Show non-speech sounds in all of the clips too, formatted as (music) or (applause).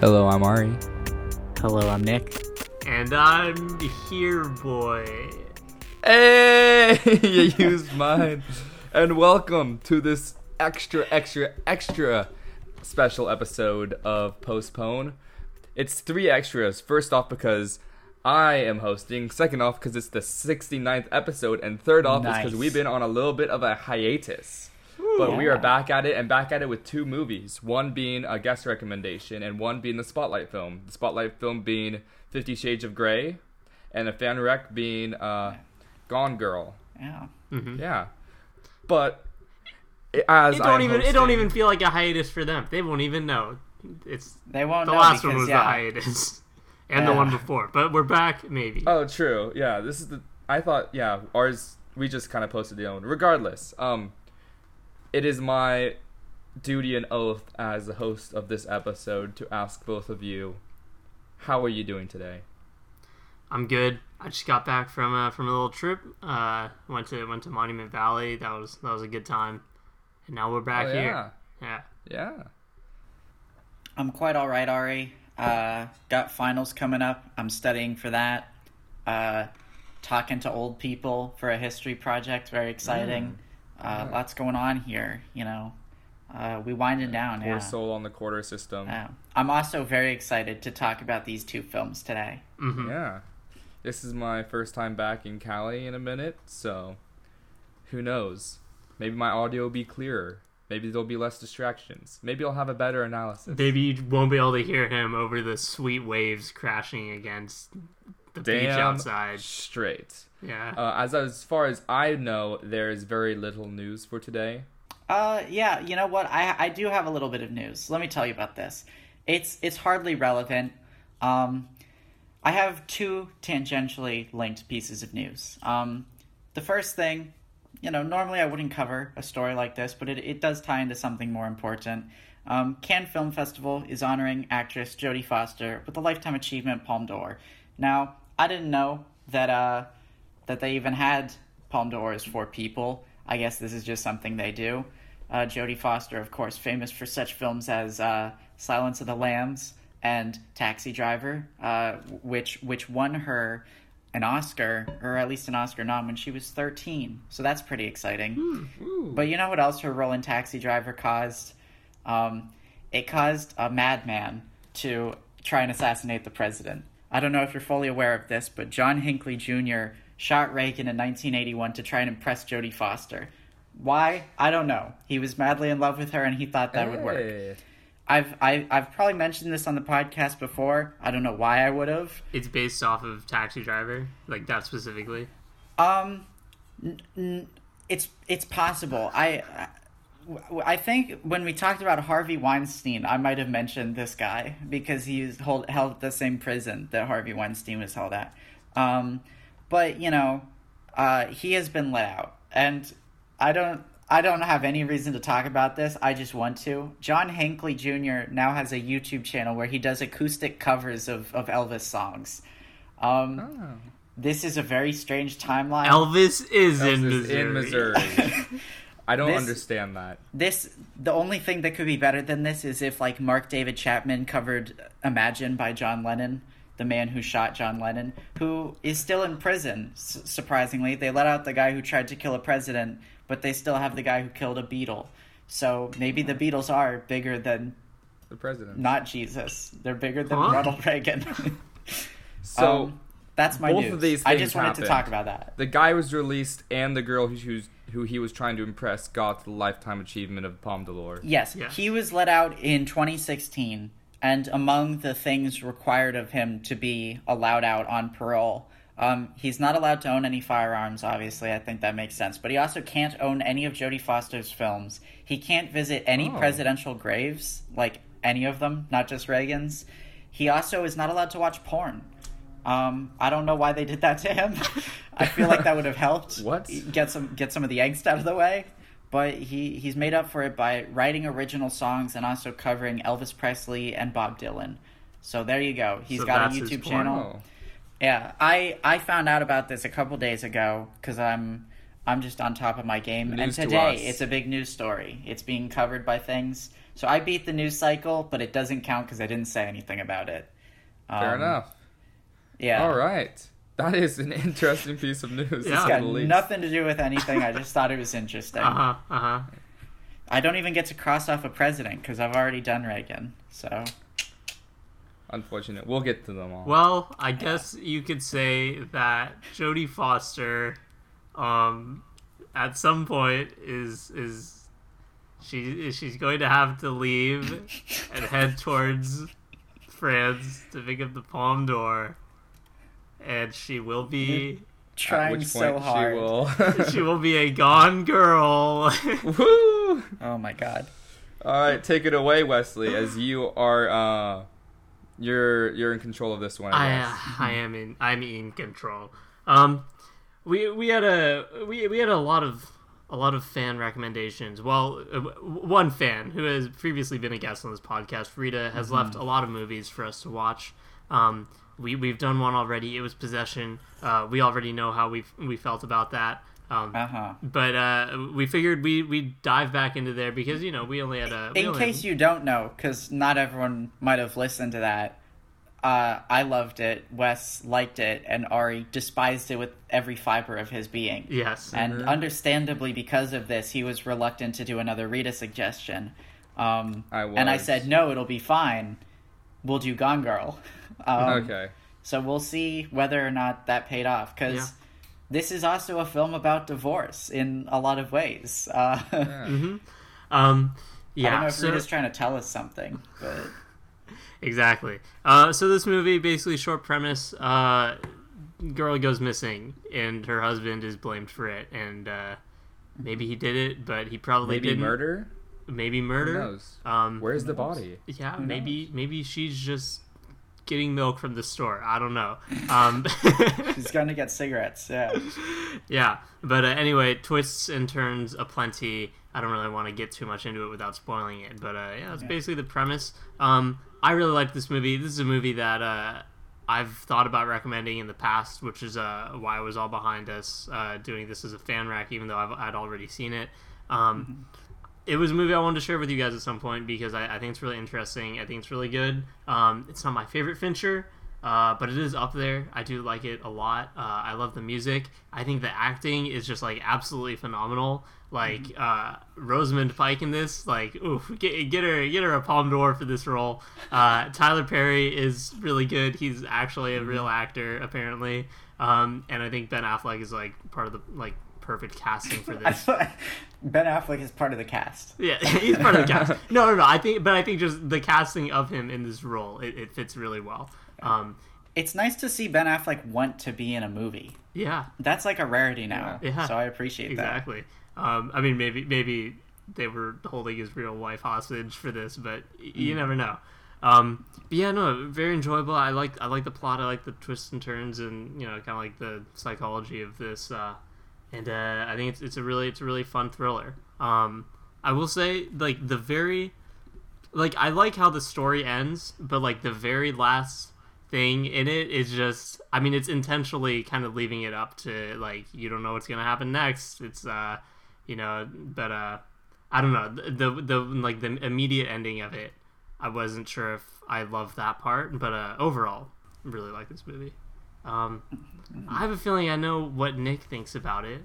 Hello, I'm Ari. Hello, I'm Nick. And I'm here, boy. Hey, (laughs) you (laughs) used mine. And welcome to this extra, extra, extra special episode of Postpone. It's three extras. First off, because I am hosting. Second off, because it's the 69th episode. And third off, is because we've been on a little bit of a hiatus. But we are back at it and back at it with two movies. One being a guest recommendation and one being the spotlight film. The spotlight film being Fifty Shades of Grey and the fan rec being uh, Gone Girl. Yeah. Yeah. But as It don't I'm even it don't even feel like a hiatus for them. They won't even know. It's They won't the know last because one was yeah. the hiatus, (laughs) and the one before. But we're back, maybe. Oh, true. Yeah, this is the. I thought, yeah, ours. We just kind of posted the own. Regardless, um, it is my duty and oath as the host of this episode to ask both of you, how are you doing today? I'm good. I just got back from uh, from a little trip. Uh, went to went to Monument Valley. That was that was a good time. And now we're back oh, here. yeah, Yeah. yeah. I'm quite all right, Ari. Uh, got finals coming up. I'm studying for that. Uh, talking to old people for a history project. Very exciting. Uh, lots going on here. You know, uh, we winding down. Poor Yeah. soul on the quarter system. Yeah. I'm also very excited to talk about these two films today. hmm Yeah. This is my first time back in Cali in a minute, so who knows? Maybe my audio will be clearer. Maybe there'll be less distractions. Maybe I'll have a better analysis. Maybe you won't be able to hear him over the sweet waves crashing against the beach outside. straight. Yeah. Uh, as as far as I know, there is very little news for today. Uh, yeah, you know what? I I do have a little bit of news. Let me tell you about this. It's it's hardly relevant. Um, I have two tangentially linked pieces of news. Um, the first thing, you know, normally I wouldn't cover a story like this, but it it does tie into something more important. Um, Cannes Film Festival is honoring actress Jodie Foster with the Lifetime Achievement Palme d'Or. Now, I didn't know that uh, that they even had Palme d'Ors for people. I guess this is just something they do. Uh, Jodie Foster, of course, famous for such films as uh, Silence of the Lambs and Taxi Driver, uh, which which won her an Oscar or at least an Oscar nom when she was thirteen. So that's pretty exciting. But you know what else her role in Taxi Driver caused? Um, it caused a madman to try and assassinate the president. I don't know if you're fully aware of this, but John Hinckley Jr. shot Reagan in 1981 to try and impress Jodie Foster. Why? I don't know. He was madly in love with her and he thought that would work. I've I, I've probably mentioned this on the podcast before. I don't know why I would have. It's based off of Taxi Driver, like that specifically. Um, n- n- it's it's possible. I, I I think when we talked about Harvey Weinstein, I might have mentioned this guy because he's hold, held the same prison that Harvey Weinstein was held at. Um, but you know, uh, he has been let out, and I don't. I don't have any reason to talk about this. I just want to. John Hinckley Jr. now has a YouTube channel where he does acoustic covers of, of Elvis songs. Um, Oh. this is a very strange timeline. Elvis is Elvis in is Missouri. in Missouri. I don't (laughs) This- understand that. this the only thing that could be better than this is if like Mark David Chapman covered Imagine by John Lennon, the man who shot John Lennon, who is still in prison. S- surprisingly, they let out the guy who tried to kill a president, but they still have the guy who killed a Beatle. So maybe the Beatles are bigger than The president. not Jesus. They're bigger than Huh? Ronald Reagan. (laughs) (laughs) so Um, that's my both news. of these I just wanted happened. to talk about that. the guy was released, and the girl who, who's, who he was trying to impress got the lifetime achievement of Palme d'Or. Yes, Yes. he was let out in 2016, and among the things required of him to be allowed out on parole, um, he's not allowed to own any firearms. Obviously, I think that makes sense. But he also can't own any of Jodie Foster's films. He can't visit any Oh. presidential graves, like any of them, not just Reagan's. He also is not allowed to watch porn. Um, I don't know why they did that to him. (laughs) I feel like that would have helped (laughs) What? get some get some of the angst out of the way. But he, he's made up for it by writing original songs and also covering Elvis Presley and Bob Dylan. So there you go. He's So got a YouTube channel. Yeah, I I found out about this a couple days ago because I'm I'm just on top of my game. and News to today us. it's a big news story. It's being covered by things. So I beat the news cycle, but it doesn't count because I didn't say anything about it. Fair Um, enough. Yeah. All right. That is an (laughs) interesting piece of news. to Yeah. say Got nothing to do with anything. I just thought it was interesting. Uh huh. Uh huh. I don't even get to cross off a president because I've already done Reagan. So Unfortunate. We'll get to them all. Well, I guess you could say that Jodie Foster, um, at some point is is she she's going to have to leave and head towards France to pick up the Palme d'Or, and she will be At trying which so point hard. she will. (laughs) (laughs) she will be a gone girl. (laughs) Woo! Oh my god. All right, take it away, Wesley, as you are uh, you're you're in control of this one. I, I guess. uh, I am in I'm in control. Um, we we had a we we had a lot of a lot of fan recommendations. Well, uh, one fan who has previously been a guest on this podcast, Rita, has left a lot of movies for us to watch. Um, we we've done one already. It was Possession. Uh, we already know how we we felt about that. Um, Uh huh. but uh, we figured we we dive back into there because you know we only had a. In only case you don't know, because not everyone might have listened to that, uh, I loved it. Wes liked it, and Ari despised it with every fiber of his being. yes, And understandably, because of this, he was reluctant to do another Rita suggestion. Um, I And I said, no, it'll be fine. We'll do Gone Girl. (laughs) Um, okay. So we'll see whether or not that paid off. Because Yeah. this is also a film about divorce in a lot of ways. Uh, (laughs) Yeah. um, I don't know yeah. if so- Rita's trying to tell us something, but (laughs) Exactly. Uh, so this movie, basically, short premise: uh, girl goes missing, and her husband is blamed for it. And uh, maybe he did it, but he probably Maybe didn't. murder. Maybe Who murder. knows? Um, Where's the body? yeah, Who maybe knows? maybe she's just getting milk from the store. I don't know. Um, (laughs) she's going to get cigarettes. Yeah. yeah, but uh, anyway, twists and turns aplenty. I don't really want to get too much into it without spoiling it, but uh, yeah, that's Yeah. basically the premise. Um, I really like this movie. This is a movie that uh, I've thought about recommending in the past, which is uh, why I was all behind us uh, doing this as a fan rack, even though I've, I'd already seen it. Um, it was a movie I wanted to share with you guys at some point because I, I think it's really interesting. I think it's really good. Um, it's not my favorite Fincher, uh, but it is up there. I do like it a lot. Uh, I love the music. I think the acting is just like absolutely phenomenal. Like uh, Rosamund Pike in this, like oof, get, get her get her a Palme d'Or for this role. Uh, Tyler Perry is really good. He's actually a real actor apparently, um, and I think Ben Affleck is like part of the like perfect casting for (laughs) this. Ben Affleck is part of the cast. Yeah, (laughs) he's part of the cast. (laughs) No, no, no. I think, but I think just the casting of him in this role, it, it fits really well. Um, It's nice to see Ben Affleck want to be in a movie. yeah, That's like a rarity now. Yeah. So I appreciate that. exactly. Um, I mean, maybe maybe they were holding his real wife hostage for this, but y- you never know. Um, but yeah, no, very enjoyable. I like I like the plot. I like the twists and turns, and you know, kind of like the psychology of this. Uh, and uh, I think it's it's a really it's a really fun thriller. Um, I will say, like the very, like I like how the story ends, but like the very last thing in it is just I mean it's intentionally kind of leaving it up to like you don't know what's gonna happen next. It's uh you know but uh I don't know the the, the like the immediate ending of it. I wasn't sure if I loved that part, but uh overall really like this movie. Um, I have a feeling I know what Nick thinks about it.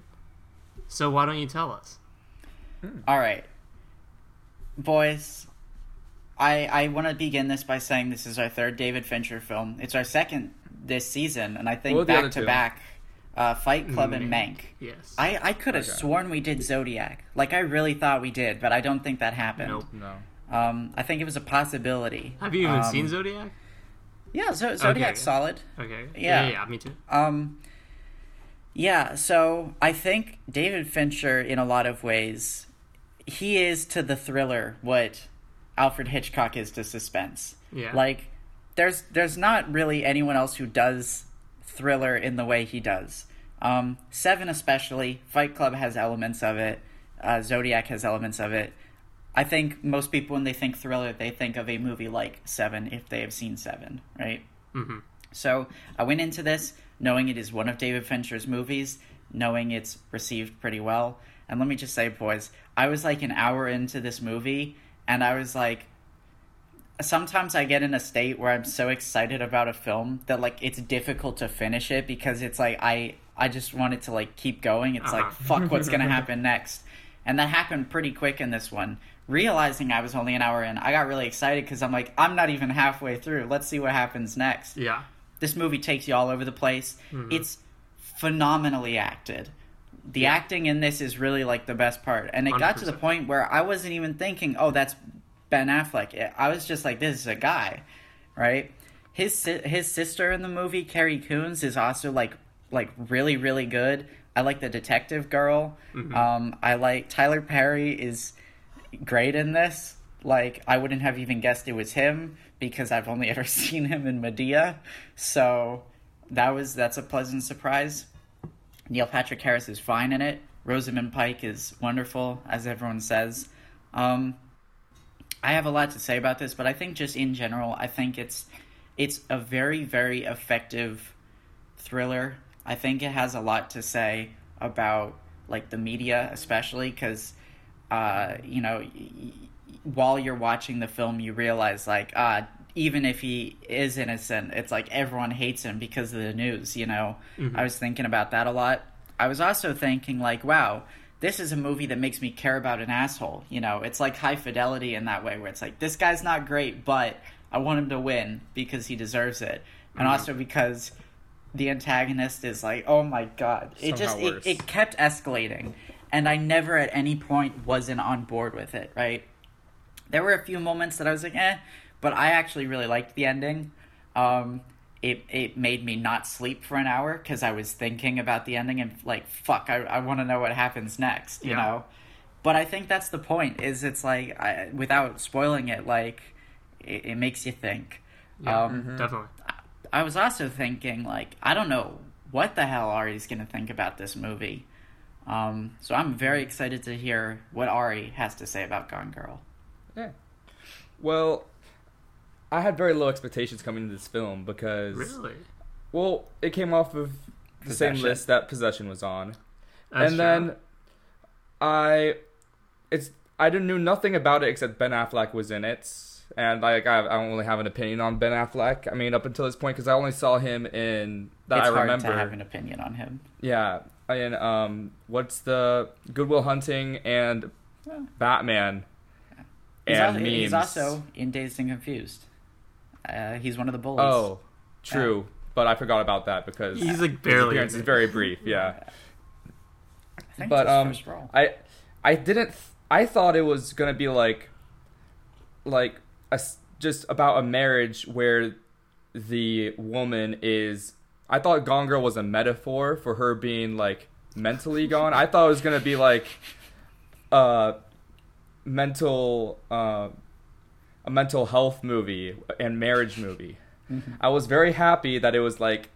So why don't you tell us? All right, boys. I I want to begin this by saying this is our third David Fincher film. It's our second this season, and I think What were the other back to two? back, uh, Fight Club and Mank. Yes. I I could have Okay. sworn we did Zodiac. Like I really thought we did, but I don't think that happened. Nope. No. Um, I think it was a possibility. Have you even Um, seen Zodiac? Yeah, so Zodiac's solid. Okay. yeah. yeah, yeah, me too. Um, yeah, so I think David Fincher, in a lot of ways, he is to the thriller what Alfred Hitchcock is to suspense. Yeah. Like, there's there's not really anyone else who does thriller in the way he does. Um, Seven, especially, Fight Club has elements of it. Uh, Zodiac has elements of it. I think most people, when they think thriller, they think of a movie like Seven, if they have seen Seven, right? hmm So I went into this knowing it is one of David Fincher's movies, knowing it's received pretty well. And let me just say, boys, I was like an hour into this movie, and I was like, sometimes I get in a state where I'm so excited about a film that like it's difficult to finish it because it's like I I just want it to like keep going. It's like Uh-huh. fuck, what's gonna (laughs) happen next? And that happened pretty quick in this one. Realizing I was only an hour in, I got really excited because I'm like, I'm not even halfway through. Let's see what happens next Yeah. this movie takes you all over the place. It's phenomenally acted. The acting in this is really like the best part. And it got to the point where I wasn't even thinking, "Oh, that's Ben Affleck." I was just like, "This is a guy." Right? His si- his sister in the movie, Carrie Coons, is also like like really really good. I like the detective girl. Um, I like Tyler Perry is great in this. Like I wouldn't have even guessed it was him because I've only (laughs) ever seen him in Madea. So that was that's a pleasant surprise. Neil Patrick Harris is fine in it. Rosamund Pike is wonderful, as everyone says. Um, I have a lot to say about this, but I think just in general, I think it's it's a very very effective thriller. I think it has a lot to say about like the media, especially because uh, you know while you're watching the film, you realize like uh, even if he is innocent, it's like everyone hates him because of the news. You know, I was thinking about that a lot. I was also thinking like, wow, this is a movie that makes me care about an asshole. You know, it's like high fidelity in that way, where it's like this guy's not great, but I want him to win because he deserves it, and also because the antagonist is like, oh my god, it just it, it kept escalating, and I never at any point wasn't on board with it. Right? There were a few moments that I was like, eh, but I actually really liked the ending. Um, it it made me not sleep for an hour because I was thinking about the ending and like, fuck, I I want to know what happens next. You Yeah. know. But I think that's the point. Is it's like I, without spoiling it, like it, it makes you think. Yeah. Um, Definitely. I was also thinking, like, I don't know what the hell Ari's going to think about this movie. Um, so I'm very excited to hear what Ari has to say about Gone Girl. Yeah. Well, I had very low expectations coming into this film because Really. well, it came off of the same list that Possession was on. That's and true. then I it's I didn't knew nothing about it except Ben Affleck was in it. And like I, I don't really have an opinion on Ben Affleck. I mean, up until this point, because I only saw him in that it's I hard remember. to have an opinion on him. Yeah, and um, what's the Goodwill Hunting and Yeah. Batman He's, and also, memes. he's also in Dazed and Confused. Uh, he's one of the bullies. oh, true, but I forgot about that because He's like his appearance in is very brief. Yeah, I but um. I I didn't. th- I thought it was gonna be like like a s just about a marriage where the woman is. I thought Gone Girl was a metaphor for her being like mentally gone. I thought it was gonna be like a mental uh, a mental health movie and marriage movie. I was very happy that it was like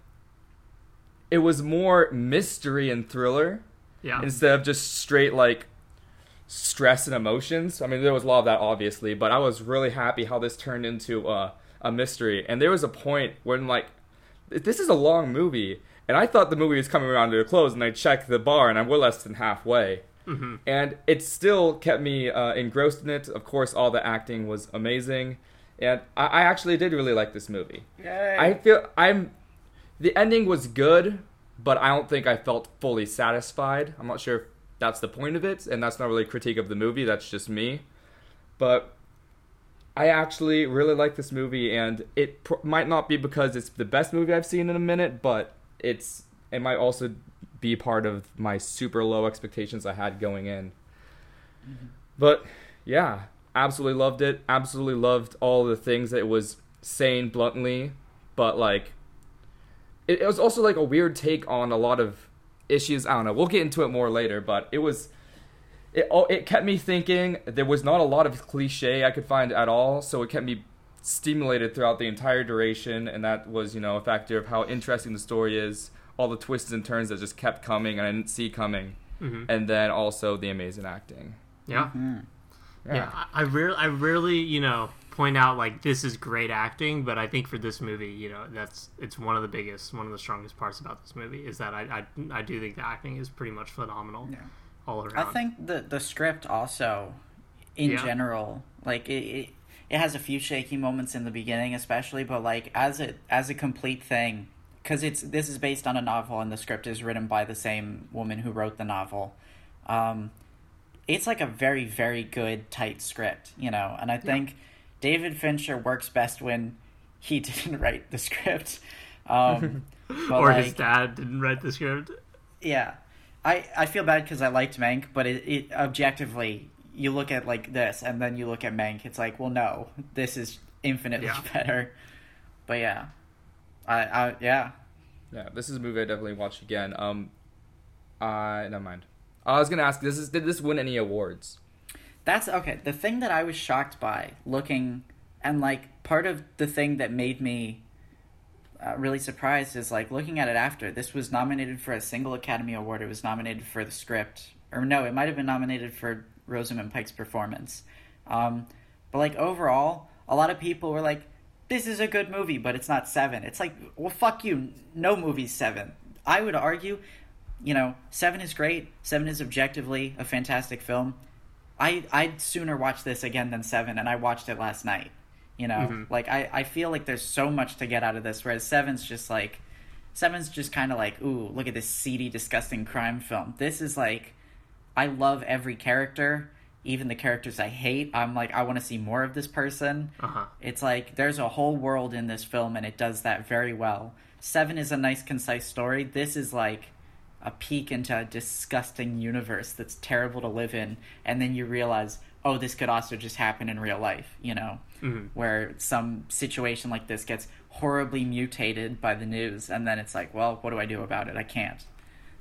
it was more mystery and thriller Yeah. instead of just straight like stress and emotions. I mean, there was a lot of that obviously, but I was really happy how this turned into uh, a mystery. And there was a point when like this is a long movie, and I thought the movie was coming around to a close, and I checked the bar, and I'm well less than halfway. hmm And it still kept me uh, engrossed in it. Of course, all the acting was amazing, and I, I actually did really like this movie. Yay. I feel I'm the ending was good, but I don't think I felt fully satisfied. I'm not sure if that's the point of it, and that's not really a critique of the movie. That's just me. But I actually really like this movie, and it pr- might not be because it's the best movie I've seen in a minute, but it's it might also be part of my super low expectations I had going in. Mm-hmm. But yeah, absolutely loved it. Absolutely loved all the things that it was saying bluntly, but like it, it was also like a weird take on a lot of issues. I don't know. We'll get into it more later, but it was it all it kept me thinking. There was not a lot of cliche I could find at all, so it kept me stimulated throughout the entire duration, and that was you know a factor of how interesting the story is. All the twists and turns that just kept coming and I didn't see coming, hmm and then also the amazing acting. Yeah. Mhm. Yeah, I, I rarely, I rarely, you know, point out like this is great acting, but I think for this movie, you know, that's it's one of the biggest, one of the strongest parts about this movie is that I, I, I do think the acting is pretty much phenomenal Yeah. All I think the the script also in Yeah. general. Like it, it, it has a few shaky moments in the beginning, especially, but like as it as a complete thing, because it's this is based on a novel and the script is written by the same woman who wrote the novel. Um, it's like a very very good tight script, you know, and I think David Fincher works best when he (laughs) didn't write the script. Um, (laughs) or like, his dad didn't write the script. yeah, I I feel bad because I liked Mank, but it, it objectively, you look at like this and then you look at Mank, it's like, well, no, this is infinitely Yeah. (laughs) better. But yeah, I I yeah, Yeah, this is a movie I definitely watch again. Um, I never mind. I was gonna ask, this is did this win any awards? that's okay. The thing that I was shocked by looking and like part of the thing that made me uh, really surprised is like looking at it after this was nominated for a single Academy Award. It was nominated for the script, or no, it might have been nominated for Rosamund Pike's performance. Um, but like overall, a lot of people were like, "This is a good movie, but it's not seven. It's like, well, fuck you. No movie's seven. I would argue, you know, seven is great. Seven is objectively a fantastic film. I I'd sooner watch this again than seven, and I watched it last night. You know, like I I feel like there's so much to get out of this, whereas seven's just like seven's just kind of like ooh look at this seedy disgusting crime film. This is like I love every character, even the characters I hate. I'm like I want to see more of this person. Uh huh. It's like there's a whole world in this film, and it does that very well. Seven is a nice, concise story. This is like a peek into a disgusting universe that's terrible to live in, and then you realize, oh, this could also just happen in real life, you know, Mhm. where some situation like this gets horribly mutated by the news, and then it's like, well, what do I do about it? I can't.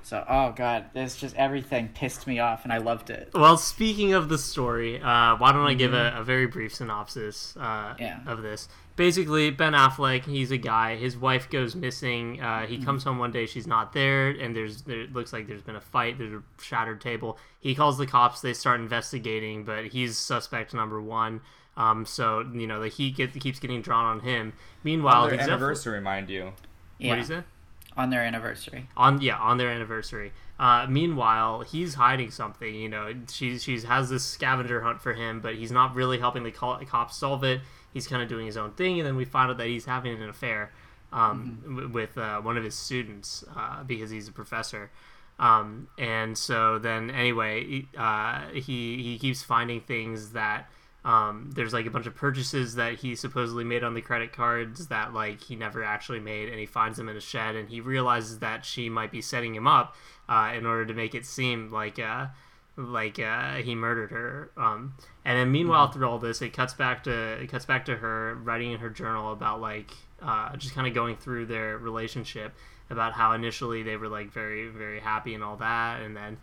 So, oh god, there's just everything pissed me off, and I loved it. Well, speaking of the story, uh, why don't I give a, a very brief synopsis uh, Yeah. of this? Basically, Ben Affleck, he's a guy. His wife goes missing. Uh, he comes home one day, she's not there, and there's there it looks like there's been a fight. There's a shattered table. He calls the cops. They start investigating, but he's suspect number one. Um, so you know the heat get, keeps getting drawn on him. Meanwhile, Their the exec- anniversary, mind you. Yeah, What do you say? on their anniversary. on yeah on their anniversary uh, meanwhile he's hiding something you know she she's has this scavenger hunt for him but he's not really helping the co- cops solve it he's kind of doing his own thing and then we find out that he's having an affair um, w- with uh, one of his students uh, because he's a professor. Um, and so then anyway he- uh, he he keeps finding things that um, there's like a bunch of purchases that he supposedly made on the credit cards that like he never actually made and he finds them in a shed and he realizes that she might be setting him up uh, in order to make it seem like uh, like uh, he murdered her um, and then meanwhile through all this it cuts back to it cuts back to her writing in her journal about like uh, just kind of going through their relationship about how initially they were like very very happy and all that and then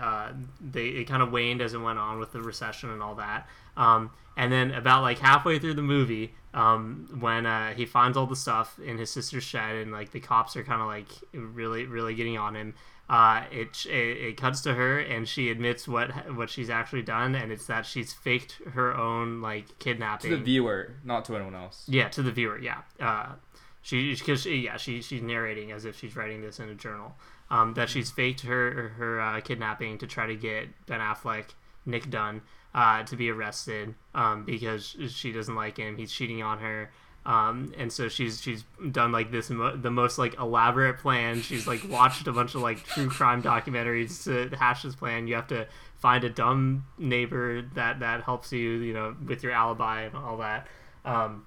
uh, they it kind of waned as it went on with the recession and all that um, and then about like halfway through the movie um, when uh, he finds all the stuff in his sister's shed and like the cops are kind of like really really getting on him uh, it, it it cuts to her and she admits what what she's actually done and it's that she's faked her own like kidnapping To the viewer, not to anyone else. yeah, to the viewer. Yeah, uh, she because she, yeah she she's narrating as if she's writing this in a journal. Um, that she's faked her her uh, kidnapping to try to get Ben Affleck, Nick Dunne, uh, to be arrested um, because she doesn't like him. He's cheating on her. Um, and so she's she's done like this mo- the most like elaborate plan. She's like watched a bunch of like true crime documentaries to hash this plan. You have to find a dumb neighbor that that helps you, you know, with your alibi and all that. Um,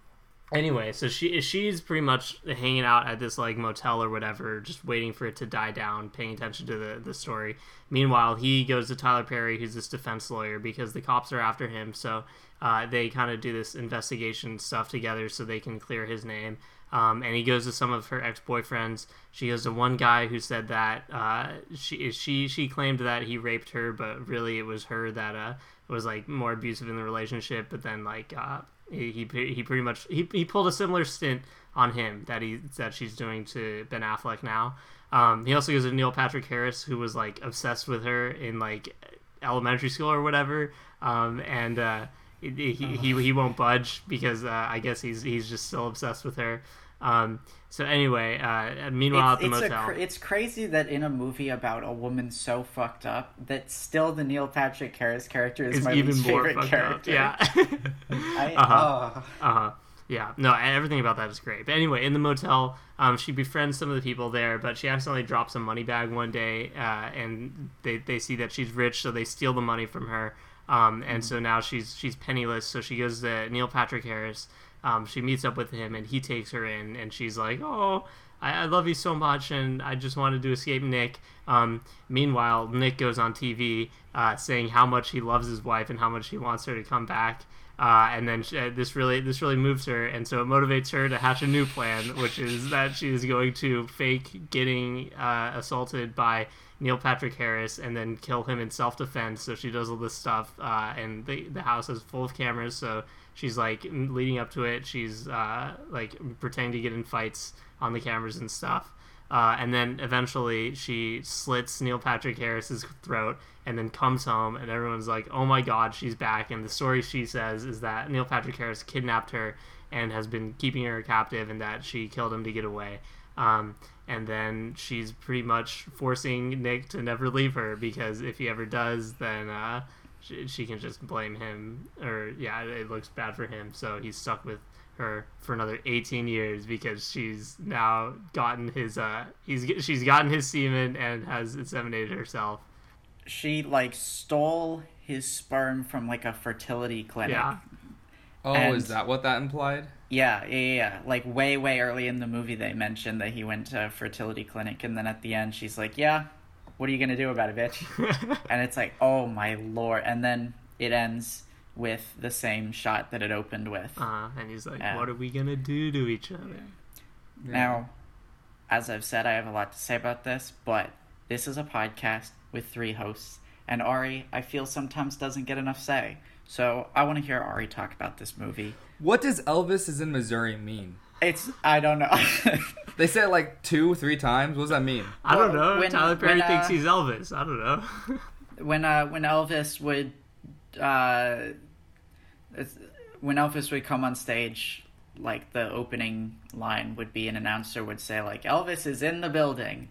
anyway, so she she's pretty much hanging out at this like motel or whatever, just waiting for it to die down, paying attention to the the story. Meanwhile, he goes to Tyler Perry, who's this defense lawyer, because the cops are after him. So uh, they kind of do this investigation stuff together, so they can clear his name. Um, and he goes to some of her ex boyfriends. She goes to one guy who said that uh, she she she claimed that he raped her, but really it was her that uh, was like more abusive in the relationship. But then like uh, he he he pretty much he, he pulled a similar stint on him that he that she's doing to Ben Affleck now. Um, he also goes to Neil Patrick Harris, who was like obsessed with her in like elementary school or whatever. Um, and uh, he, he, he won't budge because uh, I guess he's he's just still obsessed with her. Um, so anyway, uh, meanwhile it's, at the it's motel, cr- it's crazy that in a movie about a woman so fucked up that still the Neil Patrick Harris character is is my even favorite character. up. Yeah. (laughs) I, (laughs) Uh-huh. oh. Uh huh. Yeah. No, everything about that is great. But anyway, in the motel, um, she befriends some of the people there, but she accidentally drops a money bag one day, uh, and they, they see that she's rich, so they steal the money from her. Um, and so now she's she's penniless. So she goes to Neil Patrick Harris. Um, she meets up with him, and he takes her in, and she's like, "Oh, I, I love you so much, and I just wanted to escape Nick." Um, meanwhile, Nick goes on TV uh, saying how much he loves his wife and how much he wants her to come back. Uh, and then she, uh, this really this really moves her, and so it motivates her to hatch a new plan, which is that she is going to fake getting uh, assaulted by Neil Patrick Harris and then kill him in self defense. So she does all this stuff, uh, and the the house is full of cameras. So she's like leading up to it, she's uh, like pretending to get in fights on the cameras and stuff. Uh, and then eventually she slits Neil Patrick Harris's throat and then comes home and everyone's like, "Oh my God, she's back!" And the story she says is that Neil Patrick Harris kidnapped her and has been keeping her captive, and that she killed him to get away. Um, and then she's pretty much forcing Nick to never leave her because if he ever does, then uh, she, she can just blame him, or yeah, it looks bad for him. So he's stuck with her for another 18 years because she's now gotten his uh he's she's gotten his semen and has inseminated herself. She like stole his sperm from like a fertility clinic. Yeah. Oh, And- is that what that implied? Yeah, yeah, yeah, yeah. Like way, way early in the movie, they mentioned that he went to a fertility clinic, and then at the end, she's like, "Yeah, what are you gonna do about it, bitch?" (laughs) and it's like, "Oh my lord!" And then it ends with the same shot that it opened with. Uh, and he's like, Yeah. "What are we gonna do to each other?" Now, as I've said, I have a lot to say about this, but this is a podcast with three hosts, and Ari, I feel sometimes doesn't get enough say. So I want to hear Ari talk about this movie. What does Elvis is in Missouri mean? It's I don't know. (laughs) They say it like two, three times. What does that mean? I don't know. when- Tyler Perry when, thinks uh, he's Elvis. I don't know. (laughs) when uh when Elvis would uh it's- when Elvis would come on stage like the opening line would be an announcer would say like Elvis is in the building.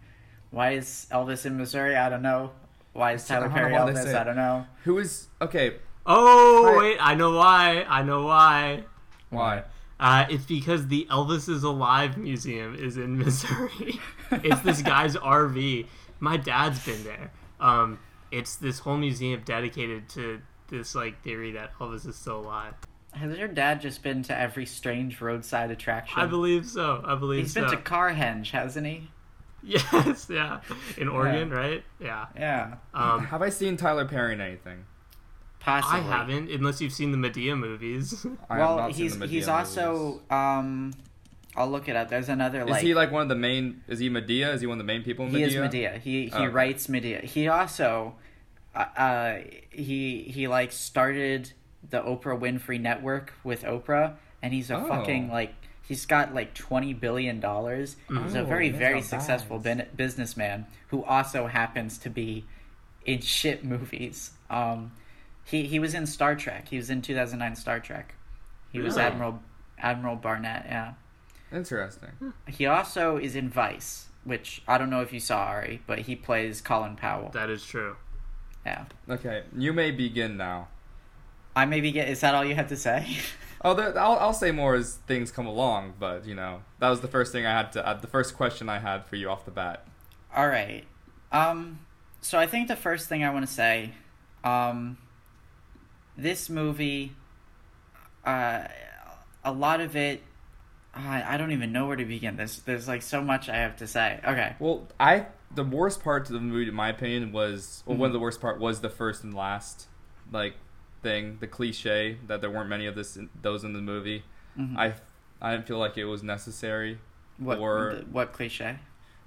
Why is Elvis in Missouri? I don't know. Why is I Tyler don't Perry Elvis? say I don't know. Who is okay? oh Hi- wait, I know why. I know why. Why? Uh, it's because the Elvis is Alive Museum is in (laughs) Missouri. it's this guy's RV. My dad's been there. Um, it's this whole museum dedicated to this like theory that Elvis is still alive. Has your dad just been to every strange roadside attraction? I believe so. I believe He's so. been to Carhenge, hasn't he? yes, yeah, in Oregon, right? Yeah. Yeah, Um, Have I seen Tyler Perry in anything? possibly. I haven't, unless you've seen the Madea movies. (laughs) I have well, not seen he's the he's also um, I'll look it up. There's another Is he like one of the main? Is he Madea? Is he one of the main people in he Madea? is Madea. He he Oh, writes Madea. He also uh, uh he he like started the Oprah Winfrey Network with Oprah, and he's a Oh. fucking like he's got like twenty billion dollars. He's a Oh, very that's very successful bad. bin- businessman who also happens to be in shit movies. Um, he he was in Star Trek. He was in two thousand nine Star Trek. He was Really? Admiral Admiral Barnett. Yeah. Interesting. He also is in Vice, which I don't know if you saw Ari, but he plays Colin Powell. that is true. Yeah. Okay, you may begin now. I maybe get. Is that all you had to say? (laughs) Oh, there, I'll I'll say more as things come along, but you know that was the first thing I had to. Uh, the first question I had for you off the bat. all right. Um. So I think the first thing I want to say, um, this movie, uh, a lot of it. I, I don't even know where to begin. There's there's like so much I have to say. Okay. Well, I the worst part to the movie, in my opinion, was well, one Mm-hmm. of the worst part was the first and last, like, thing, the cliche that there weren't many of this in, those in the movie. Mhm. I I didn't feel like it was necessary. What or the- what cliche?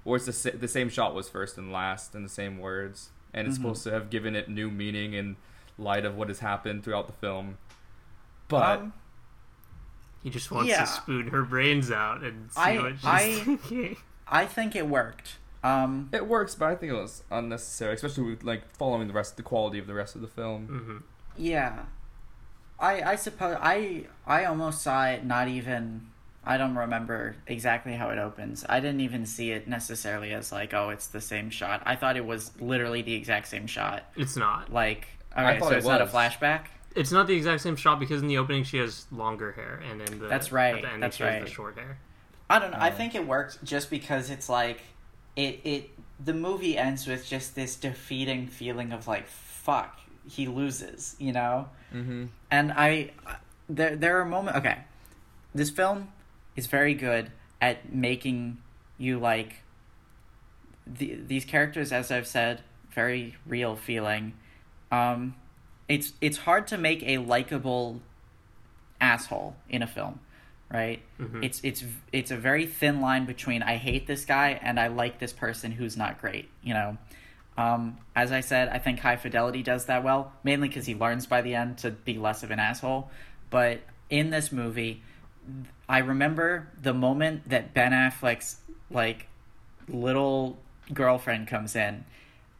or it's the the same shot was first and last in the same words, and it's Mhm. supposed to have given it new meaning in light of what has happened throughout the film. But Um, He just wants Yeah. to spoon her brains out and see I- what she's I- thinking. I think it worked. Um. it works, but I think it was unnecessary, especially with like following the rest, the quality of the rest of the film. hmm Yeah, I I suppose I I almost saw it not even I don't remember exactly how it opens. I didn't even see it necessarily as like, oh, it's the same shot. I thought it was literally the exact same shot. It's not. Like, I okay, thought so it it's not a flashback. It's not the exact same shot because in the opening she has longer hair, and in the That's right, At the ending that's she has right. the short hair. I don't know. I Oh. think it worked just because it's like, it it the movie ends with just this defeating feeling of like, fuck, he loses, you know. Mm-hmm. and I there there are moments. Okay, this film is very good at making you like the, these characters, as I've said, very real feeling. Um, it's it's hard to make a likable asshole in a film, right? Mhm. It's it's it's a very thin line between I hate this guy and I like this person who's not great. You know, um, as I said, I think High Fidelity does that well, mainly because he learns by the end to be less of an asshole. But in this movie, I remember the moment that Ben Affleck's like little girlfriend comes in.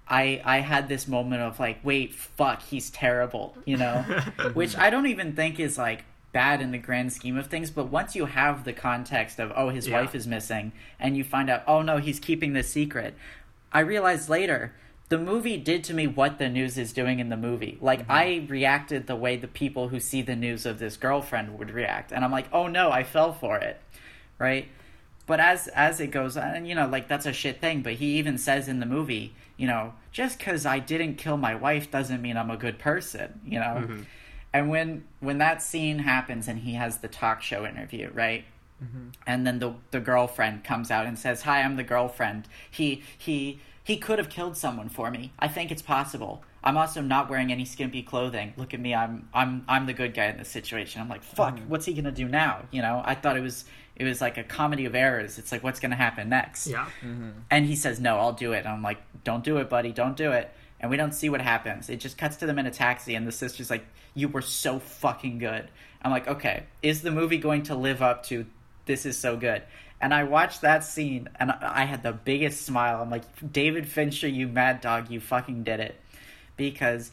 I I had this moment of like, wait, fuck, he's terrible, you know, (laughs) which I don't even think is like bad in the grand scheme of things. But once you have the context of oh, his Yeah. wife is missing, and you find out oh no, he's keeping this secret, I realized later the movie did to me what the news is doing in the movie. Like mm-hmm. I reacted the way the people who see the news of this girlfriend would react, and I'm like, oh no, I fell for it, right? But as as it goes on, and you know, like that's a shit thing. But he even says in the movie, you know, just because I didn't kill my wife doesn't mean I'm a good person, you know. Mm-hmm. And when when that scene happens and he has the talk show interview, right? Mm-hmm. And then the the girlfriend comes out and says, "Hi, I'm the girlfriend. He he he could have killed someone for me. I think it's possible. I'm also not wearing any skimpy clothing. Look at me. I'm I'm I'm the good guy in this situation. I'm like, fuck. Mm-hmm. What's he gonna do now? You know. I thought it was it was like a comedy of errors. It's like, what's gonna happen next? Yeah. Mm-hmm. And he says, No, I'll do it. And I'm like, Don't do it, buddy. Don't do it. And we don't see what happens. It just cuts to them in a taxi, and the sister's like, You were so fucking good. I'm like, Okay, is the movie going to live up to this is so good? And I watched that scene, and I had the biggest smile. I'm like, David Fincher, you mad dog, you fucking did it. Because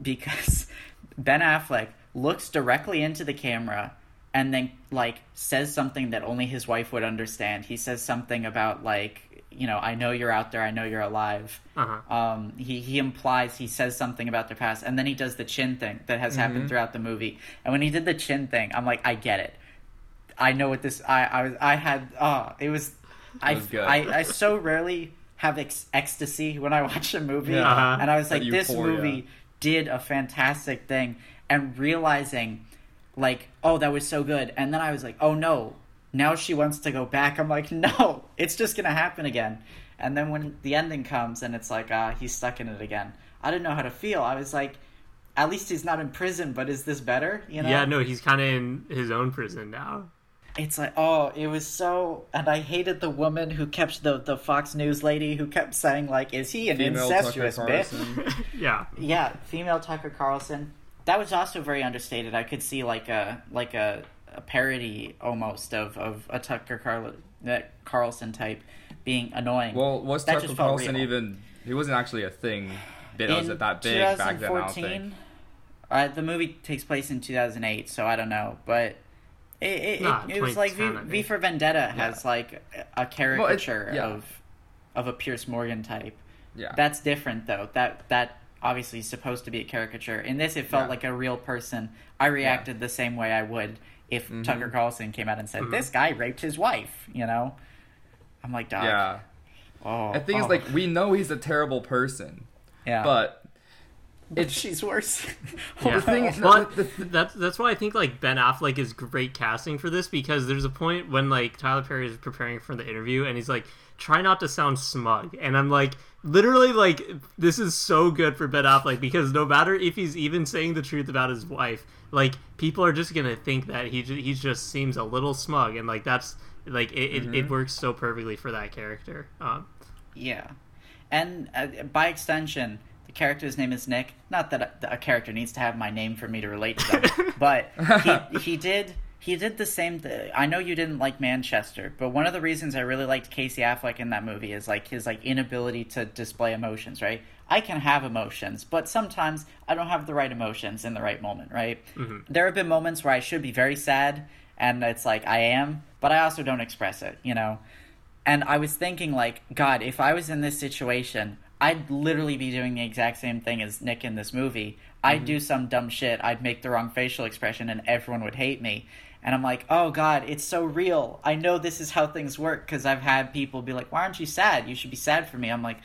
because (laughs) Ben Affleck looks directly into the camera and then like says something that only his wife would understand. He says something about like, you know, I know you're out there, I know you're alive. Uh-huh. Um, he he implies he says something about their past, and then he does the chin thing that has happened throughout the movie. And when he did the chin thing, I'm like, I get it. I know what this. I I was I had. Oh, it was. I was. I I so rarely have ex- ecstasy when I watch a movie, Yeah. Uh-huh. and I was like, this movie did a fantastic thing, and realizing, like, oh, that was so good, and then I was like, oh no, now she wants to go back. I'm like, (laughs) no, it's just gonna happen again. And then when the ending comes and it's like, ah, he's stuck in it again. I didn't know how to feel. I was like, at least he's not in prison, but is this better? You know? Yeah, no, he's kind of in his own prison now. it's like oh it was so and i hated the woman who kept the the fox news lady who kept saying like is he an Female incestuous bitch (laughs) (laughs) yeah. yeah female tucker carlson that was also very understated i could see like a like a, a parody almost of of a tucker Carl- that carlson type being annoying Well, was That Tucker Carlson real. even? He wasn't actually a thing. Bit was In it that big back then? I don't think. uh, the movie takes place in 2008 so i don't know but it, it, Nah, it, it was like v, 2010, I v think. for vendetta has like a caricature yeah. of of a pierce morgan type Yeah. That's different though. That that obviously is supposed to be a caricature. In this, it felt Yeah. like a real person. I reacted the same way I would if Mm-hmm. Tucker Carlson came out and said, "This guy raped his wife." You know, I'm like, dog. yeah. Oh, The thing is, oh. like, we know he's a terrible person, yeah, but but she's worse. (laughs) Yeah. the thing is- but the- the- that's that's why I think like Ben Affleck is great casting for this because there's a point when like Tyler Perry is preparing for the interview and he's like, try not to sound smug, and I'm like, literally like this is so good for Ben Affleck because no matter if he's even saying the truth about his wife, like people are just gonna think that he he just seems a little smug, and like that's like it, it, Mm-hmm. it works so perfectly for that character. Um, Yeah, and uh, by extension, the character's name is Nick. Not that a, a character needs to have my name for me to relate to them, (laughs) but he, (laughs) he did he did the same. Th- I know you didn't like Manchester, but one of the reasons I really liked Casey Affleck in that movie is like his like inability to display emotions. Right, I can have emotions, but sometimes I don't have the right emotions in the right moment. Right, mm-hmm. there have been moments where I should be very sad. and it's like I am, but I also don't express it, you know. And I was thinking like, God, if I was in this situation, I'd literally be doing the exact same thing as Nick in this movie. I'd mm-hmm. do some dumb shit. I'd make the wrong facial expression, and everyone would hate me. And I'm like, oh God, it's so real. I know this is how things work because I've had people be like, why aren't you sad? You should be sad for me. I'm like,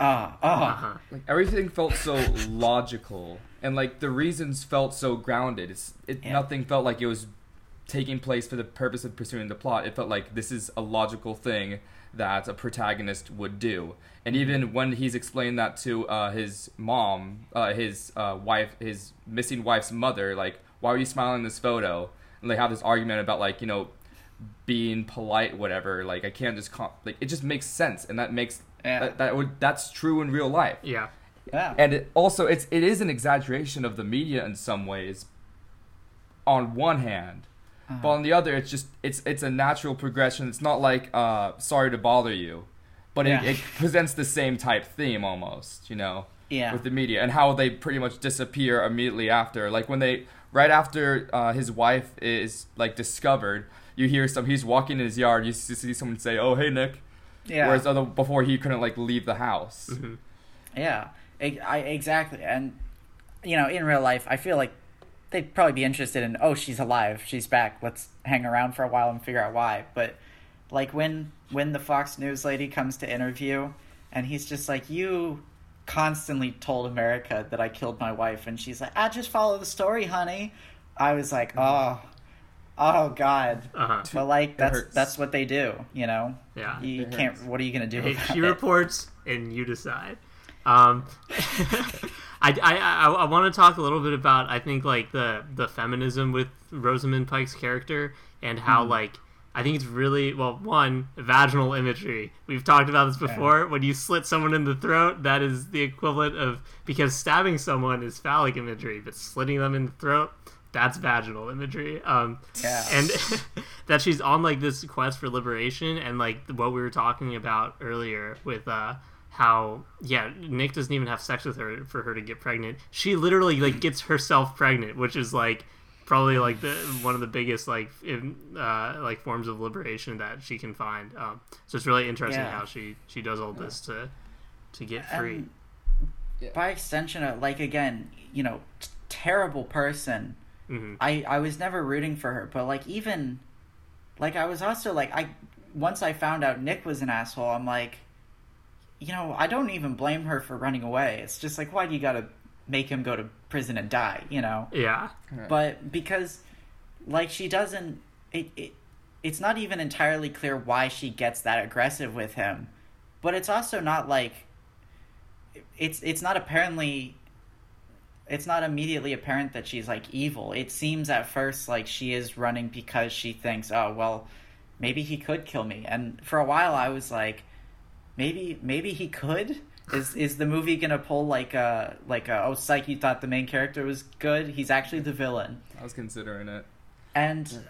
ah, ah. Uh-huh. like everything felt so logical and like the reasons felt so grounded it's it Yeah. nothing felt like it was taking place for the purpose of pursuing the plot it felt like this is a logical thing that a protagonist would do and Mm-hmm. even when he's explained that to uh, his mom uh, his uh, wife his missing wife's mother like why are you smiling in this photo and they have this argument about like you know being polite whatever like i can't just com- like it just makes sense and that makes Yeah. that, that would that's true in real life Yeah. Yeah. and it also it's it is an exaggeration of the media in some ways on one hand but on the other it's just it's it's a natural progression it's not like uh sorry to bother you but Yeah. it, it presents the same type theme almost you know Yeah. with the media and how they pretty much disappear immediately after like when they right after uh, his wife is like discovered you hear some he's walking in his yard you see see someone say oh hey nick yeah. whereas other before he couldn't like leave the house Mm-hmm. Yeah, I, I, exactly. And you know, in real life, I feel like they'd probably be interested in, oh, she's alive, she's back. Let's hang around for a while and figure out why. But like when when the Fox News lady comes to interview, and he's just like, you constantly told America that I killed my wife, and she's like, I just follow the story, honey. I was like, oh, oh God. Uh-huh. But like that's that's what they do, you know. Yeah. You It can't. hurts. What are you gonna do? Hey, about she it? reports and you decide. Um, (laughs) I, I, I, I want to talk a little bit about I think like the the feminism with Rosamund Pike's character and how Hmm. like I think it's really well one vaginal imagery. We've talked about this before. When you slit someone in the throat, that is the equivalent of because stabbing someone is phallic imagery, but slitting them in the throat that's vaginal imagery. Um, Yeah. and (laughs) that she's on like this quest for liberation and like what we were talking about earlier with uh how yeah nick doesn't even have sex with her for her to get pregnant she literally like gets herself pregnant which is like probably like the one of the biggest like in, uh like forms of liberation that she can find um so it's really interesting Yeah. how she she does all this to to get free by extension, uh, like again, you know, t- terrible person. Hmm I I was never rooting for her, but like even, like I was also like I once I found out Nick was an asshole, I'm like, you know, I don't even blame her for running away. It's just like why do you gotta make him go to prison and die? You know yeah but because like she doesn't it, it it's not even entirely clear why she gets that aggressive with him but it's also not like it's it's not apparently it's not immediately apparent that she's like evil. It seems at first like she is running because she thinks oh well maybe he could kill me. And for a while i was like maybe maybe he could? Is is the movie gonna pull like a like a oh psych you thought the main character was good? He's actually the villain. I was considering it. and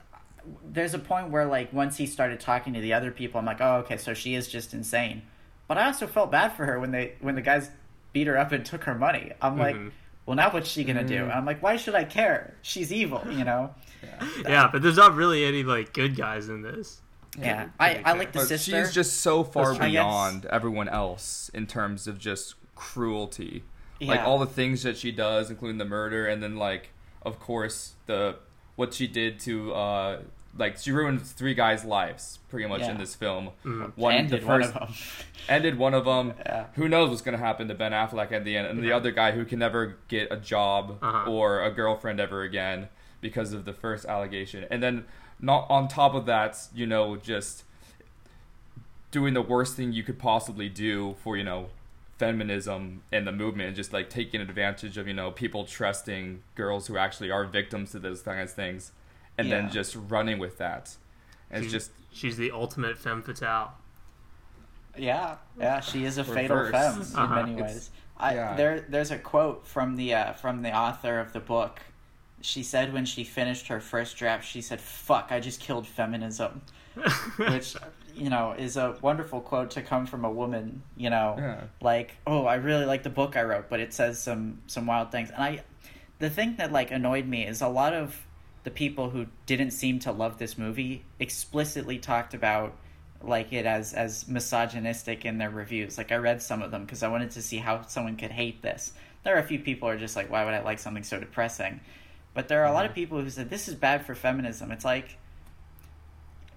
there's a point where like once he started talking to the other people i'm like oh okay so she is just insane. But i also felt bad for her when they when the guys beat her up and took her money. I'm like Mhm. Well now what's she gonna do. And i'm like why should i care? She's evil you know? (laughs) Yeah but there's not really any like good guys in this. Yeah, to I, I like the But sister. she's just so far That's guess- beyond everyone else in terms of just cruelty. Like all the things that she does, including the murder, and then like, of course, the what she did to uh like she ruined three guys' lives pretty much Yeah. in this film. Mhm. One ended the one first of them ended one of them. (laughs) Yeah. Who knows what's gonna happen to Ben Affleck at the end, and the other guy who can never get a job Uh-huh. or a girlfriend ever again because of the first allegation, and then not on top of that, you know, just doing the worst thing you could possibly do for you know feminism and the movement and just like taking advantage of you know people trusting girls who actually are victims to those kinds of things and then just running with that and it's She's- just she's the ultimate femme fatale Yeah, yeah, she is a fatal Reverse. femme Uh-huh. in many It's- ways. I, yeah. There, there's a quote from the uh, from the author of the book. She said when she finished her first draft, she said, "Fuck, I just killed feminism," (laughs) which you know is a wonderful quote to come from a woman. You know, Yeah. like, oh, I really like the book I wrote, but it says some some wild things. And I, the thing that like annoyed me is a lot of the people who didn't seem to love this movie explicitly talked about like it as as misogynistic in their reviews. Like I read some of them because I wanted to see how someone could hate this. There are a few people who are just like, why would I like something so depressing? But there are a lot of mm-hmm. people who said this is bad for feminism. It's like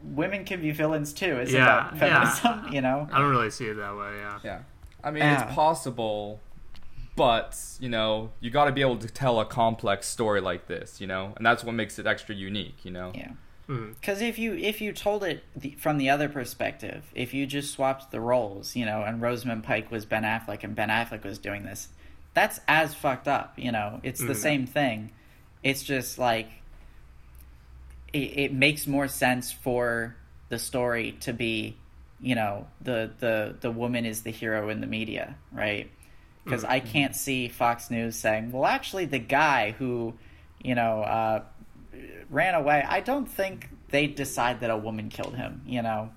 women can be villains too. Is Yeah, about yeah. feminism, (laughs) you know. I don't really see it that way. Yeah. Yeah. I mean, Yeah. it's possible, but, you know, you got to be able to tell a complex story like this, you know? And that's what makes it extra unique, you know? Yeah. Because if you if you told it the, from the other perspective, if you just swapped the roles, you know, and Rosamund Pike was Ben Affleck and Ben Affleck was doing this, that's as fucked up. You know, it's the Mhm. same thing. It's just like it, it makes more sense for the story to be, you know, the the the woman is the hero in the media, right? Because I can't see Fox News saying, well, actually, the guy who, you know, uh, ran away. I don't think they decide that a woman killed him, you know.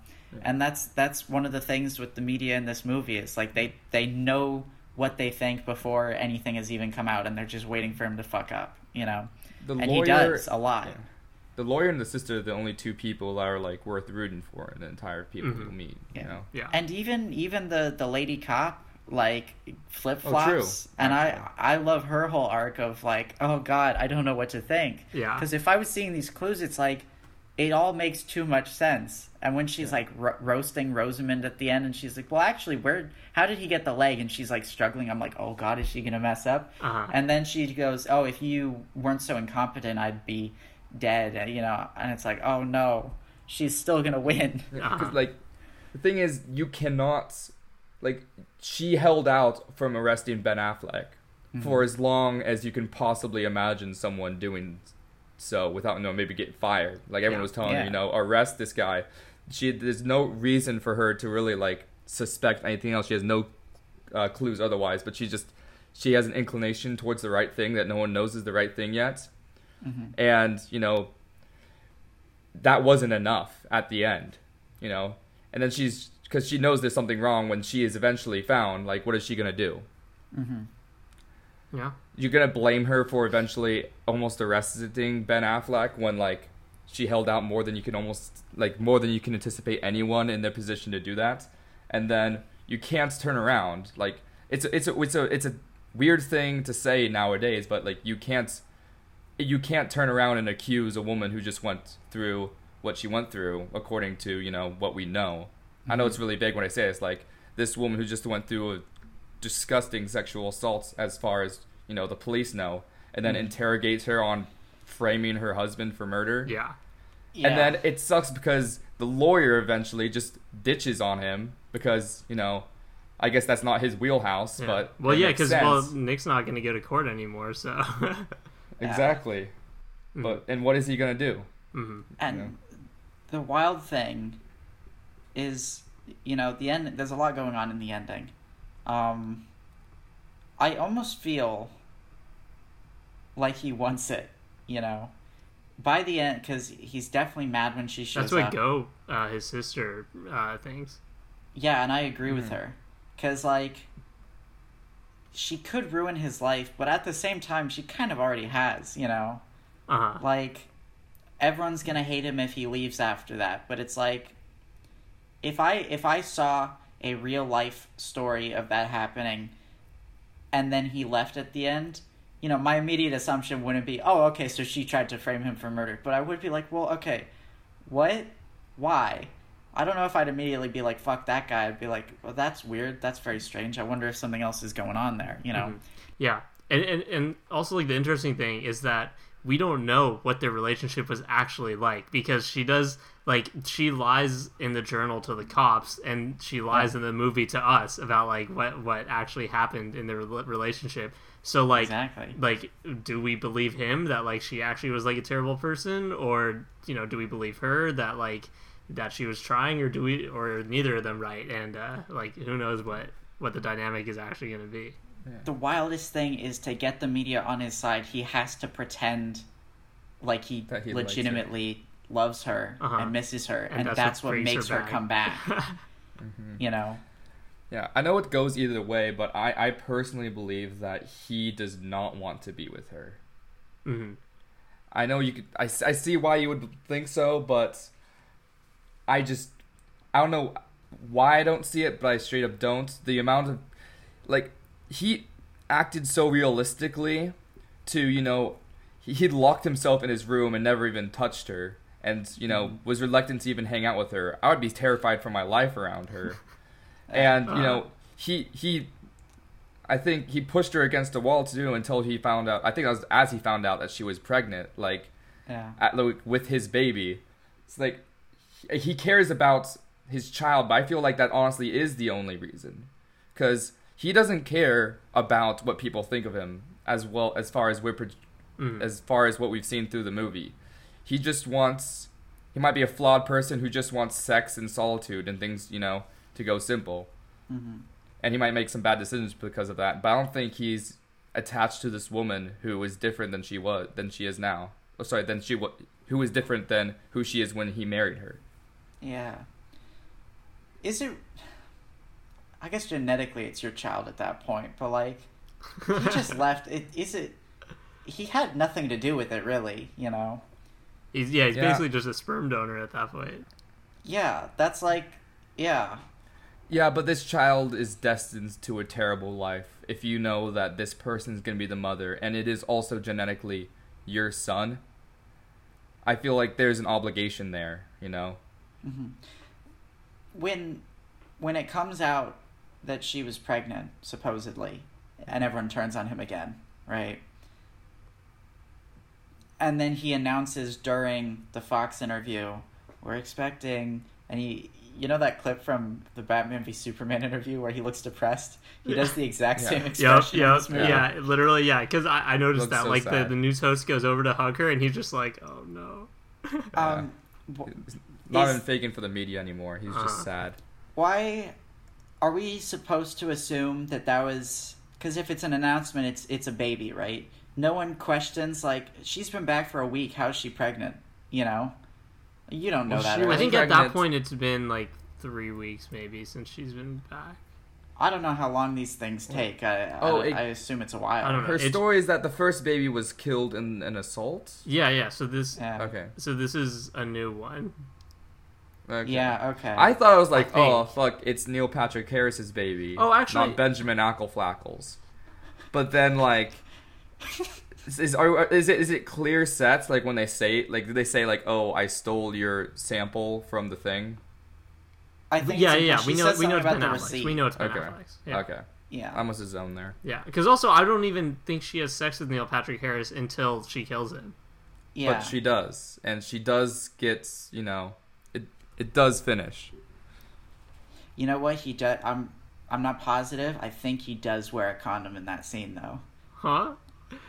And that's that's one of the things with the media in this movie is like they they know what they think before anything has even come out and they're just waiting for him to fuck up, you know. The and lawyer, he does a lot. yeah. The lawyer and the sister are the only two people that are, like, worth rooting for in the entire people Mhm. you meet, Yeah. you know? Yeah. And even even the the lady cop like flip Oh, flops, true, and I. I love her whole arc of like, oh god, I don't know what to think. Yeah. Because if I was seeing these clues, it's like it all makes too much sense. And when she's like ro- roasting Rosamund at the end, and she's like, "Well, actually, where? How did he get the leg?" And she's like struggling. I'm like, "Oh God, is she gonna mess up?" Uh-huh. And then she goes, "Oh, if you weren't so incompetent, I'd be dead." You know, and it's like, "Oh no, she's still gonna win." Because Uh-huh. like, the thing is, you cannot, like, she held out from arresting Ben Affleck for as long as you can possibly imagine someone doing so without, you know, maybe getting fired. Like everyone Yeah. was telling Yeah. her, you know, arrest this guy. She there's no reason for her to really like suspect anything else. She has no uh, clues otherwise, but she just she has an inclination towards the right thing that no one knows is the right thing yet. And you know, that wasn't enough at the end, you know. And then she's because she knows there's something wrong when she is eventually found. Like, what is she gonna do? Mm-hmm. Yeah. You're gonna blame her for eventually almost arresting Ben Affleck when like she held out more than you can almost like more than you can anticipate anyone in their position to do that, and then you can't turn around. Like it's a, it's a it's a it's a weird thing to say nowadays, but like you can't you can't turn around and accuse a woman who just went through what she went through according to you know what we know i know it's mm-hmm. really big when i say it's like this woman who just went through a disgusting sexual assaults as far as you know the police know and then mm-hmm. interrogates her on framing her husband for murder Yeah. Yeah. and then it sucks because the lawyer eventually just ditches on him because you know i guess that's not his wheelhouse yeah. but well, yeah, because well. Nick's not going to go to court anymore, so. (laughs) exactly but mm-hmm. and what is he gonna do Mhm. and Yeah. the wild thing is you know the end there's a lot going on in the ending um i almost feel like he wants it you know by the end because he's definitely mad when she shows That's what up Go, uh, his sister, uh, thinks. yeah and i agree with Mhm. her because like she could ruin his life but at the same time she kind of already has you know Uh huh. like everyone's gonna hate him if he leaves after that but it's like if i if i saw a real life story of that happening and then he left at the end you know my immediate assumption wouldn't be oh okay so she tried to frame him for murder. But i would be like well okay what? Why? I don't know if i'd immediately be like fuck that guy. I'd be like well that's weird. That's very strange. I wonder if something else is going on there you know? Mm-hmm. Yeah, and, and and also like the interesting thing is that we don't know what their relationship was actually like because she does like she lies in the journal to the cops and she lies in the movie to us about like what what actually happened in their relationship. So like exactly. like do we believe him that like she actually was like a terrible person? Or you know do we believe her that like that she was trying? Or do we or neither of them right? And uh like who knows what what the dynamic is actually going to be. The wildest thing is to get the media on his side he has to pretend like he, he likes her. legitimately loves her Uh-huh. and misses her and, that's that's, what what makes her her, back. come back (laughs) you know Yeah, I know it goes either way, but I, I personally believe that he does not want to be with her. hmm I know you could. I, I see why you would think so, but I just I don't know why I don't see it, but I straight up don't. The amount of like he acted so realistically to you know he, he'd locked himself in his room and never even touched her and you know mm. was reluctant to even hang out with her. I would be terrified for my life around her. (laughs) And you uh. know he he i think he pushed her against a wall too until he found out i think that was as he found out that she was pregnant like Yeah. at, like, with his baby. It's like he- he cares about his child but i feel like that honestly is the only reason. Because he doesn't care about what people think of him as well as far as we're pro- Mhm. as far as what we've seen through the movie he just wants he might be a flawed person who just wants sex and solitude and things you know to go simple hmm and he might make some bad decisions because of that but i don't think he's attached to this woman who is different than she was than she is now oh sorry than she wa- who is different than who she is when he married her Yeah. Is it? I guess genetically it's your child at that point, but like (laughs) he just left. It is it. He had nothing to do with it, really. You know. He's yeah, he's Yeah. basically just a sperm donor at that point. Yeah, that's like, yeah, Yeah, but this child is destined to a terrible life if you know that this person's going to be the mother and it is also genetically your son. I feel like there's an obligation there, you know? Mm-hmm. when when it comes out that she was pregnant, supposedly, and everyone turns on him again, right? And then he announces during the Fox interview, we're expecting, and he, you know that clip from the Batman v Superman interview where he looks depressed? He does the exact Yeah. same Yep, expression in yep, this movie. yeah, literally, yeah. Because I, I noticed that, so like the, sad. the news host goes over to hug her, and he's just like, "Oh no." Um, wh- not even faking for the media anymore. He's Uh-huh. just sad. why are we supposed to assume that that was because if it's an announcement it's it's a baby right no one questions like she's been back for a week how's she pregnant you know you don't know Well, that she I think at that point it's been like three weeks maybe since she's been back. i don't know how long these things take i, Oh, I, it- I assume it's a while I don't know. Her it's- story is that the first baby was killed in an assault. Yeah, yeah. So this, yeah Okay. so this is a new one. Okay. yeah okay I thought I was like, I oh fuck, it's Neil Patrick Harris's baby. Oh, actually- not Benjamin Ackleflackles. But then like, (laughs) is is, are, is it is it clear sets like when they say like do they say like oh I stole your sample from the thing? i think yeah, it's- yeah. We know, says we know it's Ben about the Affleck. receipt We know it's Ben Okay. Affleck. Yeah, Okay, yeah I must have zoned there. yeah. Because also, I don't even think she has sex with Neil Patrick Harris until she kills him. yeah But she does, and she does get you know, it it does finish. you know what he does i'm i'm not positive i think he does wear a condom in that scene though Huh?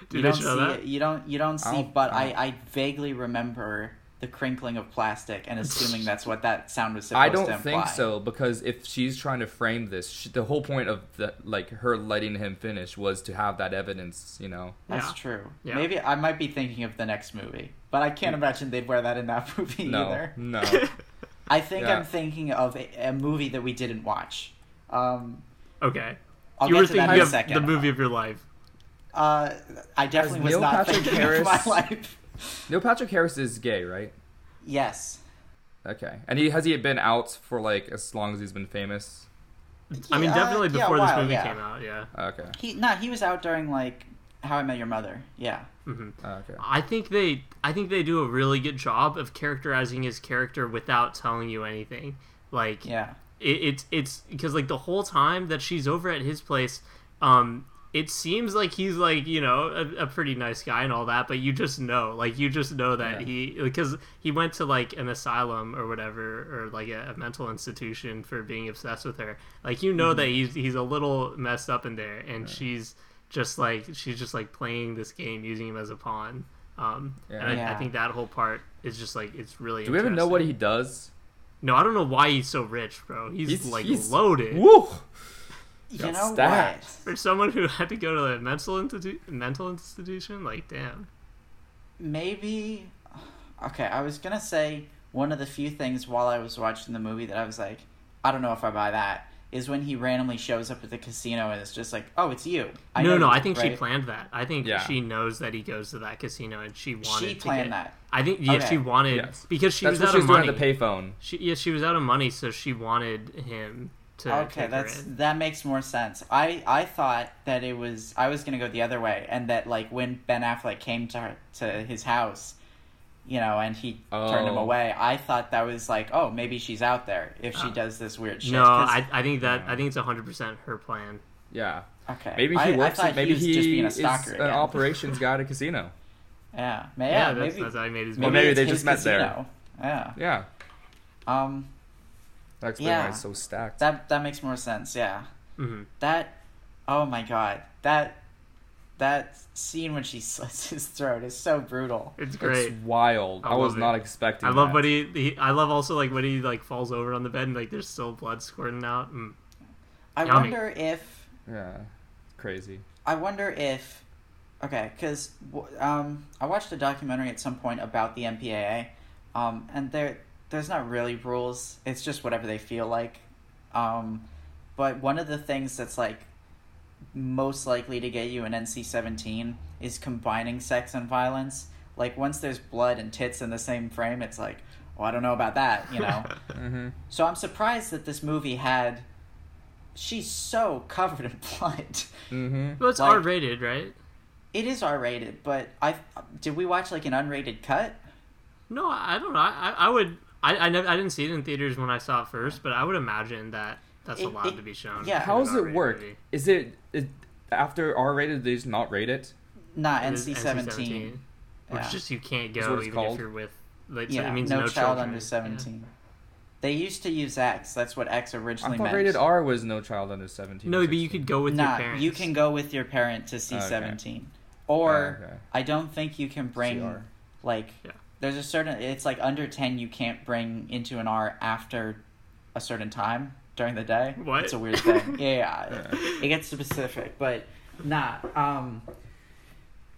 Did you don't show see that? it. You don't. You don't see. I'll- but I, I'll- I vaguely remember the crinkling of plastic and assuming that's what that sound was supposed I don't imply. think so because if she's trying to frame this, she, the whole point of the like her letting him finish was to have that evidence, you know. That's Yeah. true. Yeah. Maybe I might be thinking of the next movie, but I can't imagine they'd wear that in that (laughs) movie No, either. no. (laughs) I think Yeah. I'm thinking of a, a movie that we didn't watch. Um, Okay. I'll you get were to that thinking in a of second. the movie of your life. Uh, I definitely was Neil not Patrick thinking Harris- of my life. Neil Patrick Harris is gay, right? Yes. Okay, and he has he been out for like as long as he's been famous? I mean, Yeah, definitely yeah, a before this while, movie yeah. came out. Yeah. Okay, He nah. He was out during like How I Met Your Mother. Yeah. Hmm okay. I think they I think they do a really good job of characterizing his character without telling you anything. Like Yeah. it, it's it's because like the whole time that she's over at his place, um, it seems like he's like you know a, a pretty nice guy and all that, but you just know like you just know that Yeah. he because he went to like an asylum or whatever or like a, a mental institution for being obsessed with her. Like you know that he's he's a little messed up in there, and she's just like she's just like playing this game using him as a pawn. Um, Yeah. and I, I think that whole part is just like it's really. Interesting. Do we even know what he does? No, I don't know why he's so rich, bro. He's, He's- like he's- loaded. Woo! You Got know stacked. what? For someone who had to go to a mental institu- mental institution, like damn. maybe okay i was gonna say one of the few things while i was watching the movie that i was like i don't know if i buy that is when he randomly shows up at the casino and it's just like, oh, it's you. I no, know no, you, I think she planned that. I think Yeah. she knows that he goes to that casino and she wanted She to planned get- that. I think yeah, Okay. she wanted Yes. because she That's was what out she was of money. at the payphone. She yeah, she was out of money, so she wanted him to Okay, take that's her in. that makes more sense. I I thought that it was I was gonna go the other way, and that like when Ben Affleck came to her, to his house, you know, and he turned him Oh. away, I thought that was like, oh, maybe she's out there if she Oh. does this weird shit. No, I, I think that I think it's hundred percent her plan. Yeah. okay. Maybe he I, I works. thought at, maybe he he, just being a is stalker. an operations guy at a casino. (laughs) Yeah, ma- yeah, Yeah, that's, maybe. that's how he made his Well, money. maybe they his just met there. Yeah. Yeah. Um. That explains why Yeah. it's so stacked. That that makes more sense. Yeah. hmm That. Oh my god. That. That scene when she (laughs) slits his throat is so brutal. It's It's great. wild. I I, was it. not expecting. I love that. when he, he. I love also like when he like falls over on the bed and like there's still blood squirting out. Mm. I Yummy. wonder if Yeah. Crazy. I wonder if okay, because um, I watched a documentary at some point about the MPAA, um, and there there's not really rules. It's just whatever they feel like. Um, but one of the things that's like most likely to get you an NC seventeen is combining sex and violence. Like once there's blood and tits in the same frame, it's like, oh, I don't know about that, you know. (laughs) Mm-hmm. So I'm surprised that this movie had. She's so covered in (laughs) blood. Mm-hmm. Well, it's Like- R rated, right? It is R rated, but I did we watch like an unrated cut? No, I I don't know. I, I I would. I I, never, I didn't see it in theaters when I saw it first, but I would imagine that that's It- allowed it- to be shown. yeah. How does it work? movie. Is it, it after R rated? They just not rate it? Not NC seventeen. Which Yeah. just you can't go what it's even if you're with. Like, so Yeah, it means no, no, child children. under Yeah. seventeen. They used to use X. That's what X originally thought meant. rated R was no child under seventeen. No, or but you could go with your parents. you can go with your parent to see oh, Okay. seventeen, or Oh, okay. I don't think you can bring CR. like. Yeah. There's a certain. It's like under ten. You can't bring into an R after a certain time during the day. What? It's a weird thing. (laughs) yeah, yeah. Yeah. it gets specific, but nah. Um,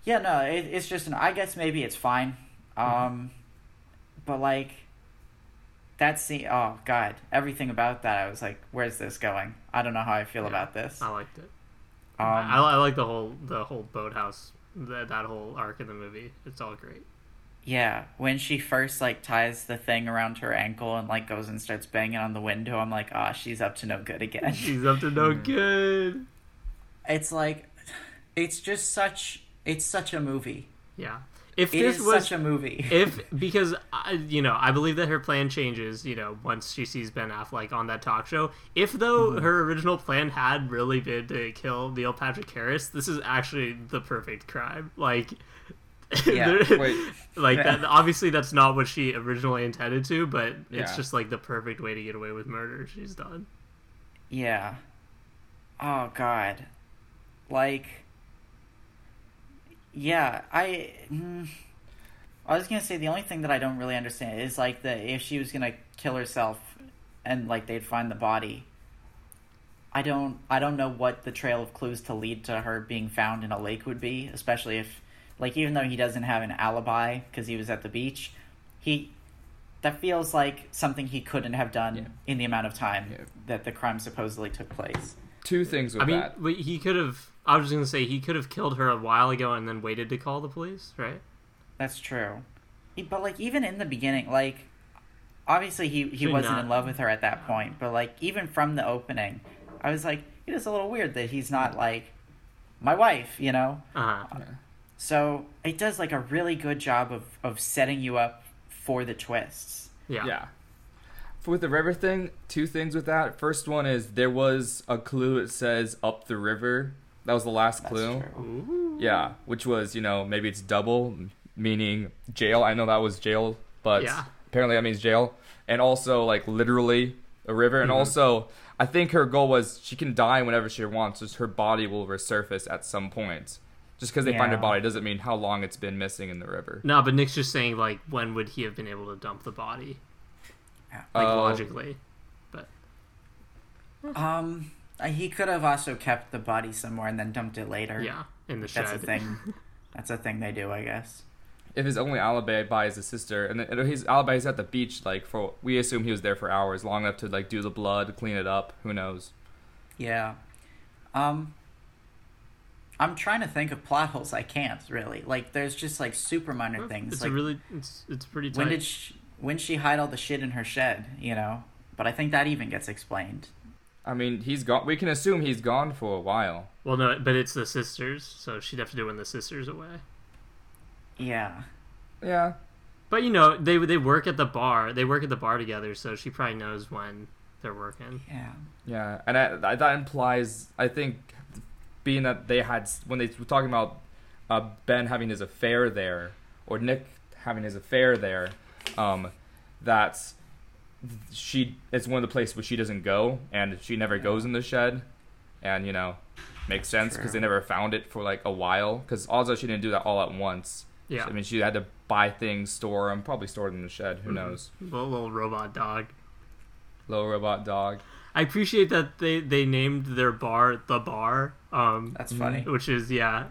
yeah, no, it, it's just an. I guess maybe it's fine. Um, but like, that's the. Oh God, everything about that. I was like, where's this going? I don't know how I feel Yeah. about this. I liked it. Um, I, I like the whole the whole boathouse that that whole arc of the movie. It's all great. Yeah, when she first like ties the thing around her ankle and like goes and starts banging on the window, I'm like, ah, she's up to no good again. (laughs) She's up to no good. it's like, it's just such. It's such a movie. Yeah. If It this is was such a movie. (laughs) if because I, you know I believe that her plan changes you know once she sees Ben Affleck on that talk show. If though Mm-hmm. her original plan had really been to kill Neil Patrick Harris, this is actually the perfect crime. Like, Yeah. (laughs) Wait. like that. (laughs) Obviously, that's not what she originally intended to, but it's Yeah. just like the perfect way to get away with murder. She's done. Yeah. Oh God. Like. Yeah, I. Mm, I was gonna say the only thing that I don't really understand is like the if she was gonna kill herself, and like they'd find the body. I don't. I don't know what the trail of clues to lead to her being found in a lake would be, especially if, like, even though he doesn't have an alibi because he was at the beach, he. That feels like something he couldn't have done Yeah. in the amount of time Yeah. that the crime supposedly took place. Two things with I mean, that. but he could have. I was just gonna say he could have killed her a while ago and then waited to call the police, right? That's true. He- But like even in the beginning, like obviously he he Should wasn't not. in love with her at that point, but like even from the opening, I was like, it is a little weird that he's not like my wife, you know? Uh huh. So it does like a really good job of of setting you up for the twists. Yeah. Yeah. For with the river thing, two things with that. First one is there was a clue. It says up the river. That was the last That's clue. true. Yeah, which was you know maybe it's double, meaning jail. I know that was jail, but Yeah. apparently that means jail, and also like literally a river, and Mhm. also I think her goal was she can die whenever she wants, just her body will resurface at some point. Just because they find a body doesn't mean how long it's been missing in the river. No, but Nick's just saying like when would he have been able to dump the body? Like Oh. logically. But um uh, he could have also kept the body somewhere and then dumped it later. Yeah. In the shed. That's a thing. (laughs) That's a thing they do, I guess. If his only alibi is his sister, and then- and his alibi is at the beach, like for we assume he was there for hours, long enough to like do the blood, clean it up. Who knows? Yeah. Um I'm trying to think of plot holes. I can't really. Like there's just like super minor things. It's like a really it's it's pretty tight. when did she, when she hide all the shit in her shed, you know? But I think that even gets explained. I mean, he's gone. We can assume he's gone for a while. well, no, but it's the sisters, so she'd have to do it when the sisters away. Yeah. Yeah. But you know, they they work at the bar. They work at the bar together, so she probably knows when they're working. Yeah. Yeah, and I, I, that implies, I think, being that they had when they were talking about uh, Ben having his affair there, or Nick having his affair there, um, that she it's one of the places where she doesn't go, and she never goes in the shed, and you know, makes sense because they never found it for like a while. Because also she didn't do that all at once. Yeah, I mean, she had to buy things, store them, probably stored them in the shed. Who Mhm. knows? little, little robot dog. Little robot dog. I appreciate that they they named their bar the bar. Um, That's funny. which is yeah,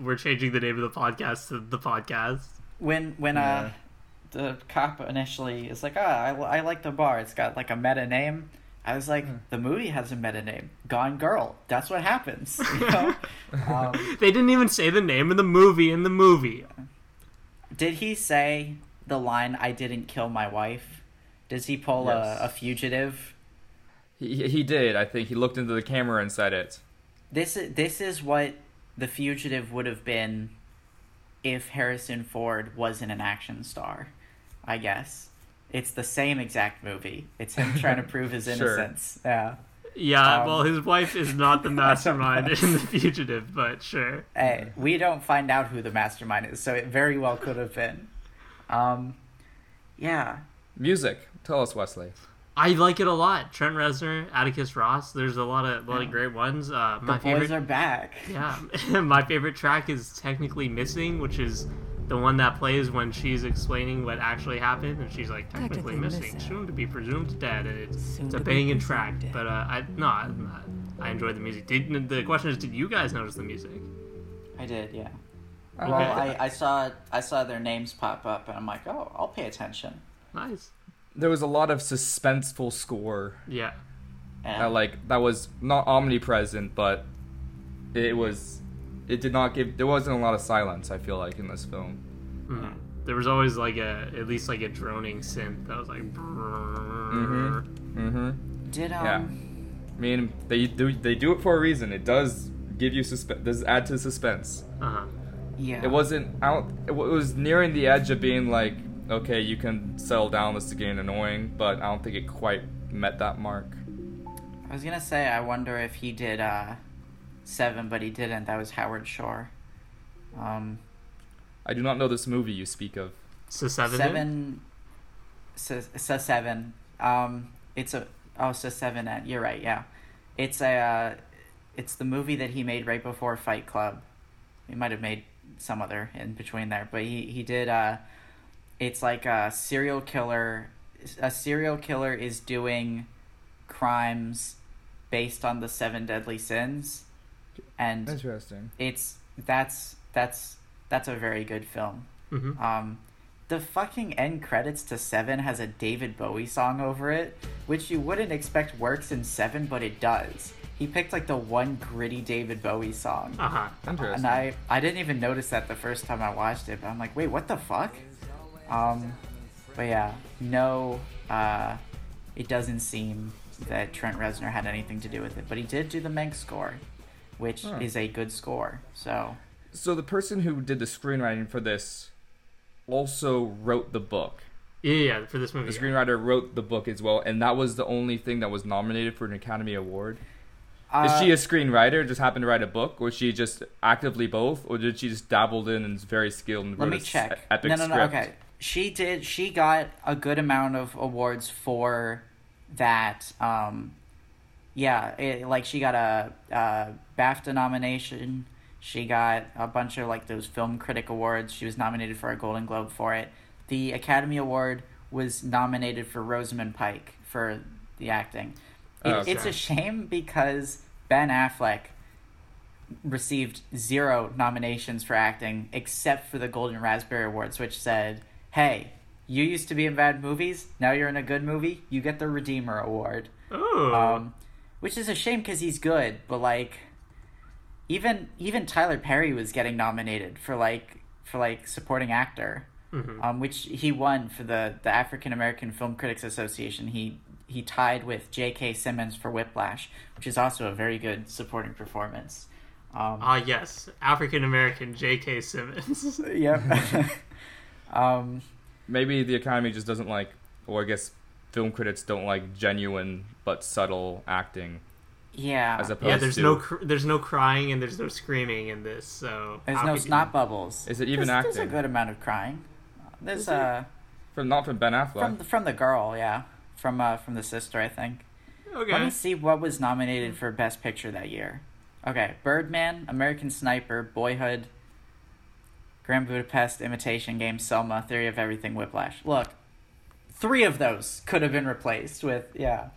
we're changing the name of the podcast to the podcast. When when Yeah. uh the cop initially is like, "Ah, I, I like the bar. It's got like a meta name." I was like, Hmm. "The movie has a meta name. Gone Girl. That's what happens." (laughs) You know? (laughs) um, They didn't even say the name of the movie in the movie. did he say the line "I didn't kill my wife"? Does he pull Yes. a, a fugitive? He, he- he did. I think he looked into the camera and said it. This is this is what the fugitive would have been if Harrison Ford wasn't an action star. I guess it's the same exact movie. It's him trying to prove his (laughs) Sure. innocence. Yeah. Yeah, Um, well, his wife is not the (laughs) mastermind in the fugitive, but sure. Hey, we don't find out who the mastermind is, so it very well could have been. Um, yeah. Music. Tell us, Wesley. I like it a lot. Trent Reznor, Atticus Ross. There's a lot of lot of great ones. Uh, The my boys favorite, are back. yeah, (laughs) my favorite track is technically missing, which is the one that plays when she's explaining what actually happened, and she's like technically, Technically missing, missing. soon to be presumed dead, and it's, it's a to be banging track. dead. But uh, I no, I, I enjoyed the music. Did, the question is, did you guys notice the music? I did, yeah. I Well, I, I saw I saw their names pop up, and I'm like, oh, I'll pay attention. Nice. There was a lot of suspenseful score Yeah. And that like that was not omnipresent, but it was. It did not give. There wasn't a lot of silence. I feel like in this film. Mhm. There was always like a at least like a droning synth that was like. Mhm. Mm-hmm. did um, Yeah. I mean, they do they do it for a reason. It does give you suspense. Does add to suspense. Uh-huh. yeah. It wasn't out. It wa- it was nearing the edge of being like, okay, you can settle down. This is getting annoying, but I don't think it quite met that mark. I was gonna say, I wonder if he did uh, seven, but he didn't. That was Howard Shore. Um, I do not know this movie you speak of. So seven. seven. So, so seven. Um, it's a oh, so seven. You're right. Yeah, it's a. Uh, it's the movie that he made right before Fight Club. He might have made some other in between there, but he he did. Uh, it's like a serial killer. A serial killer is doing crimes based on the seven deadly sins, and Interesting. it's that's that's that's a very good film. hmm Um, the fucking end credits to Seven has a David Bowie song over it, which you wouldn't expect works in Seven, but it does. He picked like the one gritty David Bowie song, Uh huh. Interesting. and I I didn't even notice that the first time I watched it. But I'm like, wait, what the fuck? Um, but yeah, no, uh, it doesn't seem that Trent Reznor had anything to do with it, but he did do the Mank score, which Huh. is a good score. So So the person who did the screenwriting for this also wrote the book. Yeah, yeah, for this movie. The yeah. screenwriter wrote the book as well, and that was the only thing that was nominated for an Academy Award. uh, Is she a screenwriter, just happened to write a book, or she just actively both, or did she just dabbled in and is very skilled and Let wrote me a s- check. epic no, no, no. script? Okay, she did. She got a good amount of awards for that. Um, yeah, it, like she got a, a BAFTA nomination. She got a bunch of like those film critic awards. She was nominated for a Golden Globe for it. The Academy Award was nominated for Rosamund Pike for the acting. It, Oh, okay. It's a shame because Ben Affleck received zero nominations for acting except for the Golden Raspberry Awards, which said, "Hey, you used to be in bad movies. Now you're in a good movie. You get the Redeemer Award." Oh. Um, which is a shame because he's good, but like, even even Tyler Perry was getting nominated for like for like supporting actor, mm-hmm. um, which he won for the the African American Film Critics Association. He he tied with J.K. Simmons for Whiplash, which is also a very good supporting performance. Um, Ah, yes, African American J.K. Simmons. (laughs) yep. (laughs) um, Maybe the Academy just doesn't like, or I guess film critics don't like genuine but subtle acting. yeah. As opposed yeah, there's to- no cr- there's no crying and there's no screaming in this. So There's how no could you- snot bubbles. Is it even there's, There's a good amount of crying. There's a uh From not from Ben Affleck. from the, from the girl, yeah, from uh from the sister, I think. Okay. Let me see what was nominated for Best Picture that year. Okay, Birdman, American Sniper, Boyhood, Grand Budapest, Imitation Game, Selma, Theory of Everything, Whiplash. Look, three of those could have been replaced with yeah.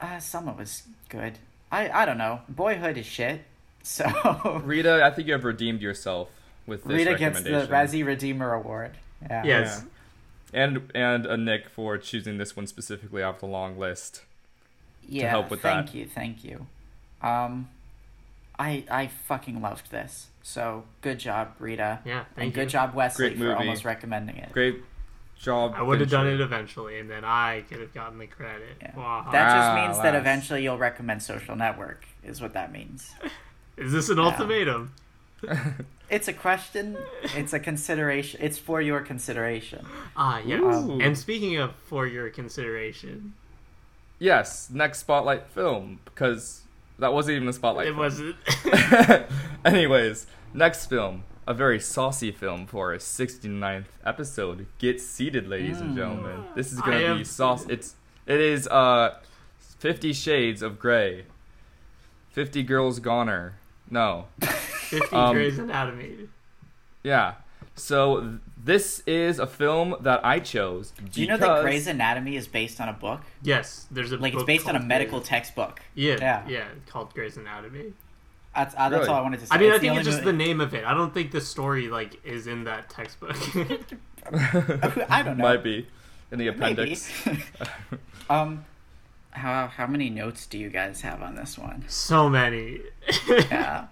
Uh, Selma was good. I I don't know. Boyhood is shit. (laughs) So Rita, I think you have redeemed yourself with this Rita gets the recommendation. Razzie Redeemer Award. Yeah. Yes. And and a Nick for choosing this one specifically off the long list. yeah, To help with thank that. Thank you, thank you. Um, I I fucking loved this. So good job, Rita, Yeah. and Thank good you. job, Wesley, Great for movie. almost recommending it. Great job. I would have done it eventually, and then I could have gotten the credit. Yeah. Wow. That just Ah, means that alas. eventually you'll recommend Social Network, is what that means. (laughs) Is this an Yeah. ultimatum? (laughs) It's a question. It's a consideration. It's for your consideration. Ah, yes. Ooh. And speaking of for your consideration, Yes, next spotlight film because that wasn't even a spotlight. it film. wasn't. (laughs) (laughs) Anyways, next film, a very saucy film for our 69th episode. Get seated, ladies and Mm. gentlemen. This is gonna am be sauce. It's it is uh, Fifty Shades of Grey. Fifty Girls Goner. No, (laughs) 50 Um, Grey's Anatomy. yeah. So this is a film that I chose. Do you know that because- Grey's Anatomy is based on a book? Yes, there's a Like it's based on a medical Grey's- textbook. Yeah, Yeah. yeah, called Grey's Anatomy. That's uh, that's Really? all I wanted to say. I mean, I think it's only just the name of it. I don't think the story like is in that textbook. (laughs) I don't know. Might be in the appendix. (laughs) um, how how many notes do you guys have on this one? so many. Yeah.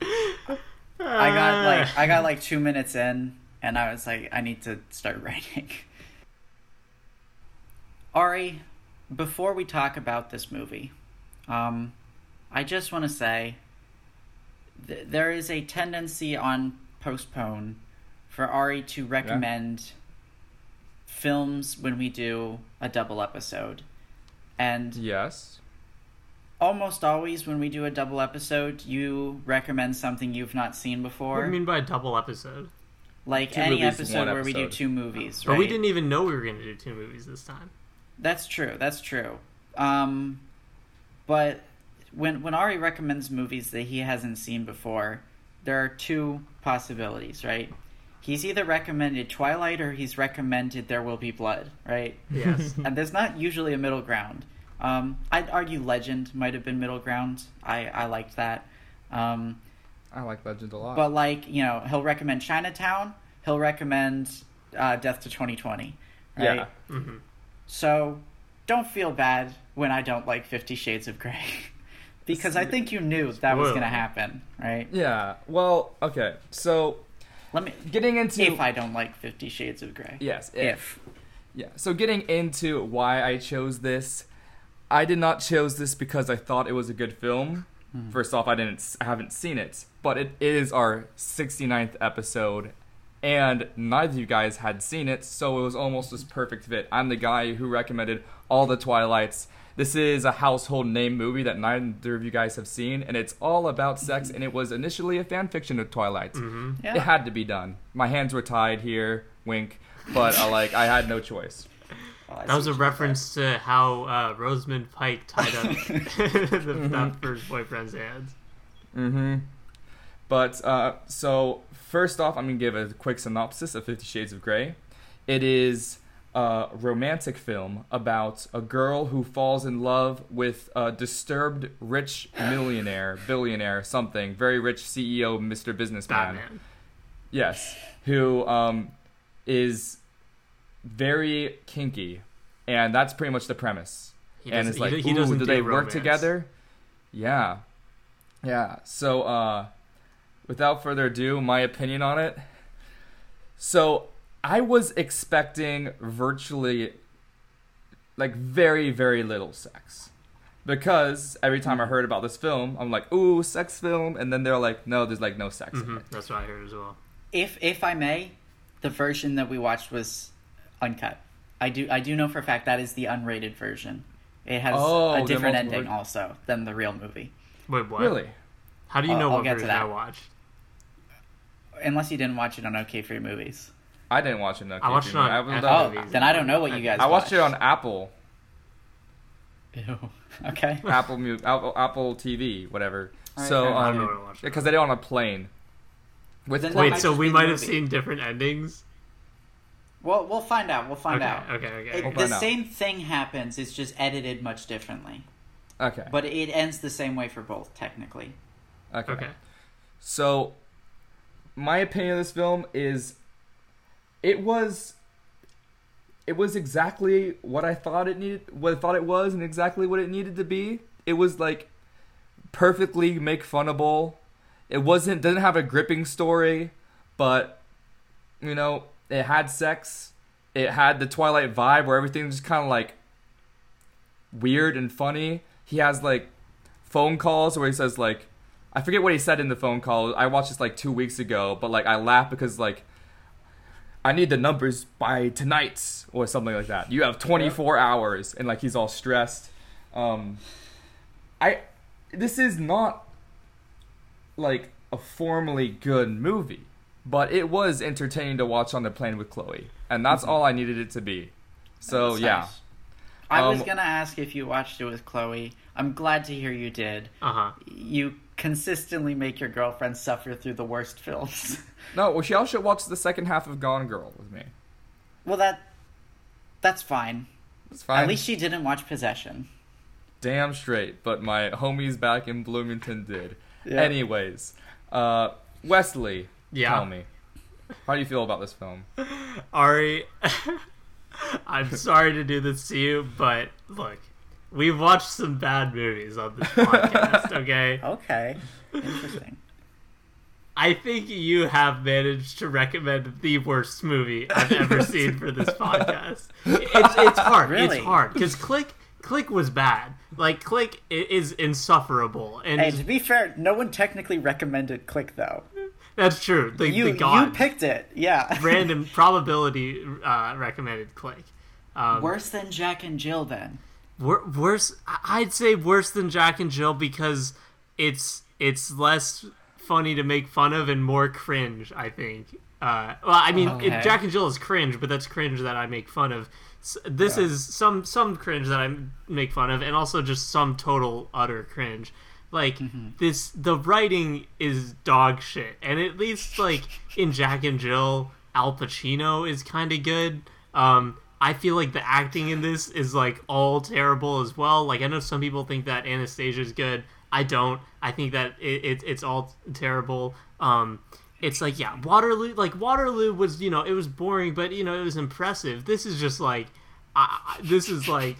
(laughs) I got like I got like two minutes in, and I was like, I need to start (laughs) writing. Ari, before we talk about this movie, um, I just want to say th- there is a tendency on postpone for Ari to recommend films when we do a double episode, and yes. almost always when we do a double episode, you recommend something you've not seen before. What do you mean by a double episode? Like Two any episode one where we do two movies, But we didn't even know we were going to do two movies this time. That's true. That's true. Um, but when when Ari recommends movies that he hasn't seen before, there are two possibilities, right? He's either recommended Twilight or he's recommended There Will Be Blood, right? Yes. (laughs) and there's not usually a middle ground. Um, I'd argue Legend might have been middle ground. I I liked that. Um, I like Legend a lot. but like you know, he'll recommend Chinatown. He'll recommend uh, Death to 2020. Right? yeah. hmm So don't feel bad when I don't like Fifty Shades of Grey. (laughs) because I think you knew that was going to happen, right? Yeah. Well, okay. So Let me. getting into If I don't like Fifty Shades of Grey. yes, If. Yeah. So getting into why I chose this, I did not chose this because I thought it was a good film. First off, I didn't I haven't seen it, but it is our 69th episode and neither of you guys had seen it, so it was almost this perfect fit. I'm the guy who recommended all the Twilights. This is a household name movie that neither of you guys have seen, and it's all about sex, and it was initially a fan fiction of Twilight. hmm Yeah. It had to be done. My hands were tied here, wink, but uh, like I had no choice. Oh, That was a what you reference to how uh, Rosamund Pike tied up (laughs) (laughs) the, that first boyfriend's hands. Mm-hmm. But uh, so first off, I'm gonna give a quick synopsis of Fifty Shades of Grey. It is a romantic film about a girl who falls in love with a disturbed rich millionaire, (laughs) billionaire, something very rich CEO, Mr. Businessman. Batman. Yes, who um, is very kinky, and that's pretty much the premise. He and it's like, he ooh, do do they work together? Yeah, yeah. So, uh, without further ado, my opinion on it. So, I was expecting virtually, like, very, very little sex. Because every time I heard about this film, I'm like, ooh, sex film. And then they're like, no, there's like no sex in Mhm, it. That's what I heard as well. If if I may, the version that we watched was uncut. I do I do know for a fact that is the unrated version. It has Oh, a different multiple ending also than the real movie. Wait, what? Really? How do you I'll- know I'll what get to version I that. watched? Unless you didn't watch it on OK Free Movies. I didn't watch it. No, I watched it on I haven't Apple Oh, Movies. then I don't know what you guys. I watched it on Apple, Ew. (laughs) Okay. (laughs) Apple, Apple, Apple TV, whatever. Alright, so, fair. I um, don't know what I watched. because they did it on a plane. With Then that Wait, so we might have seen different endings? Well, we'll find out. We'll find okay, out. okay, okay, It- We'll the find out. same thing happens. It's just edited much differently, okay, but it ends the same way for both technically. okay, okay. So, my opinion of this film is, it was, it was exactly what I thought it needed, what I thought it was, and exactly what it needed to be. It was like perfectly make funnable. It wasn't didn't have a gripping story, but you know it had sex. It had the Twilight vibe where everything's just kind of like weird and funny. He has like phone calls where he says like I forget what he said in the phone call. I watched this like two weeks ago, but like I laugh because like I need the numbers by tonight or something like that. You have 24 hours, and like he's all stressed. Um, I this is not like a formally good movie, but it was entertaining to watch on the plane with Chloe, and that's all I needed it to be. So yeah, nice. I was Um, gonna ask if you watched it with Chloe. I'm glad to hear you did. Uh huh. You consistently make your girlfriend suffer through the worst films. (laughs) no, well she also watched the second half of Gone Girl with me. well, that that's fine. It's fine. At least she didn't watch Possession. Damn straight, but my homies back in Bloomington did. Yeah. Anyways, uh, Wesley, Yeah. tell me, how do you feel about this film? (laughs) Ari, (laughs) I'm sorry to do this to you, but look, we've watched some bad movies on this podcast, (laughs) okay? Okay, interesting. I think you have managed to recommend the worst movie I've ever (laughs) seen for this podcast. It's, it's (laughs) hard. Really? It's hard because Click Click was bad. Like Click is insufferable, and hey, to be fair, no one technically recommended Click though. that's true. The, You the god you picked it, yeah. random probability uh, recommended Click. Um, Worse than Jack and Jill, then. Wor- worse i'd say worse than jack and jill because it's it's less funny to make fun of and more cringe i think. Uh, well i mean Okay. it, jack and jill is cringe but that's cringe that i make fun of. S- this is some some cringe that I make fun of and also just some total utter cringe. Like this the writing is dog shit and at least like in jack and jill al pacino is kind of good. Um I feel like the acting in this is like all terrible as well. Like I know some people think that Anastasia is good. I don't. I think that it, it it's all terrible. Um, it's like yeah, Waterloo. Like Waterloo was you know it was boring, but you know it was impressive. This is just like, I, I- this is like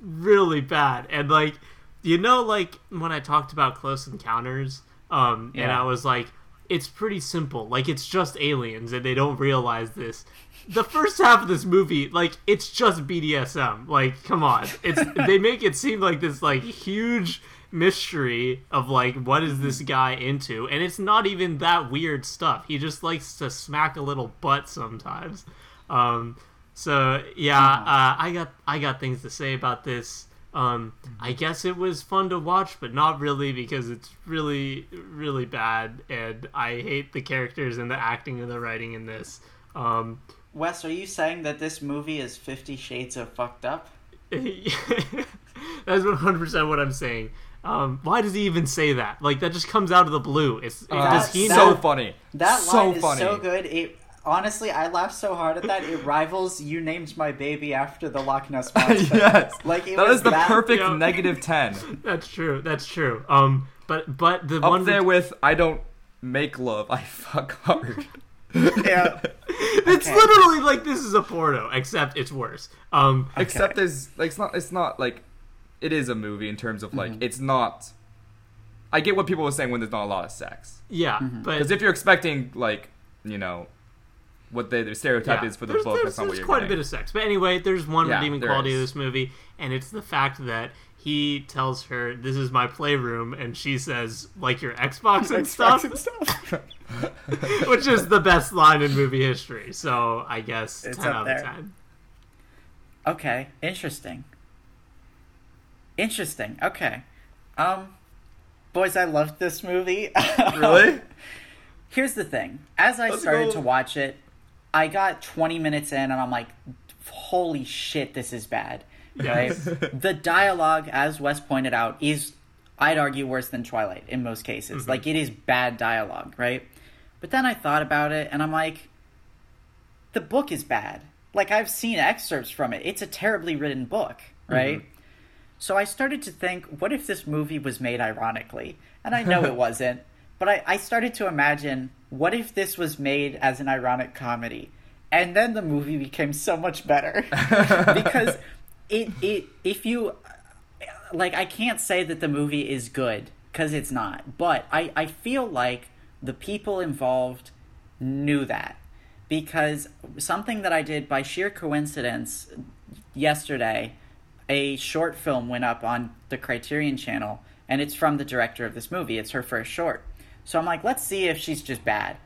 really bad. And like you know like when I talked about Close Encounters, um, and I was like, it's pretty simple. Like it's just aliens, and they don't realize this the first half of this movie, like it's just BDSM. Like, come on, it's (laughs) they make it seem like this like huge mystery of like what is this guy into, and it's not even that weird stuff. He just likes to smack a little butt sometimes. Um, so yeah, uh, I got I got things to say about this. Um, I guess it was fun to watch, but not really because it's really, really bad, and I hate the characters and the acting and the writing in this. Um, Wes, are you saying that this movie is Fifty Shades of fucked up? (laughs) That's one hundred percent what I'm saying. Um, why does he even say that? Like that just comes out of the blue. It's Uh, does he that- know? so funny. That so line is funny. so good. It honestly, I laughed so hard at that. It rivals "You named my baby after the Loch Ness monster." (laughs) yes, like it that was is the that- perfect Yeah. negative ten. (laughs) That's true. That's true. Um, but but the Up one there with I don't make love, I fuck hard. (laughs) Yeah. (laughs) it's okay. literally like this is a porno, except it's worse. Um, Except there's like it's not it's not like it is a movie in terms of like Mm-hmm. it's not. I get what people were saying when there's not a lot of sex. Yeah, Mm-hmm. but Because if you're expecting like you know what the, the stereotype yeah, is for the there's, book, there's, that's not what you're quite getting. a bit of sex. But anyway, there's one Yeah, redeeming there quality of this movie, and it's the fact that he tells her, "This is my playroom," and she says, "Like your Xbox and stuff," (laughs) which is the best line in movie history. So I guess It's ten out there. of ten. Okay, interesting. Interesting. Okay. Um boys, I loved this movie. (laughs) really? Here's the thing. As I Let's started go. to watch it, I got 20 minutes in and I'm like, holy shit, this is bad. Right? (laughs) The dialogue, as Wes pointed out, is, I'd argue, worse than Twilight in most cases. Mm-hmm. Like, it is bad dialogue, right? But then I thought about it and I'm like, the book is bad. Like, I've seen excerpts from it. It's a terribly written book, mm-hmm. right? So I started to think, what if this movie was made ironically? And I know it (laughs) wasn't, but I, I started to imagine, what if this was made as an ironic comedy? And then the movie became so much better. (laughs) because it, it if you like I can't say that the movie is good because it's not, but I, I feel like the people involved knew that because something that I did by sheer coincidence yesterday, a short film went up on the Criterion channel and it's from the director of this movie. It's her first short. So I'm like, let's see if she's just bad.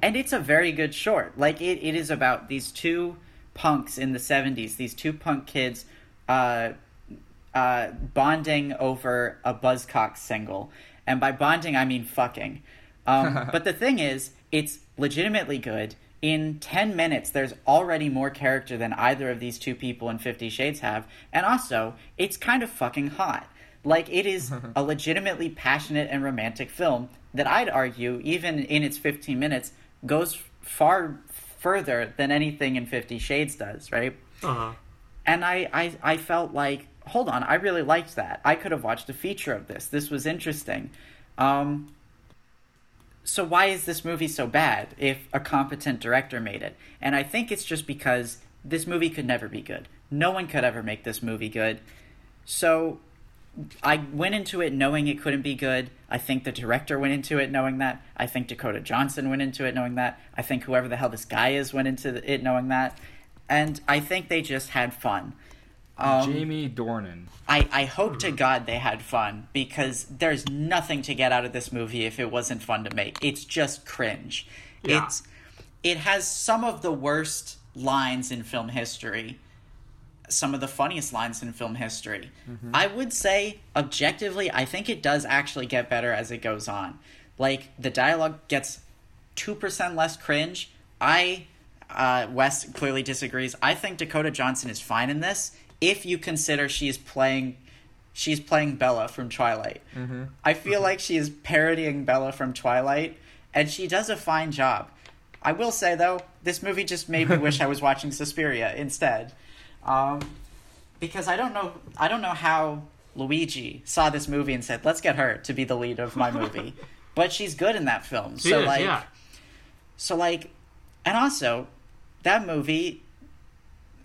And it's a very good short. Like it, it is about these two punks in the 70s, these two punk kids uh, uh, bonding over a Buzzcocks single. And by bonding, I mean fucking. Um, (laughs) but the thing is, it's legitimately good. In 10 minutes, there's already more character than either of these two people in Fifty Shades have. And also, it's kind of fucking hot. Like, it is (laughs) a legitimately passionate and romantic film that I'd argue, even in its 15 minutes, goes far further than anything in Fifty Shades does, right? Uh-huh. And I, I I felt like hold on I really liked that I could have watched a feature of this this was interesting um so why is this movie so bad if a competent director made it and I think it's just because this movie could never be good no one could ever make this movie good so I went into it knowing it couldn't be good. I think the director went into it knowing that. I think Dakota Johnson went into it knowing that. I think whoever the hell this guy is went into it knowing that. And I think they just had fun. Um, Jamie Dornan. I, I hope to God they had fun because there's nothing to get out of this movie if it wasn't fun to make. It's just cringe. Yeah. It's it has some of the worst lines in film history, some of the funniest lines in film history. I would say objectively, I think it does actually get better as it goes on. Like the dialogue gets two percent less cringe. I uh, Wes clearly disagrees. I think Dakota Johnson is fine in this if you consider she's playing she's playing Bella from Twilight. I feel like she is parodying Bella from Twilight, and she does a fine job. I will say though, this movie just made me wish I was (laughs) watching Suspiria instead, um, because I don't know I don't know how Luigi saw this movie and said, "Let's get her to be the lead of my movie," (laughs) but she's good in that film. She so is, like, yeah. so like, and also, that movie.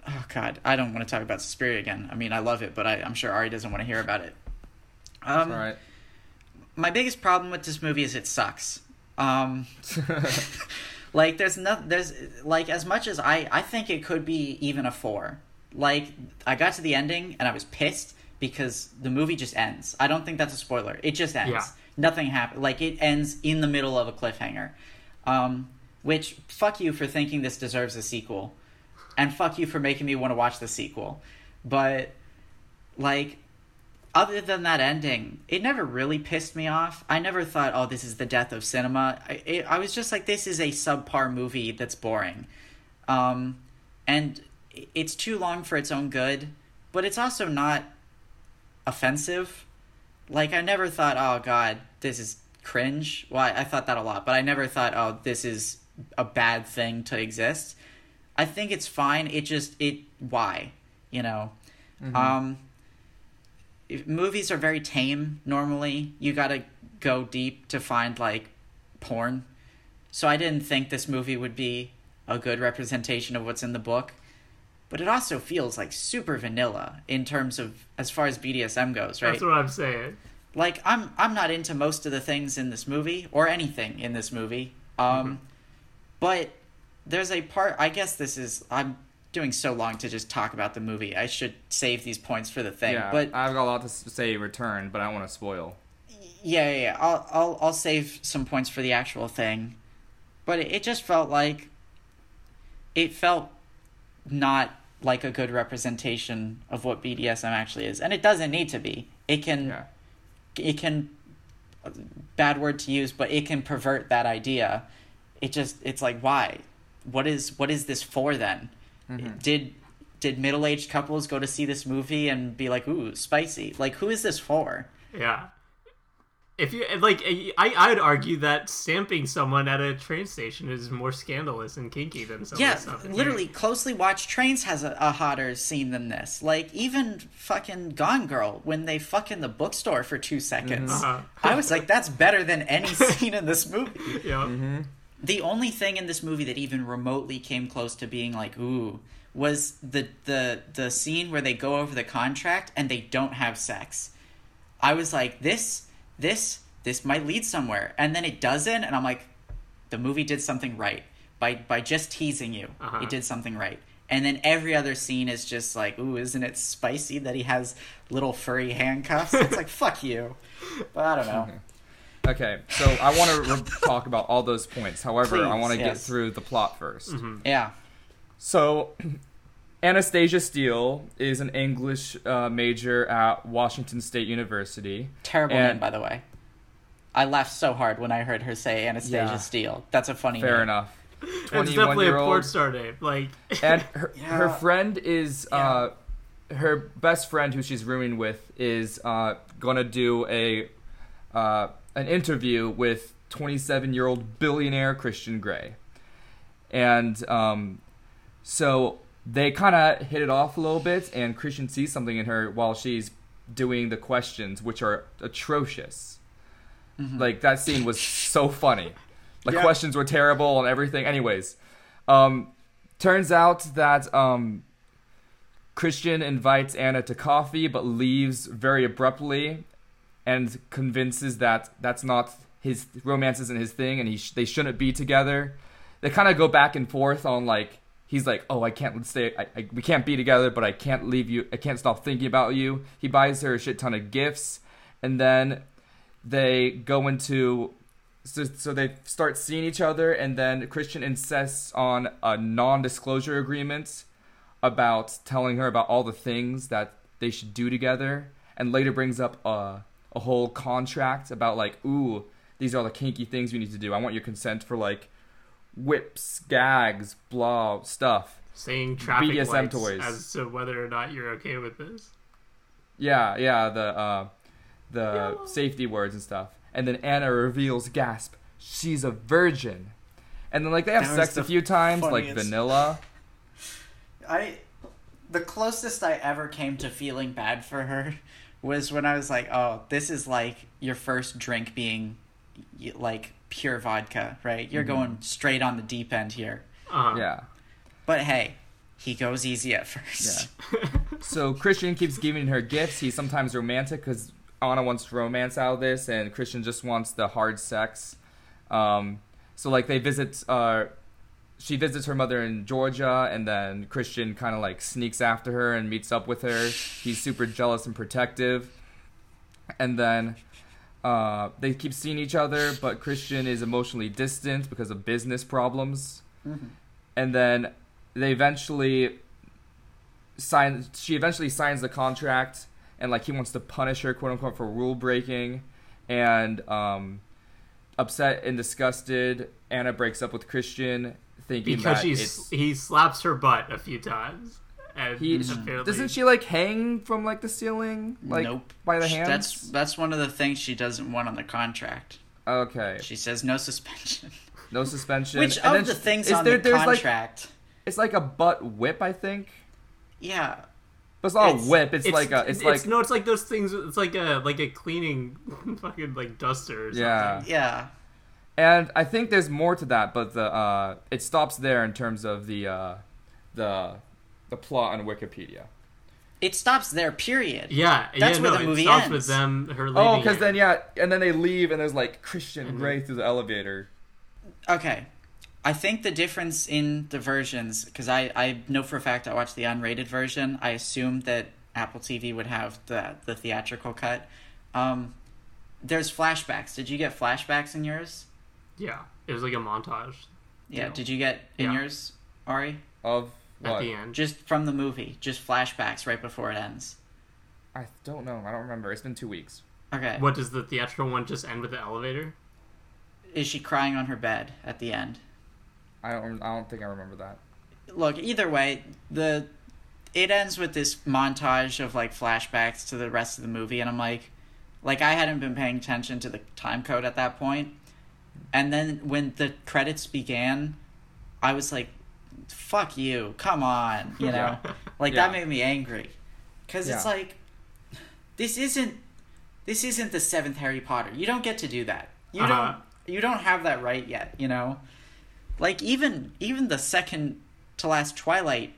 Oh God, I don't want to talk about Suspiria again. I mean, I love it, but I, I'm sure Ari doesn't want to hear about it. Um, All right. my biggest problem with this movie is it sucks. Um, (laughs) (laughs) like there's no there's like as much as I I think it could be even a four. Like I got to the ending and I was pissed because the movie just ends. I don't think that's a spoiler. It just ends. Yeah. Nothing happened. Like it ends in the middle of a cliffhanger. Um, which fuck you for thinking this deserves a sequel, and fuck you for making me want to watch the sequel. But like other than that ending, it never really pissed me off. I never thought, oh, this is the death of cinema. I, it, I was just like, this is a subpar movie that's boring. Um, and it's too long for its own good, but it's also not offensive. Like, I never thought, oh, God, this is cringe. Well, I, I thought that a lot, but I never thought, oh, this is a bad thing to exist. I think it's fine. It just, it, why? You know? Um, if- movies are very tame normally. You gotta go deep to find like porn. So I didn't think this movie would be a good representation of what's in the book. but it also feels like super vanilla in terms of as far as BDSM goes, right? That's what I'm saying. like I'm I'm not into most of the things in this movie or anything in this movie. Um but there's a part I guess this is I'm doing so long to just talk about the movie. I should save these points for the thing. yeah, but I've got a lot to say in return, but I don't want to spoil. yeah, yeah, yeah. I'll I'll I'll save some points for the actual thing. But it, it just felt like it felt not like a good representation of what BDSM actually is. And it doesn't need to be. It can Yeah. it can bad word to use but it can pervert that idea it just it's like why what is what is this for then mm-hmm. did did middle-aged couples go to see this movie and be like ooh spicy like who is this for Yeah. If you like, eh, I I'd argue that stamping someone at a train station is more scandalous and kinky than some of yeah stuff. literally here. closely watched trains has a, a hotter scene than this like even fucking gone girl when they fuck in the bookstore for two seconds Uh-huh. i was like that's better than any (laughs) scene in this movie Yeah. Mm-hmm. The only thing in this movie that even remotely came close to being like ooh was the the the scene where they go over the contract and they don't have sex. I was like this this this might lead somewhere. And then it doesn't and i'm like the movie did something right. By by just teasing you Uh-huh. it did something right. And then every other scene is just like ooh isn't it spicy that he has little furry handcuffs? It's like (laughs) fuck you. But i don't know (laughs) Okay, so I want to re- (laughs) talk about all those points. However, I want to get through the plot 1st yeah So, (clears throat) Anastasia Steele is an English uh, major at Washington State University. Terrible And- name, by the way. I laughed so hard when I heard her say Anastasia Yeah. Steele. That's a funny Fair name. enough. It's 21 definitely year a porn old. star name. Like, (laughs) And her, her friend is, uh, her best friend who she's rooming with is uh, going to do a uh, an interview with 27 year old billionaire Christian Grey. And um, so they kind of hit it off a little bit, and Christian sees something in her while she's doing the questions, which are atrocious. Like that scene was so funny. The Yeah. questions were terrible and everything. Anyways, um, turns out that um, Christian invites Anna to coffee, but leaves very abruptly, and convinces that that's not his romance isn't his thing, and he sh- they shouldn't be together. They kind of go back and forth on like he's like, oh, I can't stay, I, I, we can't be together, but I can't leave you, I can't stop thinking about you. He buys her a shit ton of gifts, and then they go into so, so they start seeing each other and then christian insists on a non-disclosure agreement about telling her about all the things that they should do together and later brings up a, a whole contract about like ooh these are the kinky things we need to do i want your consent for like whips gags blah stuff saying traffic BDSM lights toys. as to whether or not you're okay with this. Yeah, yeah, the uh, the safety words and stuff. And then Anna reveals, gasp, she's a virgin. And then like they have That was sex a few times, like vanilla. I the closest I ever came to feeling bad for her was when I was like, "Oh, this is like your first drink being like pure vodka, right? You're going straight on the deep end here." Uh-huh. Yeah. But hey, he goes easy at first. Yeah. (laughs) so Christian keeps giving her gifts. He's sometimes romantic because Anna wants romance out of this, and Christian just wants the hard sex. Um, so like they visit. Uh, she visits her mother in Georgia, and then Christian kind of like sneaks after her and meets up with her. He's super jealous and protective, and then. Uh, they keep seeing each other, but Christian is emotionally distant because of business problems. And then they eventually sign she eventually signs the contract and like he wants to punish her quote unquote for rule breaking and um upset and disgusted anna breaks up with christian thinking because that she's he slaps her butt a few times. And he apparently, doesn't she like hang from like the ceiling like nope. by the hands That's that's one of the things she doesn't want on the contract. okay She says no suspension. no suspension Which And then of the sh- things is on there- the there's like contract? it's like a butt whip i think yeah. but it's not It's- a whip it's, like a it's, like no, it's like those things. It's like a like a cleaning (laughs) fucking like duster. Or something. Yeah. Yeah. And I think there's more to that, but the uh, it stops there in terms of the uh, the the plot on Wikipedia. It stops there. Period. Yeah, That's yeah, where no, the it movie stops ends. with them her leaving. Oh, because then yeah, and then they leave, and there's like Christian Mhm. Grey through the elevator. Okay. I think the difference in the versions, because I, I know for a fact I watched the unrated version. I assumed that Apple TV would have the the theatrical cut. Um, there's flashbacks. Did you get flashbacks in yours? Yeah, it was like a montage Yeah. No. Did you get in Yeah. yours, Ari? Of at what? the end. Just from the movie, just flashbacks right before it ends. I don't know. I don't remember. It's been two weeks. Okay. What does the theatrical one just end with the elevator? Is she crying on her bed at the end? I don't. I don't think I remember that. look either way the it ends with this montage of like flashbacks to the rest of the movie and i'm like like i hadn't been paying attention to the time code at that point and then when the credits began i was like fuck you. Come on you know? Like that made me angry. Because it's like this isn't this isn't the seventh harry potter. You don't get to do that. You Uh-huh. don't you don't have that right yet you know? Like even even the second to last twilight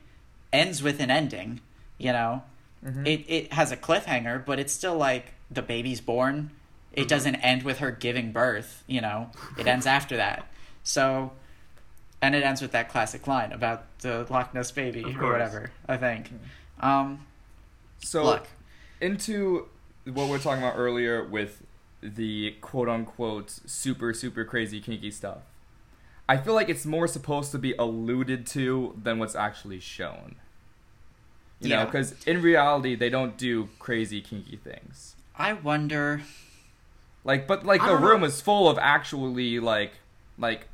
ends with an ending you know? Mhm. it it has a cliffhanger but it's still like the baby's born it doesn't end with her giving birth you know. It ends after that. So and it ends with that classic line about the loch ness baby or whatever i think. Um So look into what we are talking about earlier with the quote unquote super super crazy kinky stuff. I feel like it's more supposed to be alluded to than what's actually shown. You know, because in reality they don't do crazy kinky things. i wonder Like, but like the room know. is full of actually like, like,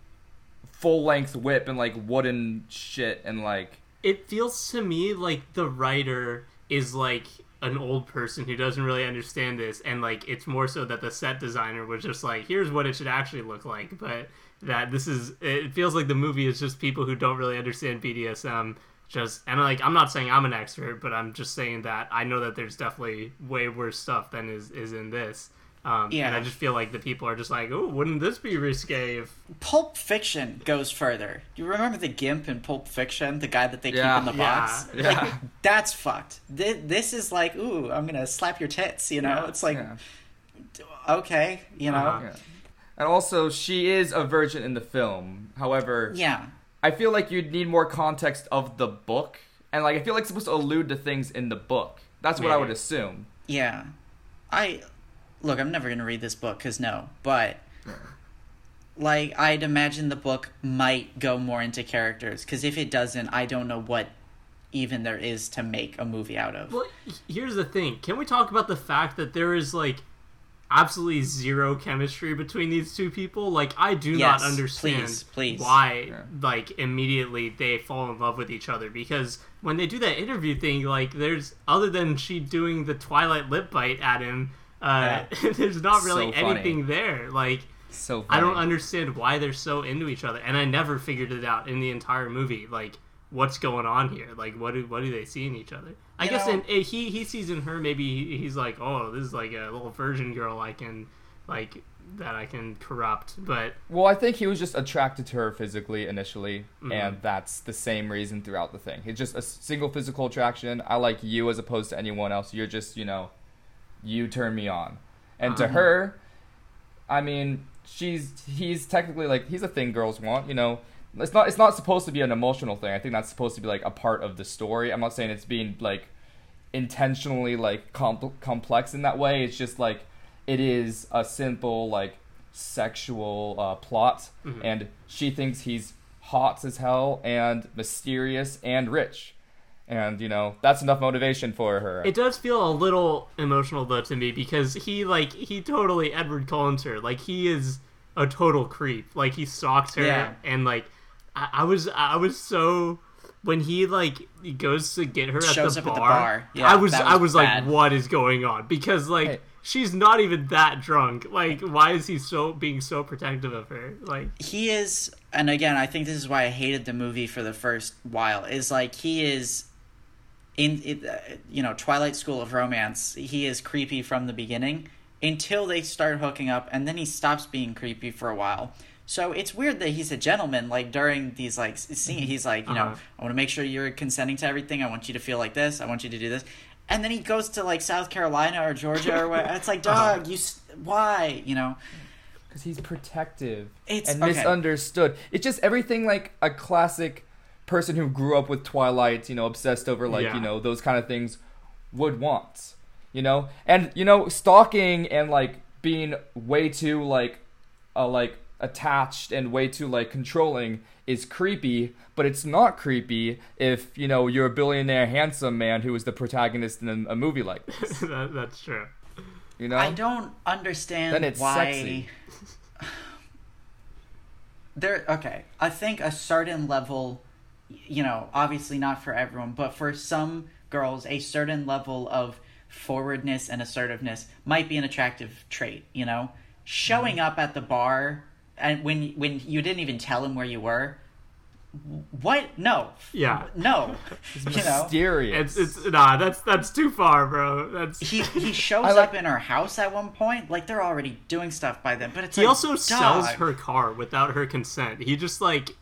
full length whip and like wooden shit and like. It feels to me like the writer is like an old person who doesn't really understand this, and like it's more so that the set designer was just like, here's what it should actually look like, but that this is. It feels like the movie is just people who don't really understand BDSM. Just and like I'm not saying I'm an expert, but I'm just saying that I know that there's definitely way worse stuff than is is in this. Um, And I just feel like the people are just like, oh, wouldn't this be risque if Pulp Fiction goes further. You remember the gimp in Pulp Fiction, the guy that they Yeah. keep in the box? Yeah. Yeah. Like, that's fucked. Thi- This is like, ooh, I'm gonna slap your tits. You know, Yeah. it's like, yeah. okay, you know, Uh-huh. Yeah. And also, she is a virgin in the film. However, yeah, I feel like you'd need more context of the book, and like I feel like it's supposed to allude to things in the book. That's what I would assume. yeah. I look. I'm never gonna read this book because no, but like I'd imagine the book might go more into characters because if it doesn't, I don't know what even there is to make a movie out of. Well, here's the thing. Can we talk about the fact that there is like absolutely zero chemistry between these two people? Like I do Yes, not understand please, please. why Yeah. like immediately they fall in love with each other because when they do that interview thing, like there's other than she doing the Twilight lip bite at him, uh, (laughs) there's not really So funny. anything there. Like So I don't understand why they're so into each other, and I never figured it out in the entire movie. Like, what's going on here? Like, what do what do they see in each other? I You guess know- in, eh, he he sees in her maybe he's like, oh, this is like a little virgin girl I can like that I can corrupt, but Well, I think he was just attracted to her physically initially, Mhm. and that's the same reason throughout the thing. It's just a single physical attraction. I like you as opposed to anyone else. You're just, you know, you turn me on. And to Uh-huh. her, I mean, she's he's technically like he's a thing girls want, you know. It's not it's not supposed to be an emotional thing. I think that's supposed to be like a part of the story. I'm not saying it's being like intentionally like compl- complex in that way. It's just like it is a simple like sexual uh, plot, Mhm. and she thinks he's hot as hell and mysterious and rich, and you know that's enough motivation for her. it does feel a little emotional though to me because he like he totally Edward Cullen's her. Like he is a total creep. Like he stalks her Yeah. and like I, I was I was so when he like he goes to get her at Shows the up bar, at the bar. Yeah, I was, that I was was like, what is going on? Because like Hey. she's not even that drunk. Like, why is he so being so protective of her? Like, he is and again i think this is why i hated the movie for the first while is like he is in it, uh, you know twilight school of romance he is creepy from the beginning until they start hooking up and then he stops being creepy for a while So it's weird that he's a gentleman. Like during these like scenes, he's like, you know, Uh-huh. I want to make sure you're consenting to everything. I want you to feel like this. I want you to do this. And then he goes to like South Carolina or Georgia or where it's like, (laughs) Uh-huh. dog, you why? You know, because he's protective It's- and okay. misunderstood. It's just everything like a classic person who grew up with Twilight, you know, obsessed over like Yeah. you know those kind of things would want, you know, and you know stalking and like being way too like uh, like attached and way too like controlling is creepy, but it's not creepy if you know you're a billionaire handsome man who is the protagonist in a, a movie like (laughs) this, that, that's true. you know. I don't understand Then it's why. sexy. (sighs) (sighs) There, okay. I think a certain level, you know, obviously not for everyone, but for some girls, a certain level of forwardness and assertiveness might be an attractive trait. You know, showing Mm-hmm. up at the bar and when when you didn't even tell him where you were. What? No. Yeah. No. (laughs) you know. Mysterious. It's it's nah. That's that's too far, bro. That's He he (laughs) shows like- up in her house at one point. Like they're already doing stuff by then, but it's he like, also sells her car without her consent. He just like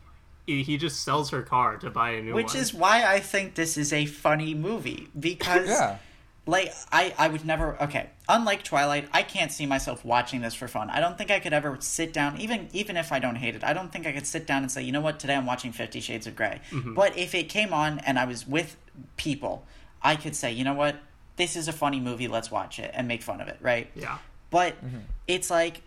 he he just sells her car to buy a new which one. Which is why I think this is a funny movie because yeah. like I I would never okay unlike Twilight I can't see myself watching this for fun I don't think I could ever sit down even even if I don't hate it I don't think I could sit down and say you know what today I'm watching 50 Shades of gray Mm-hmm. but if it came on and I was with people I could say you know what this is a funny movie let's watch it and make fun of it right yeah. but it's like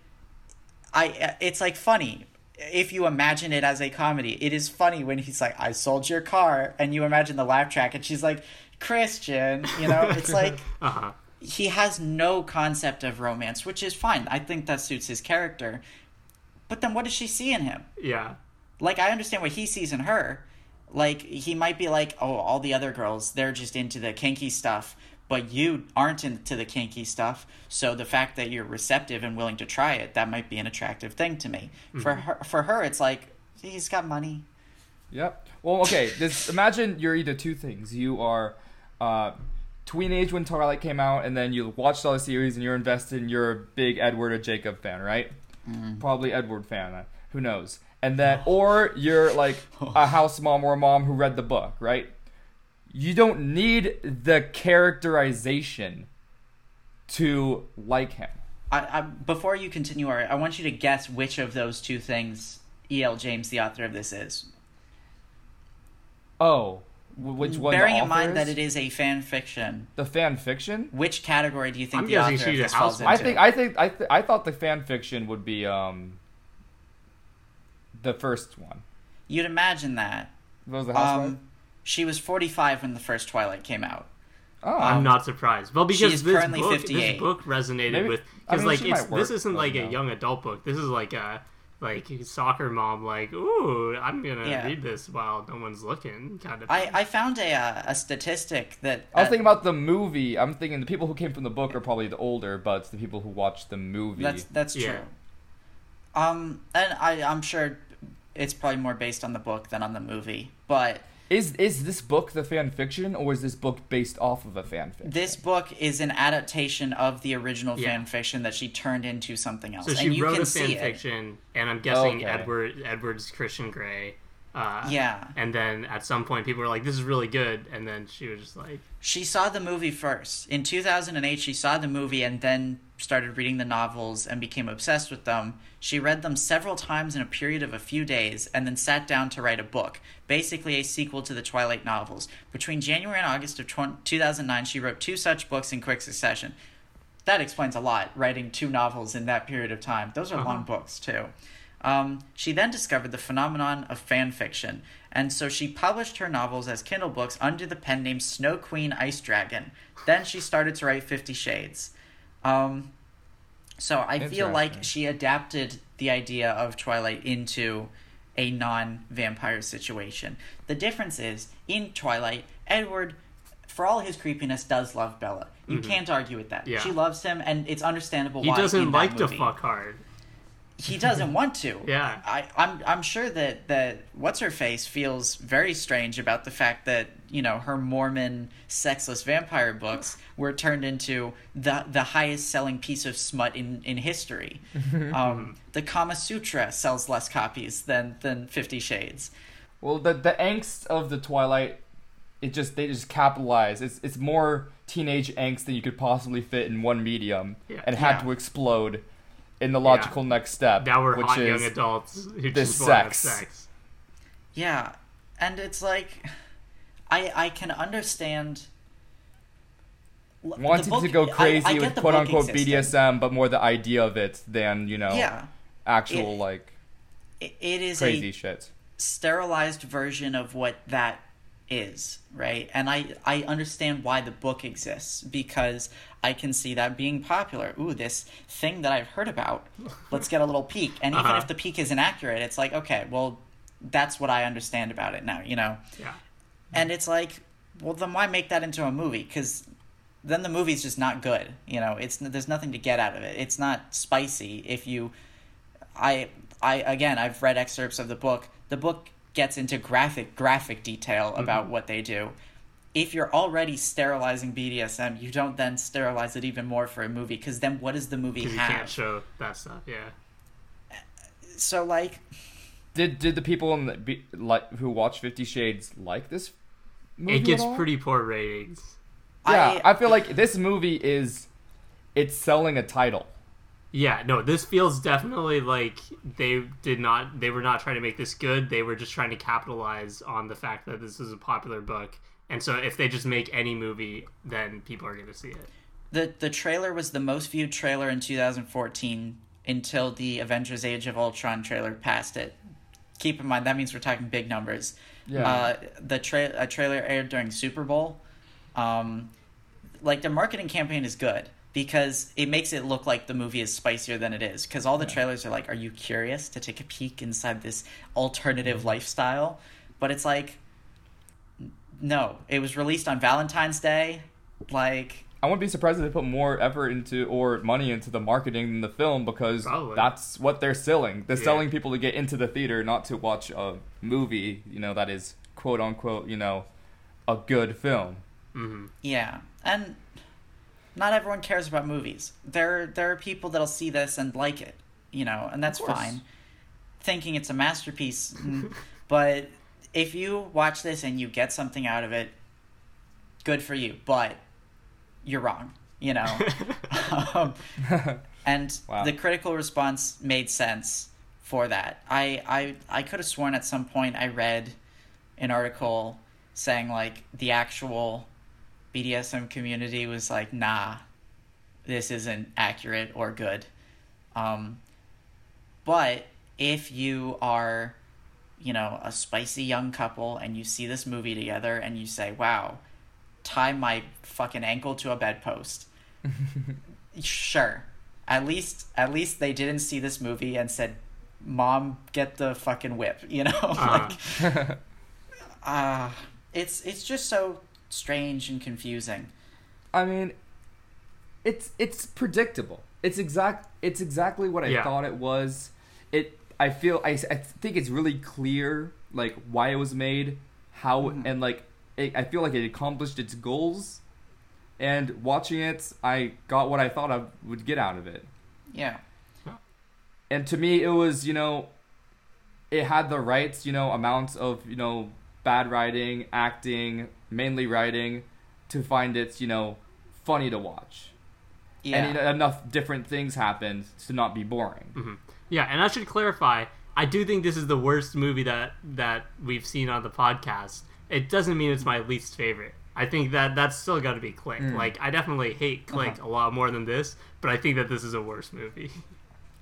i it's like funny if you imagine it as a comedy it is funny when he's like i sold your car and you imagine the laugh track and she's like christian you know it's (laughs) like Uh huh. he has no concept of romance which is fine i think that suits his character but then what does she see in him Yeah. like I understand what he sees in her. Like he might be like, oh, all the other girls, they're just into the kinky stuff, but you aren't into the kinky stuff. So the fact that you're receptive and willing to try it, that might be an attractive thing to me. For her, for her, it's like he's got money. Yep. Well, okay. This imagine you're either two things. You are uh, tween age when Twilight came out, and then you watched all the series, and you're invested, and you're a big Edward or Jacob fan, right? Probably Edward fan. uh, Who knows? And then, (laughs) or you're like (laughs) a house mom or a mom who read the book, right? You don't need the characterization to like him. I, I before you continue, Ari, I want you to guess which of those two things E.L. James, the author of this, is. Oh, which one? Bearing the in mind author that is? it is a fan fiction, the fan fiction. which category do you think I'm the author of this falls into? I think I think I th- I thought the fan fiction would be um the first one. You'd imagine that. What was the housewife? Um, she was 45 when the first Twilight came out. oh, I'm not surprised. Well, because is this book, 58. this book resonated Maybe- with I because mean, like it's might this isn't like a no. young adult book. This is like a like soccer mom like ooh I'm gonna Yeah. read this while no one's looking kind of. I, thing. I found a uh, a statistic that I was uh, thinking about the movie. I'm thinking the people who came from the book are probably the older, but it's the people who watched the movie. that's that's Yeah. true. Um, and I I'm sure it's probably more based on the book than on the movie, but Is is this book the fan fiction, or is this book based off of a fan fiction? this book is an adaptation of the original Yeah. fan fiction that she turned into something else. so she and you wrote can a see fan it. fiction, and I'm guessing Okay. Edward Edward's Christian Grey. Uh, Yeah. And then at some point, people were like, "This is really good," and then she was just like, She saw the movie first. In 2008, she saw the movie and then started reading the novels and became obsessed with them. She read them several times in a period of a few days and then sat down to write a book, basically a sequel to the Twilight novels. Between January and August of 20- 2009, she wrote two such books in quick succession. That explains a lot, writing two novels in that period of time. Those are long books, too. Um, she then discovered the phenomenon of fan fiction, and so she published her novels as Kindle books under the pen name Snow Queen Ice Dragon. Then she started to write Fifty Shades. Um, so I feel like she adapted the idea of Twilight into a non vampire situation. The difference is, in Twilight, Edward, for all his creepiness, does love Bella. You can't argue with that. Yeah. She loves him, and it's understandable why "He why. doesn't in that like to fuck hard." He doesn't (laughs) want to. Yeah. I, I'm I'm sure that that what's her face feels very strange about the fact that you know her Mormon sexless vampire books (laughs) were turned into the the highest selling piece of smut in in history. (laughs) um, the Kama Sutra sells less copies than than Fifty Shades. Well, the the angst of the Twilight, it just they just capitalize. It's it's more teenage angst than you could possibly fit in one medium, Yeah. and had Yeah. to explode in the logical next step, Now we're which hot is young adults who this just want to have sex. sex. Yeah, and it's like, I I can understand. l- the wanting book- to go crazy I get with quote unquote existing. BDSM, but more the idea of it than you know Yeah, actual It- like it, it is crazy a shit. sterilized version of what that is, right? And I I understand why the book exists because I can see that being popular. Ooh, this thing that I've heard about. (laughs) Let's get a little peek. And even Uh-huh. if the peek isn't accurate, it's like, okay, well, that's what I understand about it now, you know? Yeah. And it's like, well, then why make that into a movie? Because then the movie's just not good. You know, it's there's nothing to get out of it. It's not spicy. If you, I, I again, I've read excerpts of the book. The book gets into graphic graphic detail mm-hmm. about what they do. If you're already sterilizing BDSM, you don't then sterilize it even more for a movie. Because then, what does the movie Because you have? can't show that stuff. Yeah. so like, Did did the people in the, be, like who watch Fifty Shades like this? Movie It gets at all? pretty poor ratings. Yeah, I- I, feel like this movie is it's selling a title. Yeah, no, this feels definitely like they did not they were not trying to make this good. They were just trying to capitalize on the fact that this is a popular book. And so if they just make any movie, then people are going to see it. the the trailer was the most viewed trailer in 2014 until the Avengers: Age of Ultron trailer passed it. Keep in mind that means we're talking big numbers. Yeah. Uh, the tra- a trailer aired during Super Bowl. Um, like the marketing campaign is good because it makes it look like the movie is spicier than it is. Because all the trailers are like, "Are you curious to take a peek inside this alternative lifestyle?" But it's like, no, it was released on Valentine's Day. Like, I wouldn't be surprised if they put more effort into or money into the marketing than the film because Probably. that's what they're selling. They're Yeah. selling people to get into the theater, not to watch a movie. You know that is quote unquote you know a good film. hmm Yeah, and not everyone cares about movies. There, there are people that'll see this and like it, you know, and that's fine. Thinking it's a masterpiece, (laughs) but if you watch this and you get something out of it, good for you. But you're wrong, you know. (laughs) (laughs) um, and Wow. the critical response made sense for that. I, I, I could have sworn at some point I read an article saying like the actual BDSM community was like, nah, this isn't accurate or good. Um, but if you are, you know, a spicy young couple and you see this movie together and you say, wow, tie my fucking ankle to a bedpost. (laughs) sure. At least, at least they didn't see this movie and said, "Mom, get the fucking whip," (laughs) you know. like, (laughs) uh, it's it's just so strange and confusing. I mean, it's it's predictable. It's exact. It's exactly what I Yeah. thought it was. It. I feel. I. I think it's really clear, like why it was made, how, mm-hmm. and like it, I feel like it accomplished its goals. And watching it, I got what I thought I would get out of it. Yeah. And to me, it was you know, it had the right you know amount of you know bad writing, acting, mainly writing, to find it you know funny to watch Yeah. and you know, enough different things happened to not be boring. Yeah, and I should clarify. I do think this is the worst movie that that we've seen on the podcast. It doesn't mean it's my least favorite. I think that that's still got to be Click. Like I definitely hate Click a lot more than this, but I think that this is a worse movie.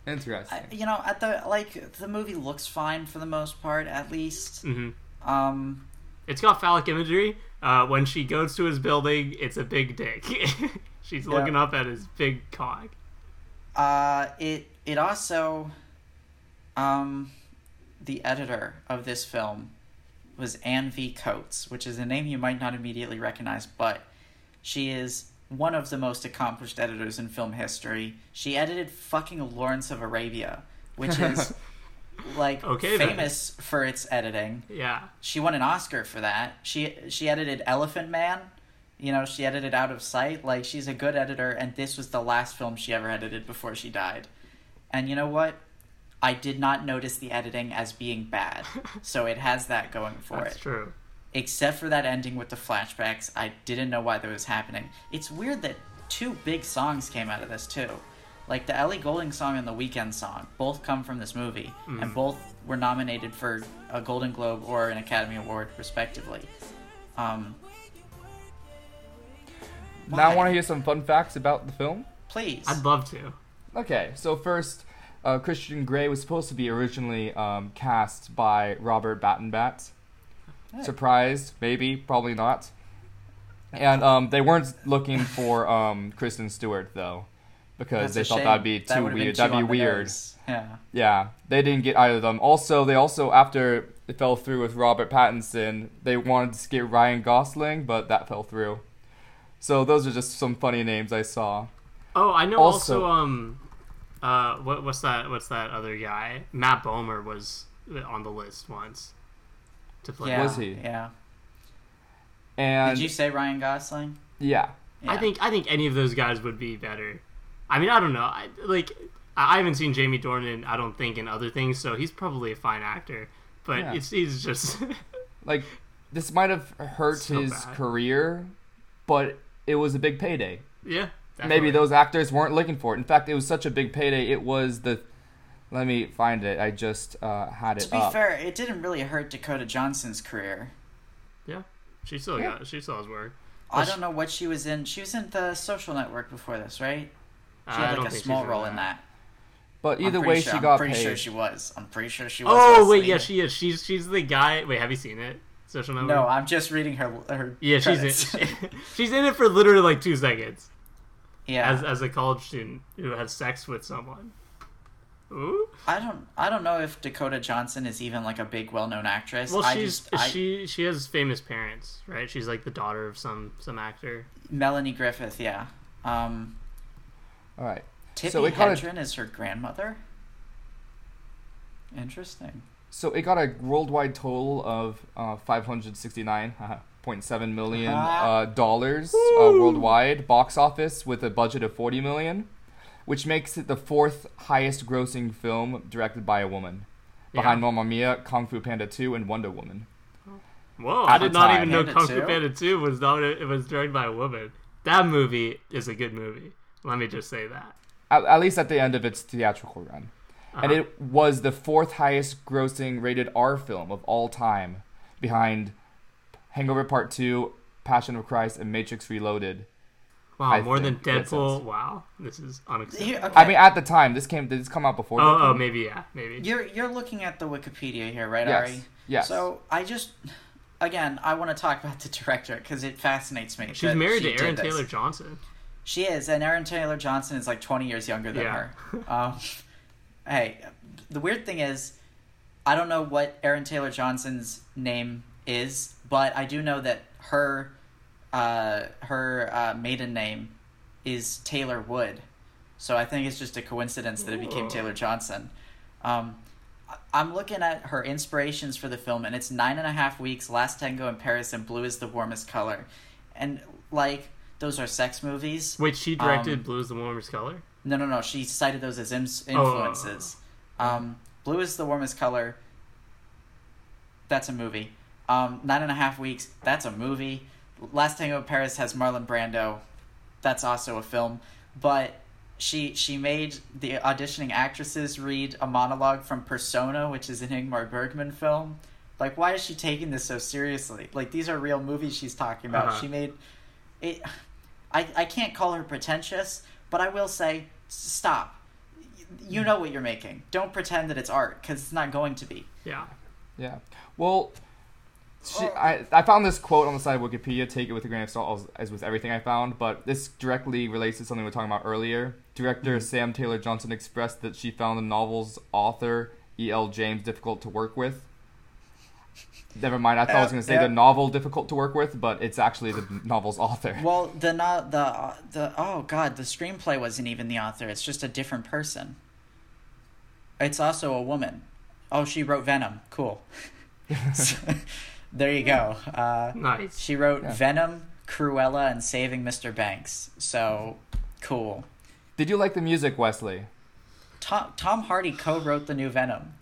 Interesting. I, you know, at the like the movie looks fine for the most part, at least. Mm-hmm. Um, It's got phallic imagery. Uh, when she goes to his building, it's a big dick. (laughs) She's Yeah. looking up at his big cock. uh, it it also, um, the editor of this film was Anne V. Coates, which is a name you might not immediately recognize, but she is one of the most accomplished editors in film history. She edited fucking Lawrence of Arabia, which is (laughs) like Okay, then. famous for its editing. Yeah. She won an Oscar for that. She she edited Elephant Man. You know, she edited Out of Sight. Like she's a good editor, and this was the last film she ever edited before she died. And you know what? I did not notice the editing as being bad, (laughs) so it has that going for That's it. true. Except for that ending with the flashbacks, I didn't know why that was happening. It's weird that two big songs came out of this too. Like the Ellie Goulding song and the Weeknd song, both come from this movie, and both were nominated for a Golden Globe or an Academy Award, respectively. Um, Now I want to hear some fun facts about the film. please. I'd love to. Okay, so first, uh, Christian Grey was supposed to be originally um, cast by Robert Battenbat. Hey. Surprised? Maybe, probably not. And um, they weren't looking for um, Kristen Stewart though, because That's they thought that'd be That too would've weird. That'd be weird. nose. Yeah. Yeah, they didn't get either of them. Also, they also after it fell through with Robert Pattinson, they wanted to get Ryan Gosling, but that fell through. So those are just some funny names I saw. Oh, I know. Also- Also, um, uh, what what's that? What's that other guy? Matt Bomer was on the list once to play. Yeah. Was he? Yeah. And Did you say Ryan Gosling? yeah, Yeah. I think I think any of those guys would be better. I mean, I don't know. I, like, I I haven't seen Jamie Dornan. I don't think in other things, so he's probably a fine actor. But Yeah. it's he's just (laughs) like this might have hurt So his bad. career, but it was a big payday. yeah. Maybe those actors weren't looking for it. In fact, it was such a big payday. It was the. Let me find it. I just uh, had it To be up. fair, it didn't really hurt Dakota Johnson's career. Yeah, she still Yeah. got she still has work. I don't know what she was in. She was in the Social Network before this, right? She had like a small role in that. But either way, sure- she I'm got pretty paid. sure she was. I'm pretty sure she was. Oh wait, yeah, she is. She's she's the guy. Wait, have you seen it? Social Network. No, I'm just reading her. her Yeah, she's in, (laughs) she's in it for literally like two seconds yeah, as as a college student who has sex with someone. Ooh. I don't. I don't know if Dakota Johnson is even like a big, well-known actress. Well, I she's just, I, she she has famous parents, right? She's like the daughter of some some actor. Melanie Griffith. Yeah. Um, All right. Tippi So it got a- Hedren is her grandmother. Interesting. So it got a worldwide total of uh, 569.7 million uh, dollars uh, worldwide box office with a budget of 40 million, which makes it the fourth highest grossing film directed by a woman, behind Yeah. Mamma Mia, Kung Fu Panda 2, and Wonder Woman. Whoa, At I did not time. even know Panda Kung Fu Panda 2 was not it was directed by a woman. That movie is a good movie. Let me just say that. At, at least at the end of its theatrical run. And Uh-huh. it was the fourth highest grossing rated R film of all time, behind Hangover Part 2, Passion of Christ, and Matrix Reloaded. wow, I more than think that Deadpool. Wow, this is unacceptable. Here, okay. I mean, at the time, this came. Did this come out before? Oh, oh, maybe yeah, maybe. You're you're looking at the Wikipedia here, right, Yes. Ari? Yes. So I just, again, I want to talk about the director because it fascinates me. She's that married she to did Aaron this. Taylor Johnson. She is, and Aaron Taylor Johnson is like 20 years younger than Yeah. her. (laughs) Um, hey, the weird thing is, I don't know what Aaron Taylor Johnson's name is, but I do know that her, uh, her uh, maiden name is Taylor Wood. So I think it's just a coincidence that it became Ooh. Taylor Johnson. Um, I'm looking at her inspirations for the film, and it's nine and a half weeks, Last Tango in Paris, and Blue is the warmest color. And, like, those are sex movies. Wait, she directed Um, Blue is the Warmest Color? No, no, no. She cited those as Oh. influences. Um, Blue is the warmest color. That's a movie. Um, Nine and a half weeks. That's a movie. Last Tango in Paris has Marlon Brando. That's also a film. But she she made the auditioning actresses read a monologue from Persona, which is an Ingmar Bergman film. Like, why is she taking this so seriously? Like, these are real movies she's talking about. Uh-huh. She made it. I I can't call her pretentious, but I will say, stop. You know what you're making. Don't pretend that it's art because it's not going to be. Yeah. Yeah. Well, she, Oh. I, I found this quote on the side of Wikipedia. Take it with a grain of salt, as, as with everything I found. But this directly relates to something we were talking about earlier. Director Mm-hmm. Sam Taylor Johnson expressed that she found the novel's author E.L. James difficult to work with. Never mind. I thought I was Uh, going to say yeah. the novel difficult to work with, but it's actually the novel's author. (laughs) Well, the no, the uh, the oh god, the screenplay wasn't even the author. It's just a different person. it's also a woman. Oh, she wrote Venom. Cool. So, (laughs) (laughs) there you go. Uh, Nice. she wrote Yeah. Venom, Cruella, and Saving Mr. Banks. So cool. Did you like the music, Wesley? Tom Tom Hardy co-wrote the new Venom.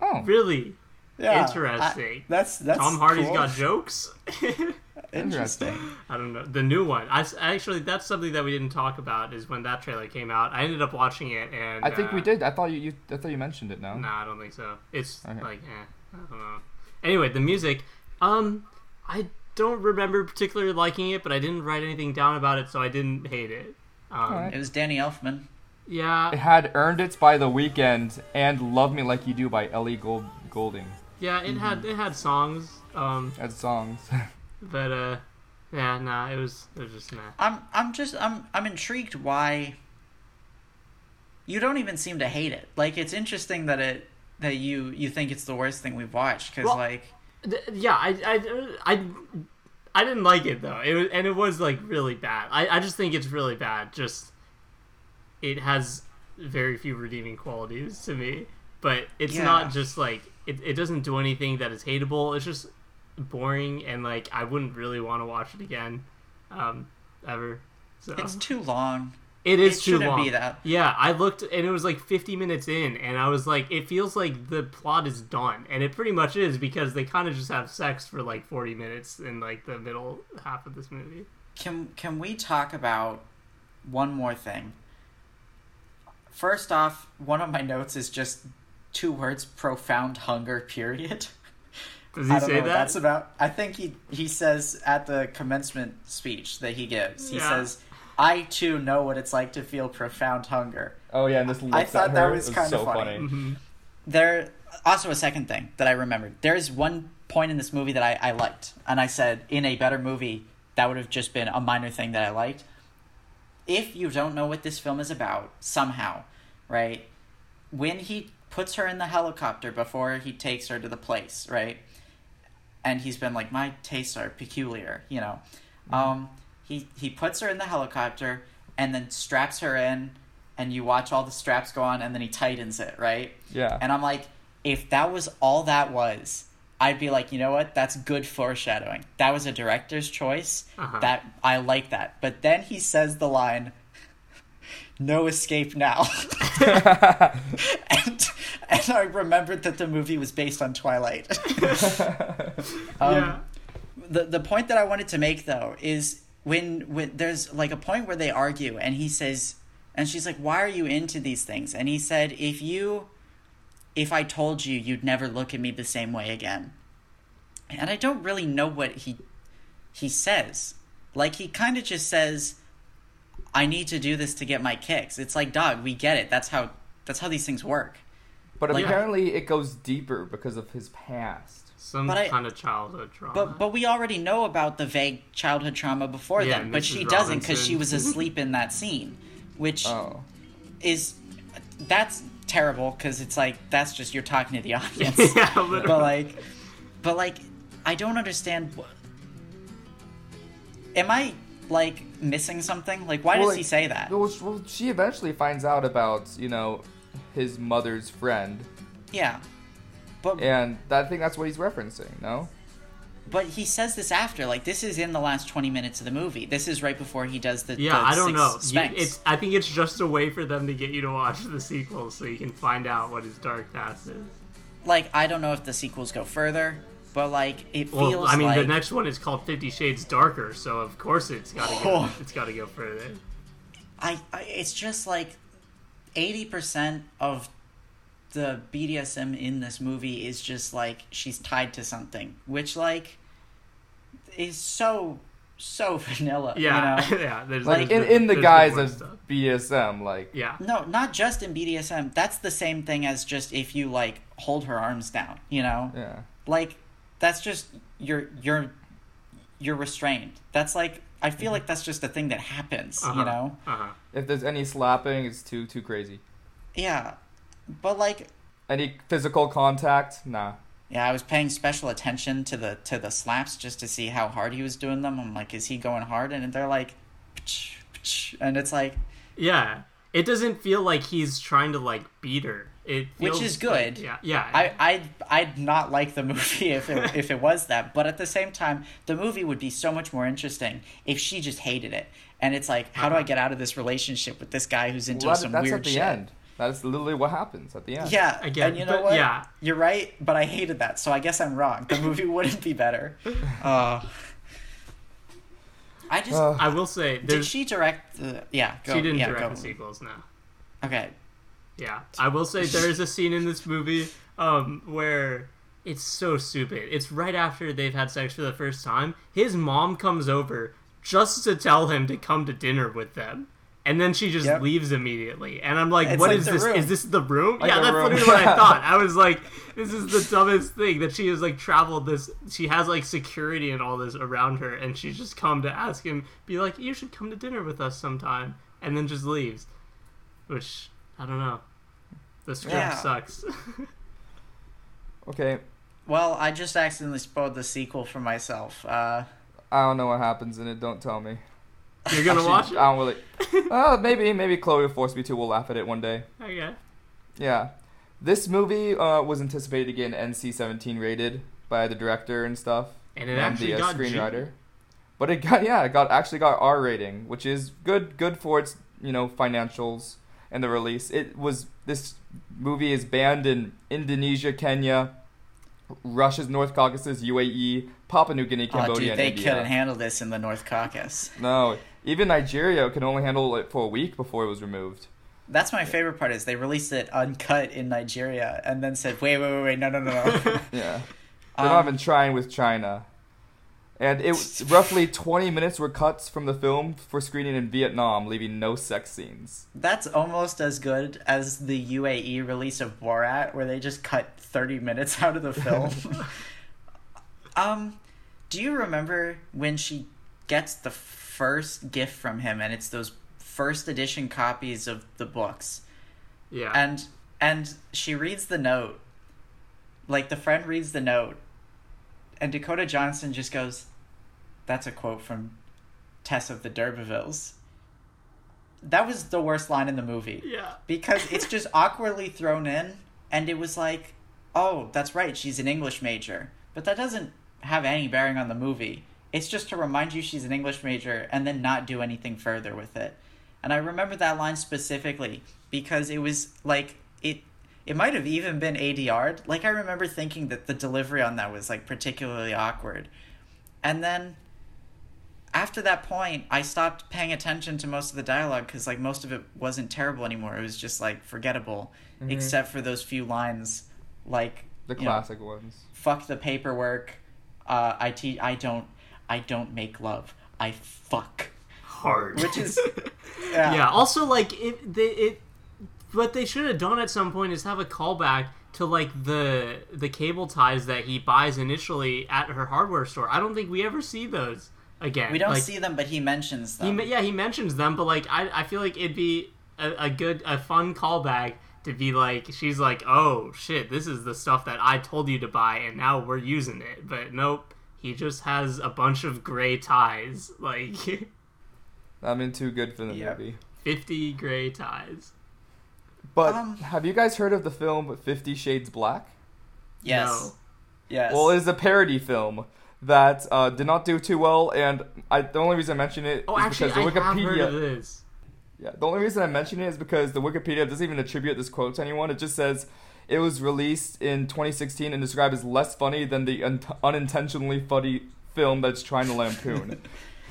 Oh, Really? Yeah, Interesting. I- that's that's Tom Hardy's cool. got jokes. (laughs) interesting. I don't know the new one. I s- actually that's something that we didn't talk about is when that trailer came out. I ended up watching it and I think uh, we did. I thought you, you I thought you mentioned it. No. No, I don't think so. It's Okay. like eh, I don't know. Anyway, the music. Um, I don't remember particularly liking it, but I didn't write anything down about it, so I didn't hate it. Um, Alright. It was Danny Elfman. Yeah, It had "Earned It" by The Weeknd and "Love Me Like You Do" by Ellie Gold Golding yeah, it had it had songs. Um, as songs. (laughs) but uh, yeah, nah, it was it was just nah. I'm I'm just I'm I'm intrigued why you don't even seem to hate it. Like it's interesting that it that you you think it's the worst thing we've watched because Well- like Th- yeah, I, I, I, I didn't like it though. It was, and it was like really bad. I, I just think it's really bad. Just it has very few redeeming qualities to me. But it's Yeah. not just like it, it doesn't do anything that is hateable. It's just boring and like I wouldn't really want to watch it again, um, ever. So it's too long. it is it too shouldn't long. be that. Yeah, I looked and it was like 50 minutes in, and I was like, it feels like the plot is done, and it pretty much is because they kind of just have sex for like 40 minutes in like the middle half of this movie. Can can we talk about one more thing? First off, one of my notes is just two words: profound hunger. Period. (laughs) Does he I don't say know what that? that's about. I think he he says at the commencement speech that he gives. He Yeah. says, "I too know what it's like to feel profound hunger." oh yeah, and this looks I at thought that her. was It kinda so funny. Mhm. There also a second thing that I remembered. There's one point in this movie that I, I liked, and I said in a better movie that would have just been a minor thing that I liked. If you don't know what this film is about, somehow, right? When he puts her in the helicopter before he takes her to the place, right? And he's been like, my tastes are peculiar, you know. Um, he he puts her in the helicopter and then straps her in, and you watch all the straps go on, and then he tightens it, right? Yeah. And I'm like, if that was all that was, I'd be like, you know what? That's good foreshadowing. That was a director's choice. Uh-huh. That I like that. But then he says the line, "No escape now," (laughs) (laughs) and (laughs) and I remembered that the movie was based on Twilight. (laughs) Um, yeah. the the point that I wanted to make though is when when there's like a point where they argue and he says and she's like why are you into these things? And he said if you if I told you you'd never look at me the same way again. And I don't really know what he he says. Like he kind of just says I need to do this to get my kicks. It's like dog we get it. That's how that's how these things work But Like- apparently, it goes deeper because of his past. Some But I- kind of childhood trauma. But but we already know about the vague childhood trauma before Yeah, then. But Mrs. she doesn't because she was asleep in that scene, which Oh. is that's terrible because it's like that's just you're talking to the (laughs) audience. yeah, literally. but like, but like, I don't understand. wh- Am I like missing something? Like, why Well, does like, he say that? Well, she eventually finds out about you know his mother's friend, Yeah, but and I think that's what he's referencing. No. but he says this after. Like, this is in the last twenty minutes of the movie. This is right before he does the yeah, the I don't six know. You- it's I think it's just a way for them to get you to watch the sequel so you can find out what his dark past is. like I don't know if the sequels go further, but like it Well, feels I mean, like the next one is called Fifty Shades Darker, so of course it's got to go. Oh. (laughs) It's got to go further. I, I it's just like eighty percent of the BDSM in this movie is just like she's tied to something, which like is so so (laughs) vanilla. Yeah, You know? (laughs) yeah. There's Like there's in, in the there's guise more of stuff. BSM, like Yeah, No, not just in BDSM. That's the same thing as just if you like hold her arms down. You know, yeah. like that's just you're you're you're restrained. That's like I feel like that's just a thing that happens. uh-huh. You know. Uh-huh. If there's any slapping, it's too too crazy. Yeah, but like Any physical contact, nah. Yeah, I was paying special attention to the to the slaps just to see how hard he was doing them. I'm like, is he going hard? And they're like, "Pch, pch," and it's like, Yeah, it doesn't feel like he's trying to like beat her. It Which is good. like- yeah, yeah. I, I'd, I'd not like the movie (laughs) if it, if it was that. But at the same time, the movie would be so much more interesting if she just hated it. And it's like, how do I get out of this relationship with this guy who's into Well, that- some that's weird at the shit? end. That's literally what happens at the end. Yeah, Again, and you know but what? yeah. You're right, but I hated that, so I guess I'm wrong. The movie (laughs) wouldn't be better. Uh, I just Uh, I will say did she direct the? Yeah, go, she didn't yeah, direct go. the sequels now. Okay, Yeah, I will say (laughs) there is a scene in this movie um, where it's so stupid. It's right after they've had sex for the first time. His mom comes over just to tell him to come to dinner with them. And then she just Yep. leaves immediately, and I'm like, It's "What like is this? room. Is this the room?" Like yeah, that's room. literally what I (laughs) thought. I was like, "This is the dumbest thing that she has like traveled this. She has like security and all this around her, and she's just come to ask him, be like, you should come to dinner with us sometime, and then just leaves." Which I don't know. The script Yeah. sucks. (laughs) Okay, well, I just accidentally spoiled the sequel for myself. Uh, I don't know what happens in it. Don't tell me. You're gonna Actually, watch it? I don't really. (laughs) uh, maybe maybe Chloe will force me to. We'll laugh at it one day. Okay. Yeah, this movie uh, was anticipated to get an NC-17 rated by the director and stuff. And it actually the uh, got G. screenwriter. But it got yeah, it got actually got R rating, which is good good for its you know financials and the release. It was this movie is banned in Indonesia, Kenya, Russia's North Caucasus, UAE, Papua New Guinea, oh, Cambodia, dude, they couldn't handle this in the North Caucasus. No, even Nigeria could only handle it for a week before it was removed. That's my favorite part is they released it uncut in Nigeria and then said, wait, wait, wait, wait, no, no, no, no. (laughs) Yeah, (laughs) they're Um, not even trying with China. And it roughly 20 minutes were cuts from the film for screening in Vietnam, leaving no sex scenes. That's almost as good as the UAE release of Borat, where they just cut 30 minutes (laughs) out of the film. (laughs) um, do you remember when she gets the first gift from him and it's those first edition copies of the books? Yeah. And and she reads the note. Like the friend reads the note and Dakota Johnson just goes, That's a quote from Tess of the D'Urbervilles. That was the worst line in the movie yeah. because it's (laughs) just awkwardly thrown in and it was like oh that's right she's an english major but that doesn't have any bearing on the movie it's just to remind you she's an english major and then not do anything further with it and i remember that line specifically because it was like it it might have even been adr'd like i remember thinking that the delivery on that was like particularly awkward and then after that point, I stopped paying attention to most of the dialogue because like most of it wasn't terrible anymore. It was just like forgettable, except for those few lines, like The you know, classic ones. "fuck the paperwork." Uh, I te- I don't I don't make love. I fuck. Hard. Which is (laughs) yeah. yeah. Also, like it, they, it, what they should have done at some point is have a callback to like the the cable ties that he buys initially at her hardware store. I don't think we ever see those again. We don't Like, see them, but he mentions them. me- yeah, he mentions them, but like I, I feel like it'd be a, a good, a fun callback to be like, she's like, oh shit, this is the stuff that I told you to buy, and now we're using it. But nope, he just has a bunch of gray ties, like (laughs) I'm in too good for the Yeah. movie. fifty gray ties. But Um, have you guys heard of the film Fifty Shades Black? yes. No. Yes. Well, it is a parody film that uh, did not do too well, and I, the only reason I mention it is Oh, actually, because the I have heard of Wikipedia. this. Yeah, the only reason I mention it is because the Wikipedia doesn't even attribute this quote to anyone. It just says it was released in 2016 and described as less funny than the un- unintentionally funny film that's trying to lampoon.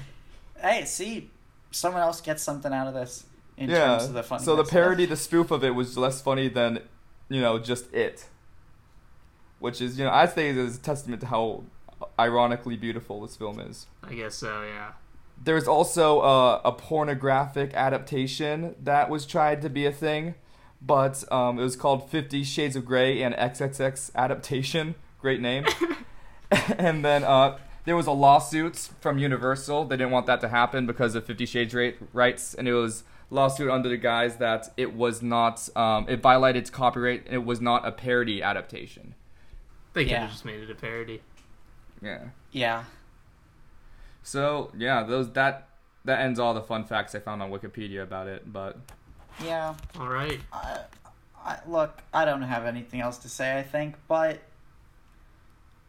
(laughs) hey, see, someone else gets something out of this in yeah. terms of the funny. so the parody, the spoof of it was less funny than, you know, just it. Which is, you know, I say is a testament to how ironically beautiful this film is. I guess so. Yeah. There's also a, a pornographic adaptation that was tried to be a thing, but um, it was called Fifty Shades of Grey and XXX adaptation. Great name. (laughs) (laughs) and then uh, there was a lawsuit from Universal. They didn't want that to happen because of Fifty Shades rate, rights, and it was lawsuit under the guise that it was not um, it violated copyright and it was not a parody adaptation. They could Yeah. have just made it a parody. Yeah. Yeah. So yeah, those that that ends all the fun facts I found on Wikipedia about it. But Yeah. All right. I, I, look, I don't have anything else to say. I think, but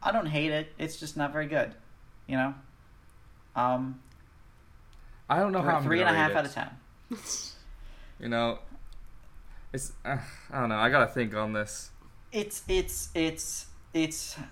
I don't hate it. It's just not very good. You know. Um, I don't know how I'm and a half rate out of ten. (laughs) You know, it's uh, I don't know. I gotta think on this. It's it's it's it's. (sighs)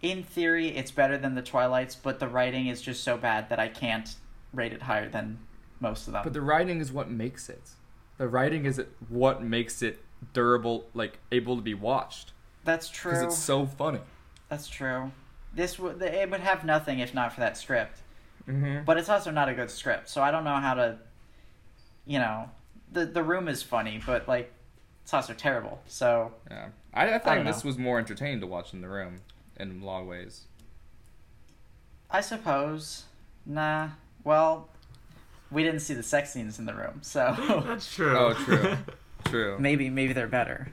In theory, it's better than the Twilights, but the writing is just so bad that I can't rate it higher than most of them. But the writing is what makes it. The writing is what makes it durable, like able to be watched That's true. because it's so funny. That's true. This would it would have nothing if not for that script. Mm-hmm. But it's also not a good script, so I don't know how to. You know, the the room is funny, but like, it's also terrible. So Yeah, I, I don't think this know. was more entertaining to watch in the room in a lot of ways. I suppose, nah. Well, we didn't see the sex scenes in the room, so (laughs) That's true. Oh, true, (laughs) true. maybe maybe they're better.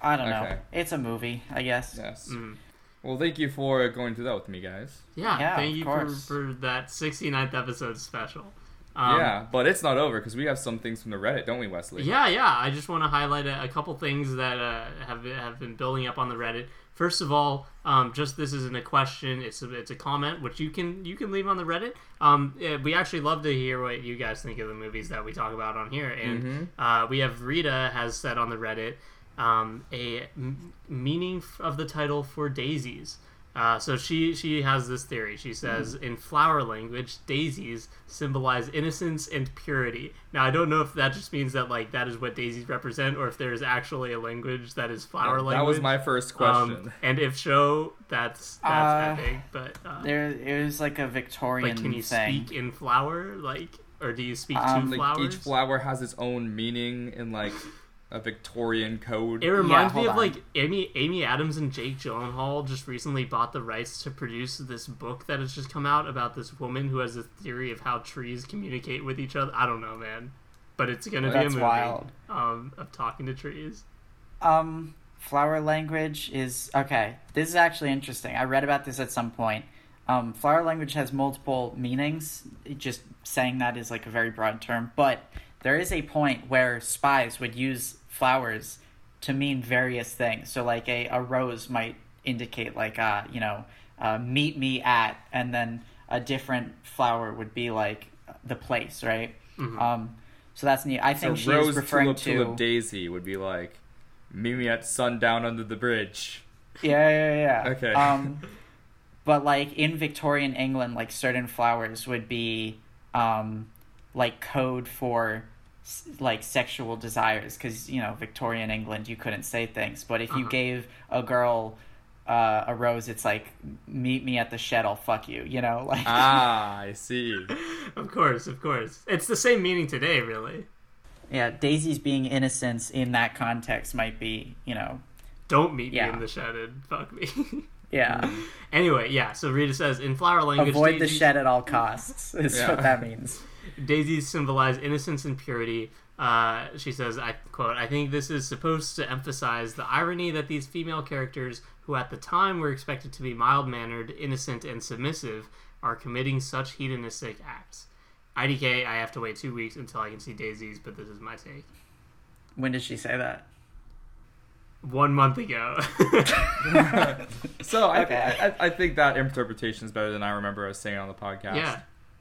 I don't know. Okay. It's a movie, I guess. Yes. Mm. Well, thank you for going through that with me, guys. Yeah, Yeah, thank of you for, for that 69th episode special. Um, yeah, but it's not over because we have some things from the Reddit, don't we, Wesley? Yeah, yeah. I just want to highlight a, a couple things that uh, have have been building up on the Reddit. First of all, um, just this isn't a question; it's a, it's a comment which you can you can leave on the Reddit. Um, we actually love to hear what you guys think of the movies that we talk about on here, and Mhm. uh, we have Rita has said on the Reddit um, a m- meaning of the title for daisies. Uh, so she she has this theory. She says in flower language, daisies symbolize innocence and purity. Now I don't know if that just means that like that is what daisies represent, or if there is actually a language that is flower that language. That was my first Um, question. and if so, that's that's Uh, epic. But uh, There, it was like a Victorian like, can you thing. speak in flower? Like, or do you speak Um, to like flowers? each flower has its own meaning in like a Victorian code. It reminds me hold of on. like Amy Amy Adams and Jake Gyllenhaal just recently bought the rights to produce this book that has just come out about this woman who has a theory of how trees communicate with each other. I don't know, man, but it's gonna be That's a movie wild. Um, of talking to trees. Um, flower language is okay. This is actually interesting. I read about this at some point. Um, flower language has multiple meanings. Just saying that is like a very broad term, but there is a point where spies would use flowers to mean various things. So, like a, a rose might indicate like uh, you know, uh, meet me at, and then a different flower would be like the place, right? Um, so that's neat. I so think she rose is referring tulip, to tulip daisy would be like meet me at sundown under the bridge. Yeah, yeah, yeah. Okay. Um, (laughs) but like in Victorian England, like certain flowers would be um, like code for like sexual desires because you know Victorian England you couldn't say things, but if you Uh-huh. gave a girl uh, a rose, it's like meet me at the shed, I'll fuck you. You know, like ah, (laughs) I see. Of course, of course, it's the same meaning today, really. yeah, Daisy's being innocence in that context might be you know Don't meet Yeah. me in the shed and fuck me. (laughs) yeah anyway, yeah. So Rita says in flower language, avoid the shed at all costs is Yeah. what that means. Daisies symbolize innocence and purity. Uh, she says, I quote, I think this is supposed to emphasize the irony that these female characters, who at the time were expected to be mild mannered, innocent, and submissive, are committing such hedonistic acts. IDK, I have to wait two weeks until I can see Daisies, but this is my take. When did she say that? One month ago. (laughs) (laughs) So I, Okay. I, I think that interpretation is better than I remember us saying on the podcast. yeah.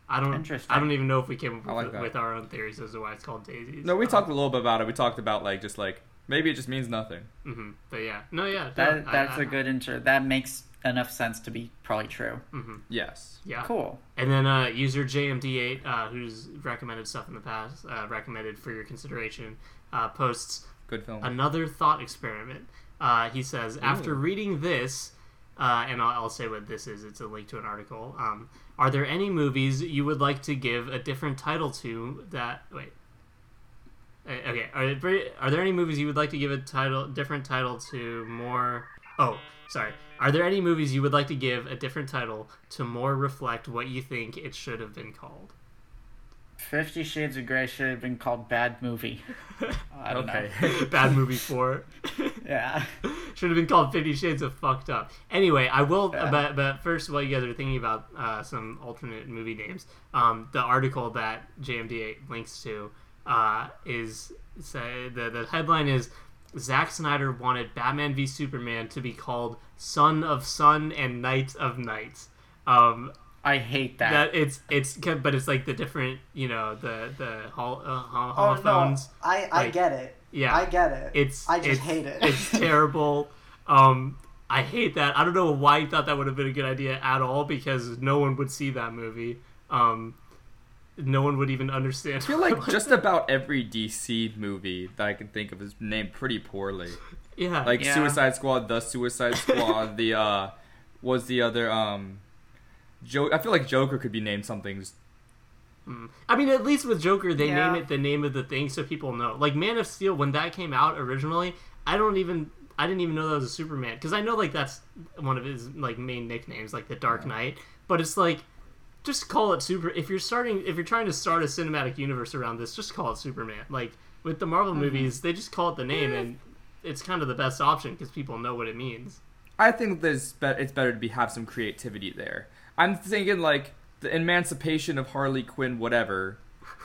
I don't. Interesting. I don't even know if we came up I like with, our own theories as to why it's called daisies. No, we Um, talked a little bit about it. We talked about like just like maybe it just means nothing. mhm, But yeah, no, yeah, That no, that's I- a good inter. That makes enough sense to be probably true. mhm, Yes. yeah. Cool. And then uh, user JMD8, uh, who's recommended stuff in the past, uh, recommended for your consideration, uh, posts Good film. another thought experiment. Uh, he says, after reading this, uh, and I'll, I'll say what this is, it's a link to an article. Um, are there any movies you would like to give a different title to that. Wait. Okay, are there, are there any movies you would like to give a title, different title to more? Oh, sorry. Are there any movies you would like to give a different title to more reflect what you think it should have been called? Fifty Shades of Grey should have been called Bad Movie. (laughs) I don't okay. (laughs) Bad movie four. know. (laughs) Yeah. Should have been called Fifty Shades of Fucked Up. Anyway, I will. Yeah. But but first, while you guys are thinking about uh, some alternate movie names, um, the article that JMD8 links to uh, is say the the headline is Zack Snyder wanted Batman v Superman to be called Son of Sun and Knight of Night. Um, I hate that. that it's it's but it's like the different you know the the hol- uh, hol- Oh no. I I like, get it. yeah. I get it. It's I just it's, hate it. It's (laughs) terrible. Um, I hate that. I don't know why you thought that would have been a good idea at all because no one would see that movie. Um, no one would even understand. I feel (laughs) like just about every DC movie that I can think of is named pretty poorly. yeah, Like Yeah. Suicide Squad, The Suicide Squad, (laughs) the uh was the other um Joe I feel like Joker could be named something just- I mean, at least with Joker, they Yeah. name it the name of the thing so people know. Like Man of Steel, when that came out originally, I don't even I didn't even know that was a Superman because I know like that's one of his like main nicknames, like the Dark Knight. But it's like just call it Super. If you're starting, if you're trying to start a cinematic universe around this, just call it Superman. Like with the Marvel mm-hmm. movies, they just call it the name, and it's kind of the best option because people know what it means. I think there's be- it's better to be have some creativity there. I'm thinking like the Emancipation of Harley Quinn, whatever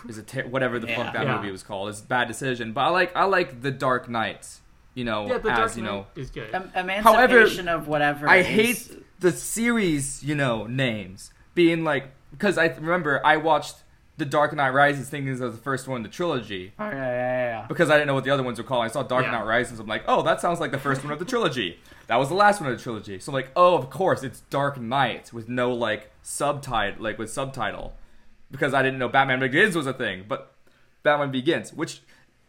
is a ter- whatever the Yeah. fuck that Yeah. movie was called. It's a bad decision, but I like I like the Dark Knight. You know, Yeah, the as Dark you know, is good. Em- emancipation of whatever. I is- hate the series, you know, names being like because I remember I watched The Dark Knight Rises thinking this was the first one in the trilogy Oh, yeah, yeah, yeah. because I didn't know what the other ones were called. I saw Dark Yeah. Knight Rises. I'm like, oh, that sounds like the first one of the trilogy. That was the last one of the trilogy. So I'm like, oh, of course, it's Dark Knight with no like subtitle, like with subtitle, because I didn't know Batman Begins was a thing, but Batman Begins, which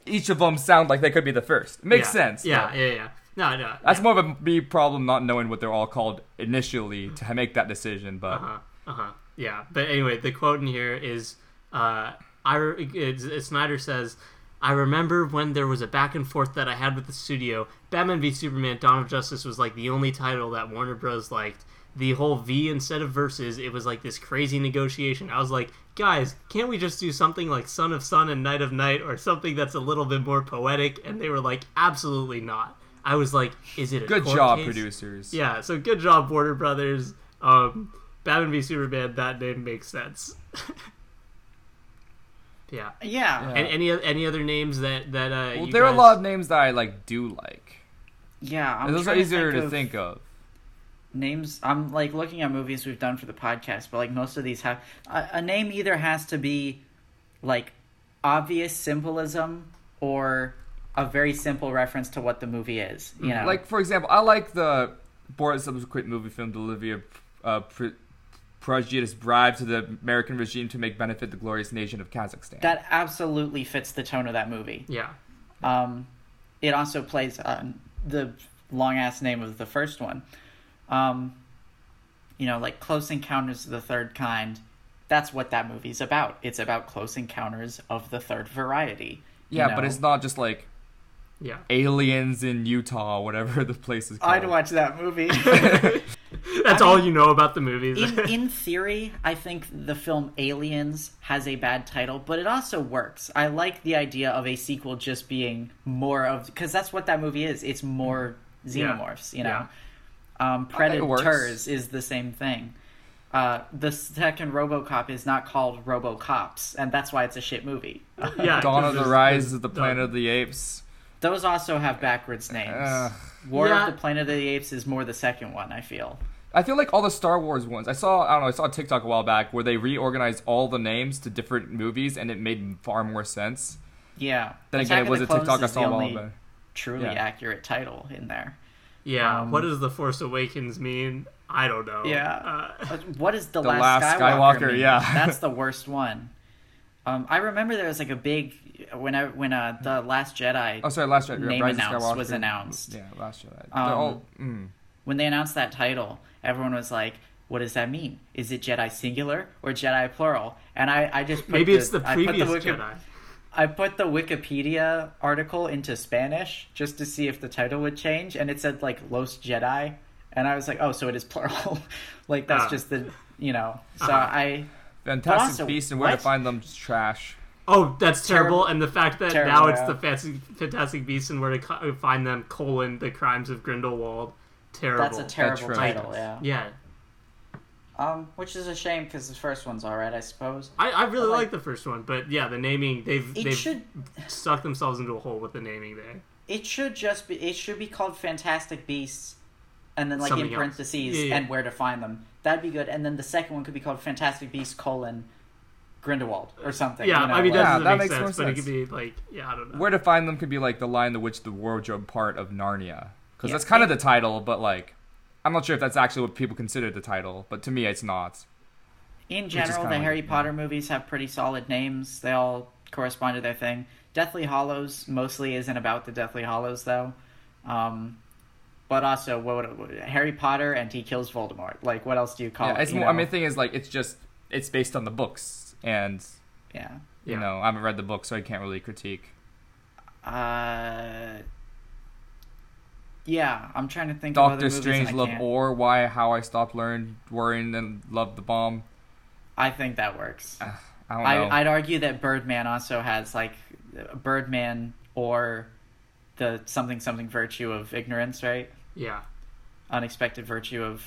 each of them sound like they could be the first. It makes Yeah. sense. Yeah, yeah, yeah. No, no. that's more of a me problem not knowing what they're all called initially to make that decision. But Uh-huh. Uh-huh. Yeah. But anyway, the quote in here is uh I it's, it's Snyder says I remember when there was a back and forth that I had with the studio. Batman v Superman: Dawn of Justice was like the only title that Warner Bros. liked. The whole V instead of verses, it was like this crazy negotiation. I was like, guys, can't we just do something like Son of Sun and Knight of Night or something that's a little bit more poetic? And they were like, absolutely not. I was like, is it a good job, case? producers. Yeah, so good job, Warner Brothers. Um, Batman v Superman, that name makes sense. (laughs) yeah. Yeah. And any any other names that that uh? Well, you there are a lot of names that I like do like. Yeah. I'm those are easier to of think of. Names. I'm like looking at movies we've done for the podcast, but like most of these have a, a name either has to be like obvious symbolism or a very simple reference to what the movie is. You know, Like for example, I like the Borat subsequent movie film Olivia uh, Pr- Prejudiced bribe to the American regime to make benefit the glorious nation of Kazakhstan. that absolutely fits the tone of that movie. Yeah. Um, it also plays on the long ass name of the first one. Um, you know, like Close Encounters of the Third Kind. That's what that movie's about. It's about close encounters of the third variety. you yeah, but it's not just like Yeah. aliens in Utah, whatever (laughs) the place is called. I'd watch that movie. (laughs) (laughs) (laughs) That's I all mean, you know about the movies. in (laughs) in theory, I think the film Aliens has a bad title, but it also works. I like the idea of a sequel just being more of because that's what that movie is. It's more Yeah. xenomorphs, you know. Yeah. Um, think it works. Predators is the same thing. Uh, the second RoboCop is not called RoboCops, and that's why it's a shit movie. yeah. (laughs) Dawn 'cause of the Rise there's of the Dawn- Planet of the Apes. Those also have backwards names. Ugh. War Yeah. of the Planet of the Apes is more the second one. I feel. I feel like all the Star Wars ones. I saw I don't know. I saw a TikTok a while back where they reorganized all the names to different movies, and it made far more sense. Yeah. Then Attack again, it was a TikTok I is saw the a while back. truly Yeah. accurate title in there. Yeah. Um, what does the Force Awakens mean? I don't know. Yeah. Uh, (laughs) What is the, The last, Last Skywalker? Skywalker, mean? yeah. (laughs) that's the worst one. Um, I remember there was like a big when I when uh the Last Jedi Oh, sorry, Last Jedi. Name Rise announced was announced. Yeah, Last Jedi. Um, all. Mm. when they announced that title, everyone was like, "What does that mean? Is it Jedi singular or Jedi plural?" And I I just put maybe it's the I put previous Wiki- Jedi. I put the Wikipedia article into Spanish just to see if the title would change, and it said like Los Jedi, and I was like, oh, so it is plural. (laughs) like that's Ah. just the you know. (laughs) So Uh-huh. I Fantastic also, Beasts and Where to? Find Them is trash. Oh, that's terrible. Terrible- And the fact that terrible, now it's yeah. the Fantastic, Fantastic Beasts and where to co- find them, colon, the crimes of Grindelwald. Terrible. that's a terrible true. title. Yeah. Yeah. Um, which is a shame because the first one's alright, I suppose. I, I really like- like the first one, but yeah, the naming they've It they've should stuck themselves into a hole with the naming there. it should just be it should be called Fantastic Beasts, and then like Something in parentheses Yeah, yeah. and where to find them. That'd be good. And then the second one could be called Fantastic Beasts colon Grindelwald or something. Yeah, you know, I mean like- that Yeah, doesn't that make makes more sense, but it could be like yeah, I don't know. Where to find them could be like the Lion, the Witch, the Wardrobe part of Narnia, because Yeah. that's kind of the title. But like, I'm not sure if that's actually what people consider the title. But to me, it's not. in general, kinda the like- Harry Potter movies have pretty solid names. They all correspond to their thing. Deathly Hallows mostly isn't about the Deathly Hallows though. Um, but also, what, what Harry Potter and he kills Voldemort. Like, what else do you call Yeah, it? it's you more, I mean, the thing is like, it's just it's based on the books, and yeah. you Yeah. know, I haven't read the book, so I can't really critique. Uh, yeah, I'm trying to think of other Doctor movies Strange and I Love can't. or Why How I Stopped Learning Worrying and Loved the Bomb. I think that works. (sighs) I don't know. I, I'd argue that Birdman also has like Birdman or the something something virtue of ignorance, right? yeah, Unexpected virtue of.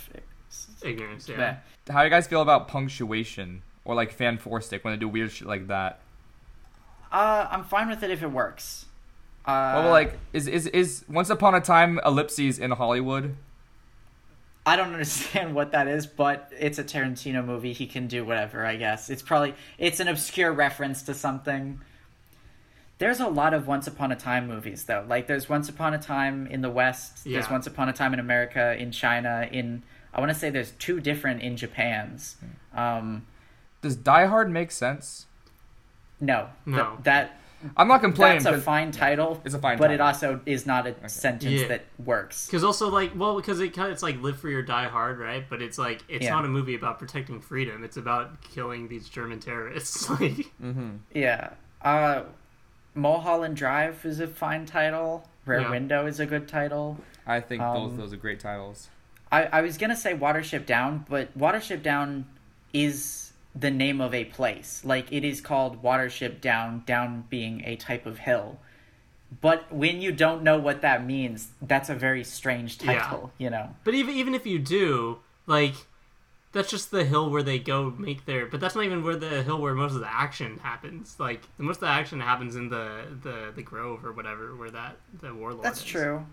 ignorance. Yeah. Yeah. How do you guys feel about punctuation or like Fant4stic when they do weird shit like that? Uh, I'm fine with it if it works. Uh, well, like, is is is Once Upon a Time ellipses in Hollywood? I don't (laughs) understand what that is, but it's a Tarantino movie. He can do whatever, I guess. It's probably it's an obscure reference to something. There's a lot of Once Upon a Time movies though. Like there's Once Upon a Time in the West, there's Once Upon a Time in America, in China, in I want to say there's two different in Japan's. Um Does Die Hard make sense? no. No. Th- that I'm not complaining. that's a fine title. It's a fine But it also is not a sentence Yeah. that works. Because also like well because it kind of it's like live free or die hard right but it's like it's Yeah. not a movie about protecting freedom it's about killing these German terrorists (laughs) like Yeah. Uh Mulholland Drive is a fine title. Rare Yeah. Window is a good title. I think those Um, those are great titles. I, I was gonna say Watership Down, but Watership Down is the name of a place. Like it is called Watership Down, down being a type of hill. But when you don't know what that means, that's a very strange Yeah. title, you know. but even even if you do like that's just the hill where they go make their but that's not even where the hill where most of the action happens like most of the action happens in the the the grove or whatever where that the warlord That's is. true.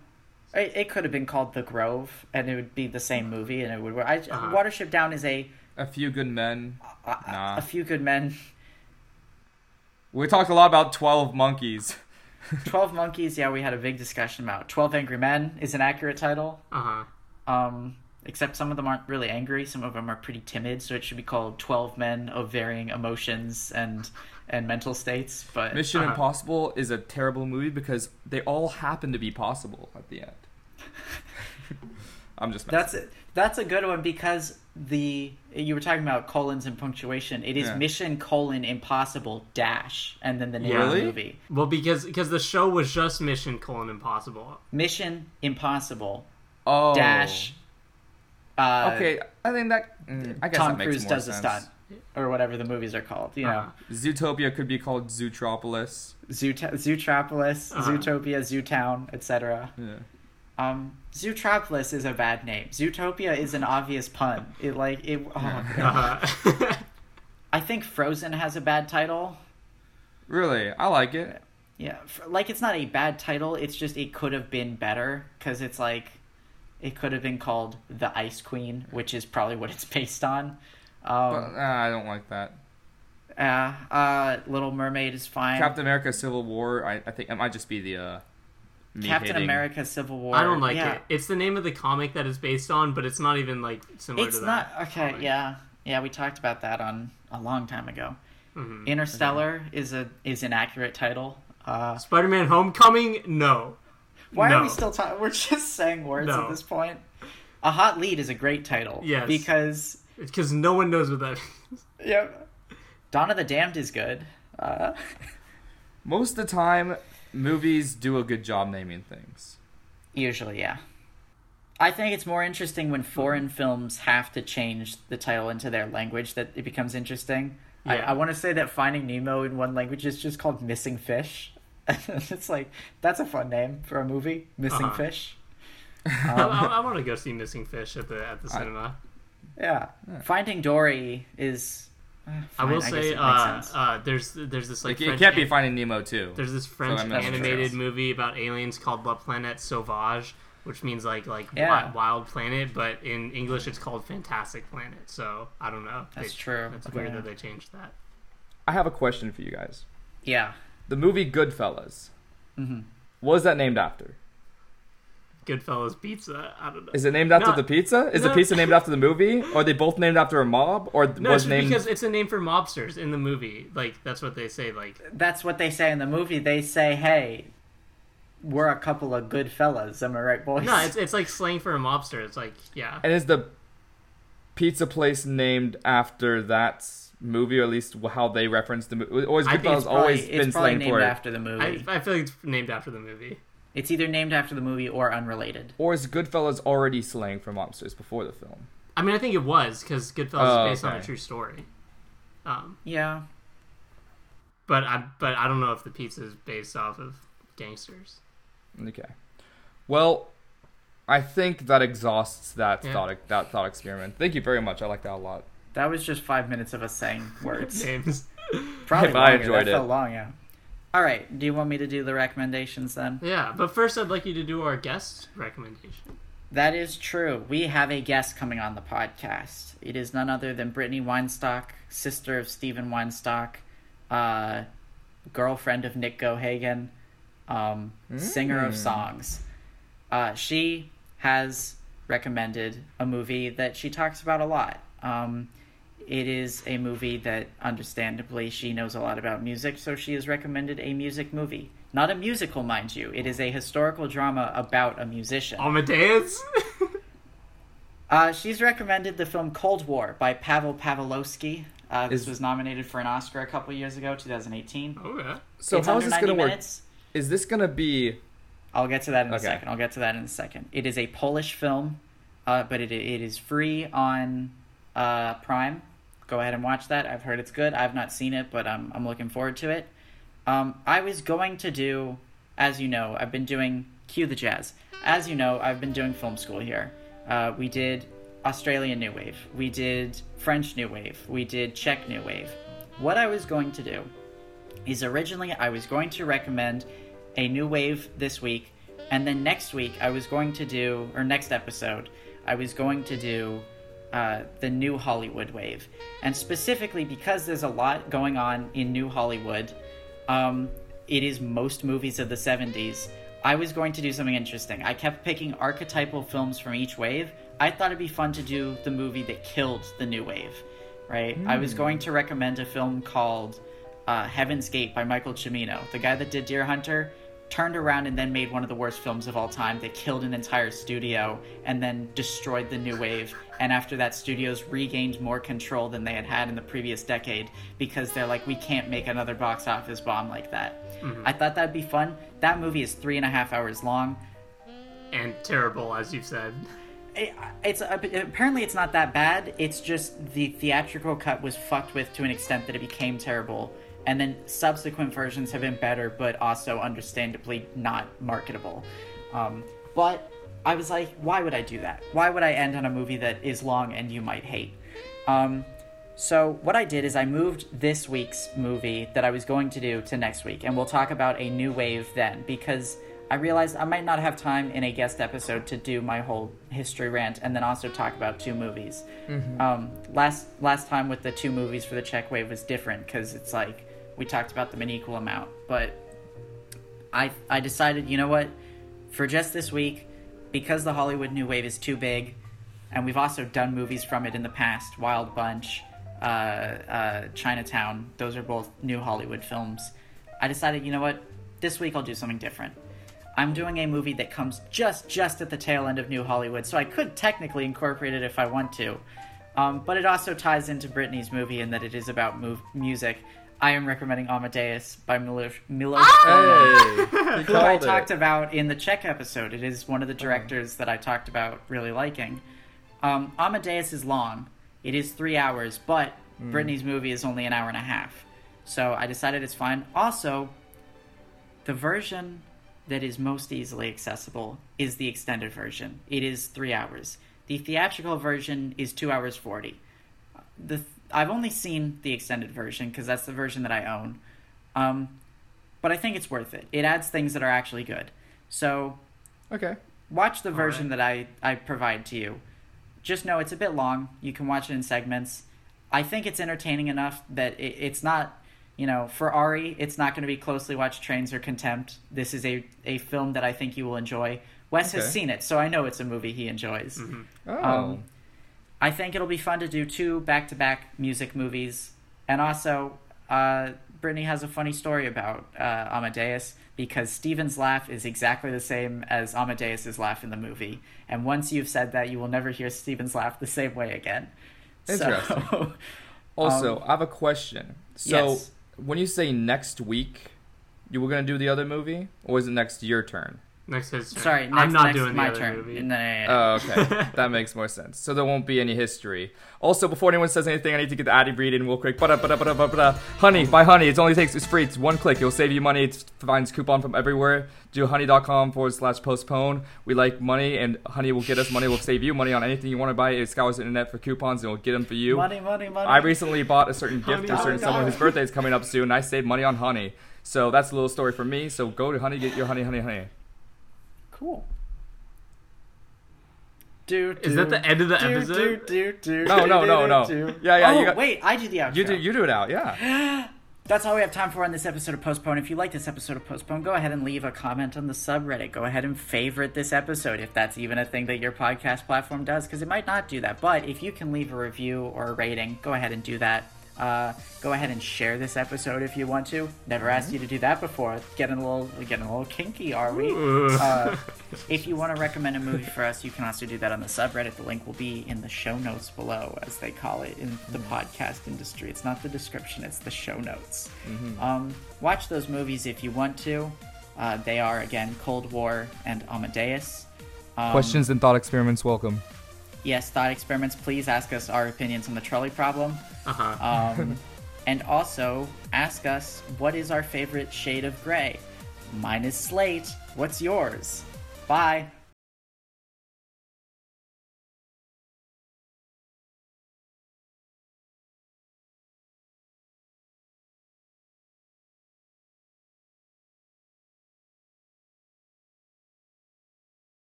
It, it could have been called The Grove, and it would be the same movie, and it would. I, Uh-huh. Watership Down is a A Few Good Men. a, Nah. a few good men. We talked a lot about Twelve Monkeys. (laughs) 12 Monkeys, yeah, we had a big discussion about. 12 Angry Men is an accurate title. uh-huh Um, except some of them aren't really angry, some of them are pretty timid, so it should be called 12 Men of Varying Emotions and and Mental States. But Mission Uh-huh. Impossible is a terrible movie because they all happen to be possible at the end. (laughs) I'm just messing. that's it. That's a good one because the you were talking about colons and punctuation. It is Yeah. Mission colon Impossible dash and then the name of the movie. well because because the show was just mission colon impossible Mission Impossible oh dash. Uh, Okay, I think that. mm, I guess Tom that makes Cruise more does a stunt, or whatever the movies are called. You know, Uh-huh. Zootopia could be called Zootropolis. Zoot- Zootropolis, Uh-huh. Zootopia, Zootown, etc. Yeah. Um, Zootropolis is a bad name. Zootopia is an obvious pun. It like it. Oh, God. (laughs) uh-huh. I think Frozen has a bad title. Really, I like it. Yeah, like it's not a bad title. It's just it could have been better because it's like it could have been called the Ice Queen, which is probably what it's (laughs) based on. But Um, uh, I don't like that. uh, uh, Little Mermaid is fine. Captain America: Civil War. I, I think it might just be the. Me Captain hating- America: Civil War. I don't like yeah. it. It's the name of the comic that it's based on, but it's not even like similar It's to not that. okay. comic. Yeah, yeah. We talked about that on a long time ago. Mhm. Interstellar is a is an accurate title. Uh, Spider-Man: Homecoming? No. why No. are we still talking? We're just saying words No. at this point. A hot lead is a great title. Yes. because Because no one knows what that (laughs) means. yep. Dawn of the Damned is good. Uh, (laughs) Most of the time, movies do a good job naming things. usually, yeah. I think it's more interesting when foreign films have to change the title into their language that it becomes interesting. I, Yeah. I want to say that Finding Nemo in one language is just called Missing Fish. (laughs) it's like that's a fun name for a movie, Missing Uh-huh. Fish. (laughs) I, Um, I, I want to go see Missing Fish at the at the I- cinema. Yeah. Finding Dory is. Uh, I will fine, say, it makes uh, sense. uh, there's there's this like Like, it French can't be an- Finding Nemo too. There's this French I'm not sure. animated movie about aliens called La Planète Sauvage, which means like like Yeah. wi- wild planet, but in English it's called Fantastic Planet. So I don't know. That's They- true. That's Okay. weird that they changed that. I have a question for you guys. yeah. The movie Goodfellas. Mm-hmm. What is that named after? Goodfellas Pizza. I don't know. Is it named after No. the pizza? Is the pizza named after the (laughs) movie? Or are they both named after a mob? Or no, was it's named because it's a name for mobsters in the movie. Like that's what they say. Like That's what they say in the movie. They say, hey, we're a couple of good fellas. Am I right, boys? no, it's it's like slang for a mobster. It's like yeah. And is the pizza place named after that movie, or at least how they reference the movie? Or has Goodfellas it's Probably- always been slang named for it? after the movie. I, I feel like it's named after the movie. It's either named after the movie or unrelated. Or is Goodfellas already slang for mobsters before the film? I mean, I think it was because Goodfellas Oh, is based on a true story. Um, Yeah. but I but I don't know if the pizza is based off of gangsters. Okay. Well, I think that exhausts that Yeah. thought that thought experiment. Thank you very much. I like that a lot. That was just five minutes of us saying words. (laughs) Names. Probably If I enjoyed that it. felt long, yeah. All right. Do you want me to do the recommendations then? Yeah, but first I'd like you to do our guest recommendation. That is true. We have a guest coming on the podcast. It is none other than Brittany Weinstock, sister of Stephen Weinstock, uh, girlfriend of Nick Gohagen, um, singer of Mm. songs. Uh, she has recommended a movie that she talks about a lot. Um, it is a movie that, understandably, she knows a lot about music, so she has recommended a music movie. Not a musical, mind you. It is a historical drama about a musician. Amadeus. (laughs) Uh, she's recommended the film Cold War by Pavel Pavlovsky. Uh, this Is- was nominated for an Oscar a couple years ago, 2018. Oh, yeah. So it's how this going to work? Is this going to be I'll get to that in a second. I'll get to that in a second. It is a Polish film, uh, but it, it is free on uh, Prime. Go ahead and watch that. I've heard it's good. I've not seen it, but I'm, I'm looking forward to it. Um, I was going to do, as you know, I've been doing Cue the Jazz. As you know, I've been doing film school here. Uh, we did Australian New Wave. We did French New Wave. We did Czech New Wave. What I was going to do is originally I was going to recommend a new wave this week, and then next week I was going to do, or next episode, I was going to do uh, the new Hollywood wave. And specifically because there's a lot going on in new Hollywood, um, it is most movies of the 70s. I was going to do something interesting. I kept picking archetypal films from each wave. I thought it'd be fun to do the movie that killed the new wave, right? I was going to recommend a film called uh, Heaven's Gate by Michael Cimino, the guy that did Deer Hunter. Turned around and then made one of the worst films of all time that killed an entire studio and then destroyed the new wave. And after that, studios regained more control than they had had in the previous decade because they're like, we can't make another box office bomb like that. Mm-hmm. I thought that'd be fun. That movie is three and a half hours long. And terrible, as you've said. It, it's uh, apparently it's not that bad. It's just the theatrical cut was fucked with to an extent that it became terrible, and then subsequent versions have been better, but also understandably not marketable. Um, but I was like, why would I do that? Why would I end on a movie that is long and you might hate? Um, so what I did is I moved this week's movie that I was going to do to next week, and we'll talk about a new wave then because I realized I might not have time in a guest episode to do my whole history rant and then also talk about two movies. Um, last last time with the two movies for the Czech wave was different because it's like we talked about them an equal amount, but I I decided you know what? For just this week because the Hollywood new wave is too big and we've also done movies from it in the past wild bunch uh, uh, chinatown those are both new hollywood films. I decided you know what? This week i'll do something different. I'm doing a movie that comes just just at the tail end of new hollywood so i could technically incorporate it if i want to. Um, but it also ties into Britney's movie in that it is about move- music. I am recommending Amadeus by Milos, Milos Forman ah! Hey, he who I called talked about in the Czech episode. It is one of the uh-huh. directors that I talked about really liking. Um, Amadeus is long. It is three hours, but hmm. Brittany's movie is only an hour and a half. So I decided it's fine. Also, the version that is most easily accessible is the extended version. It is three hours. The theatrical version is two hours forty. The I've only seen the extended version because that's the version that I own, um, but I think it's worth it. It adds things that are actually good. So Okay. watch the version right. that I, I provide to you. Just know it's a bit long. You can watch it in segments. I think it's entertaining enough that it, it's not, you know, for Ari, it's not going to be closely watched trains or contempt. This is a, a film that I think you will enjoy. Wes has seen it, so I know it's a movie he enjoys. Oh. Um, I think it'll be fun to do two back to back music movies. And also, uh, Brittany has a funny story about uh, Amadeus because Steven's laugh is exactly the same as Amadeus's laugh in the movie. And once you've said that, you will never hear Steven's laugh the same way again. Interesting. So, (laughs) also, um, I have a question. So, Yes. when you say next week, you were gonna do the other movie, or is it next your turn? Next his turn. sorry, next, I'm not next doing my the other turn. movie. No, no, no, no. Oh, (laughs) okay. that makes more sense. So there won't be any history. Also, before anyone says anything, I need to get the Addy breed in real quick. Honey, buy honey. It only takes it's free. It's one click. It'll save you money. It finds coupon from everywhere. Do honey.com forward slash postpone. We like money, and honey will get us money. Will save you money on anything you want to buy. It scours the internet for coupons, and it'll get them for you. money, money, money. I recently bought a certain gift Honey, to a certain someone whose birthday is coming up soon. And I saved money on honey. So that's a little story for me. So go to honey, get your honey, honey, honey. Cool. Do, Is that the end of the do, episode? Do, do, do, No, no, no, no. do. Yeah, yeah, Oh, you got- wait, I do the outro. You do you do it out, yeah. (gasps) That's all we have time for on this episode of Postpone. If you like this episode of Postpone, go ahead and leave a comment on the subreddit. Go ahead and favorite this episode if that's even a thing that your podcast platform does, because it might not do that. But if you can leave a review or a rating, go ahead and do that. Uh, go ahead and share this episode if you want to. Never asked you to do that before. Getting a little, getting a little kinky, are we? Uh, (laughs) if you want to recommend a movie for us, you can also do that on the subreddit. The link will be in the show notes below, as they call it in the podcast industry. It's not the description; it's the show notes. Um, watch those movies if you want to. Uh, they are again Cold War and Amadeus. Um, Questions and thought experiments welcome. Yes, thought experiments. Please ask us our opinions on the trolley problem. Uh-huh. Um, (laughs) and also ask us what is our favorite shade of gray. Mine is slate. What's yours? Bye.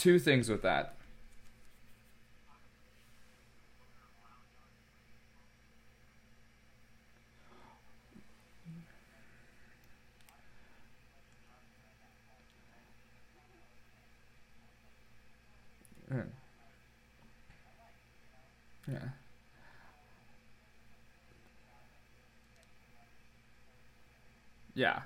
Two things with that. Yeah. Yeah. Yeah.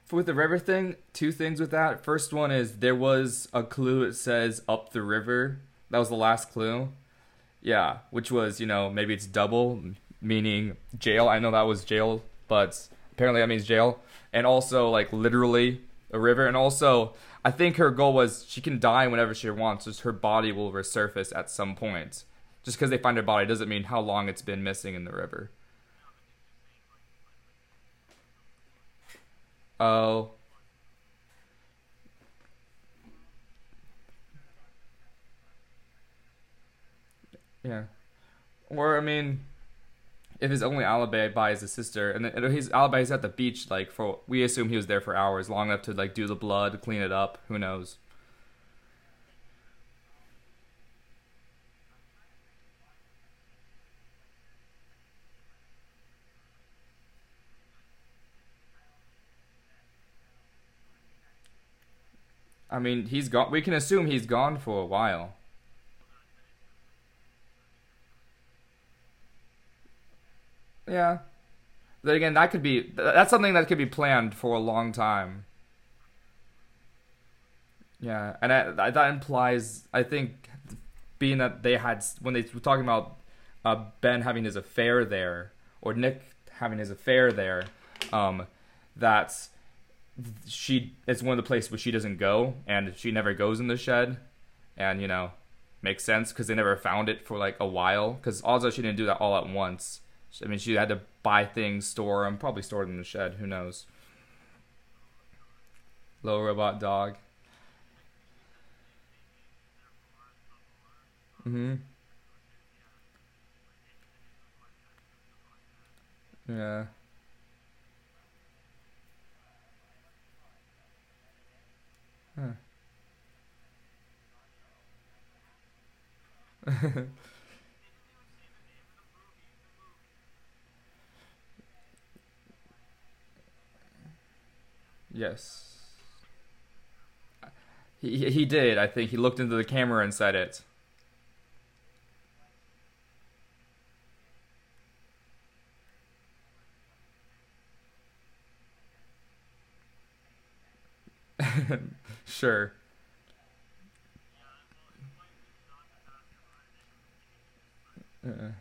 For with the river thing, two things with that. First one is there was a clue that says up the river. That was the last clue. Yeah, which was, you know, maybe it's double, meaning jail. I know that was jail, but apparently that means jail. And also, like, literally a river. And also, I think her goal was she can die whenever she wants, just her body will resurface at some point. Just because they find her body doesn't mean how long it's been missing in the river. Oh. Yeah. Or, I mean, if his only alibi by is his sister, and his alibi is at the beach, like, for, we assume he was there for hours, long enough to, like, do the blood, clean it up, who knows. I mean, he's gone. We can assume he's gone for a while. Yeah. Then again, that could be that's something that could be planned for a long time. Yeah, and I, that implies I think being that they had when they were talking about uh, Ben having his affair there or Nick having his affair there, um, she it's one of the places where she doesn't go and she never goes in the shed, and you know makes sense because they never found it for like a while because also she didn't do that all at once I mean, she had to buy things, store them, probably stored them in the shed. Who knows? Low robot dog. mm-hmm Yeah. (laughs) Yes. He he did. I think he looked into the camera and said it. (laughs) sure. Uh-uh.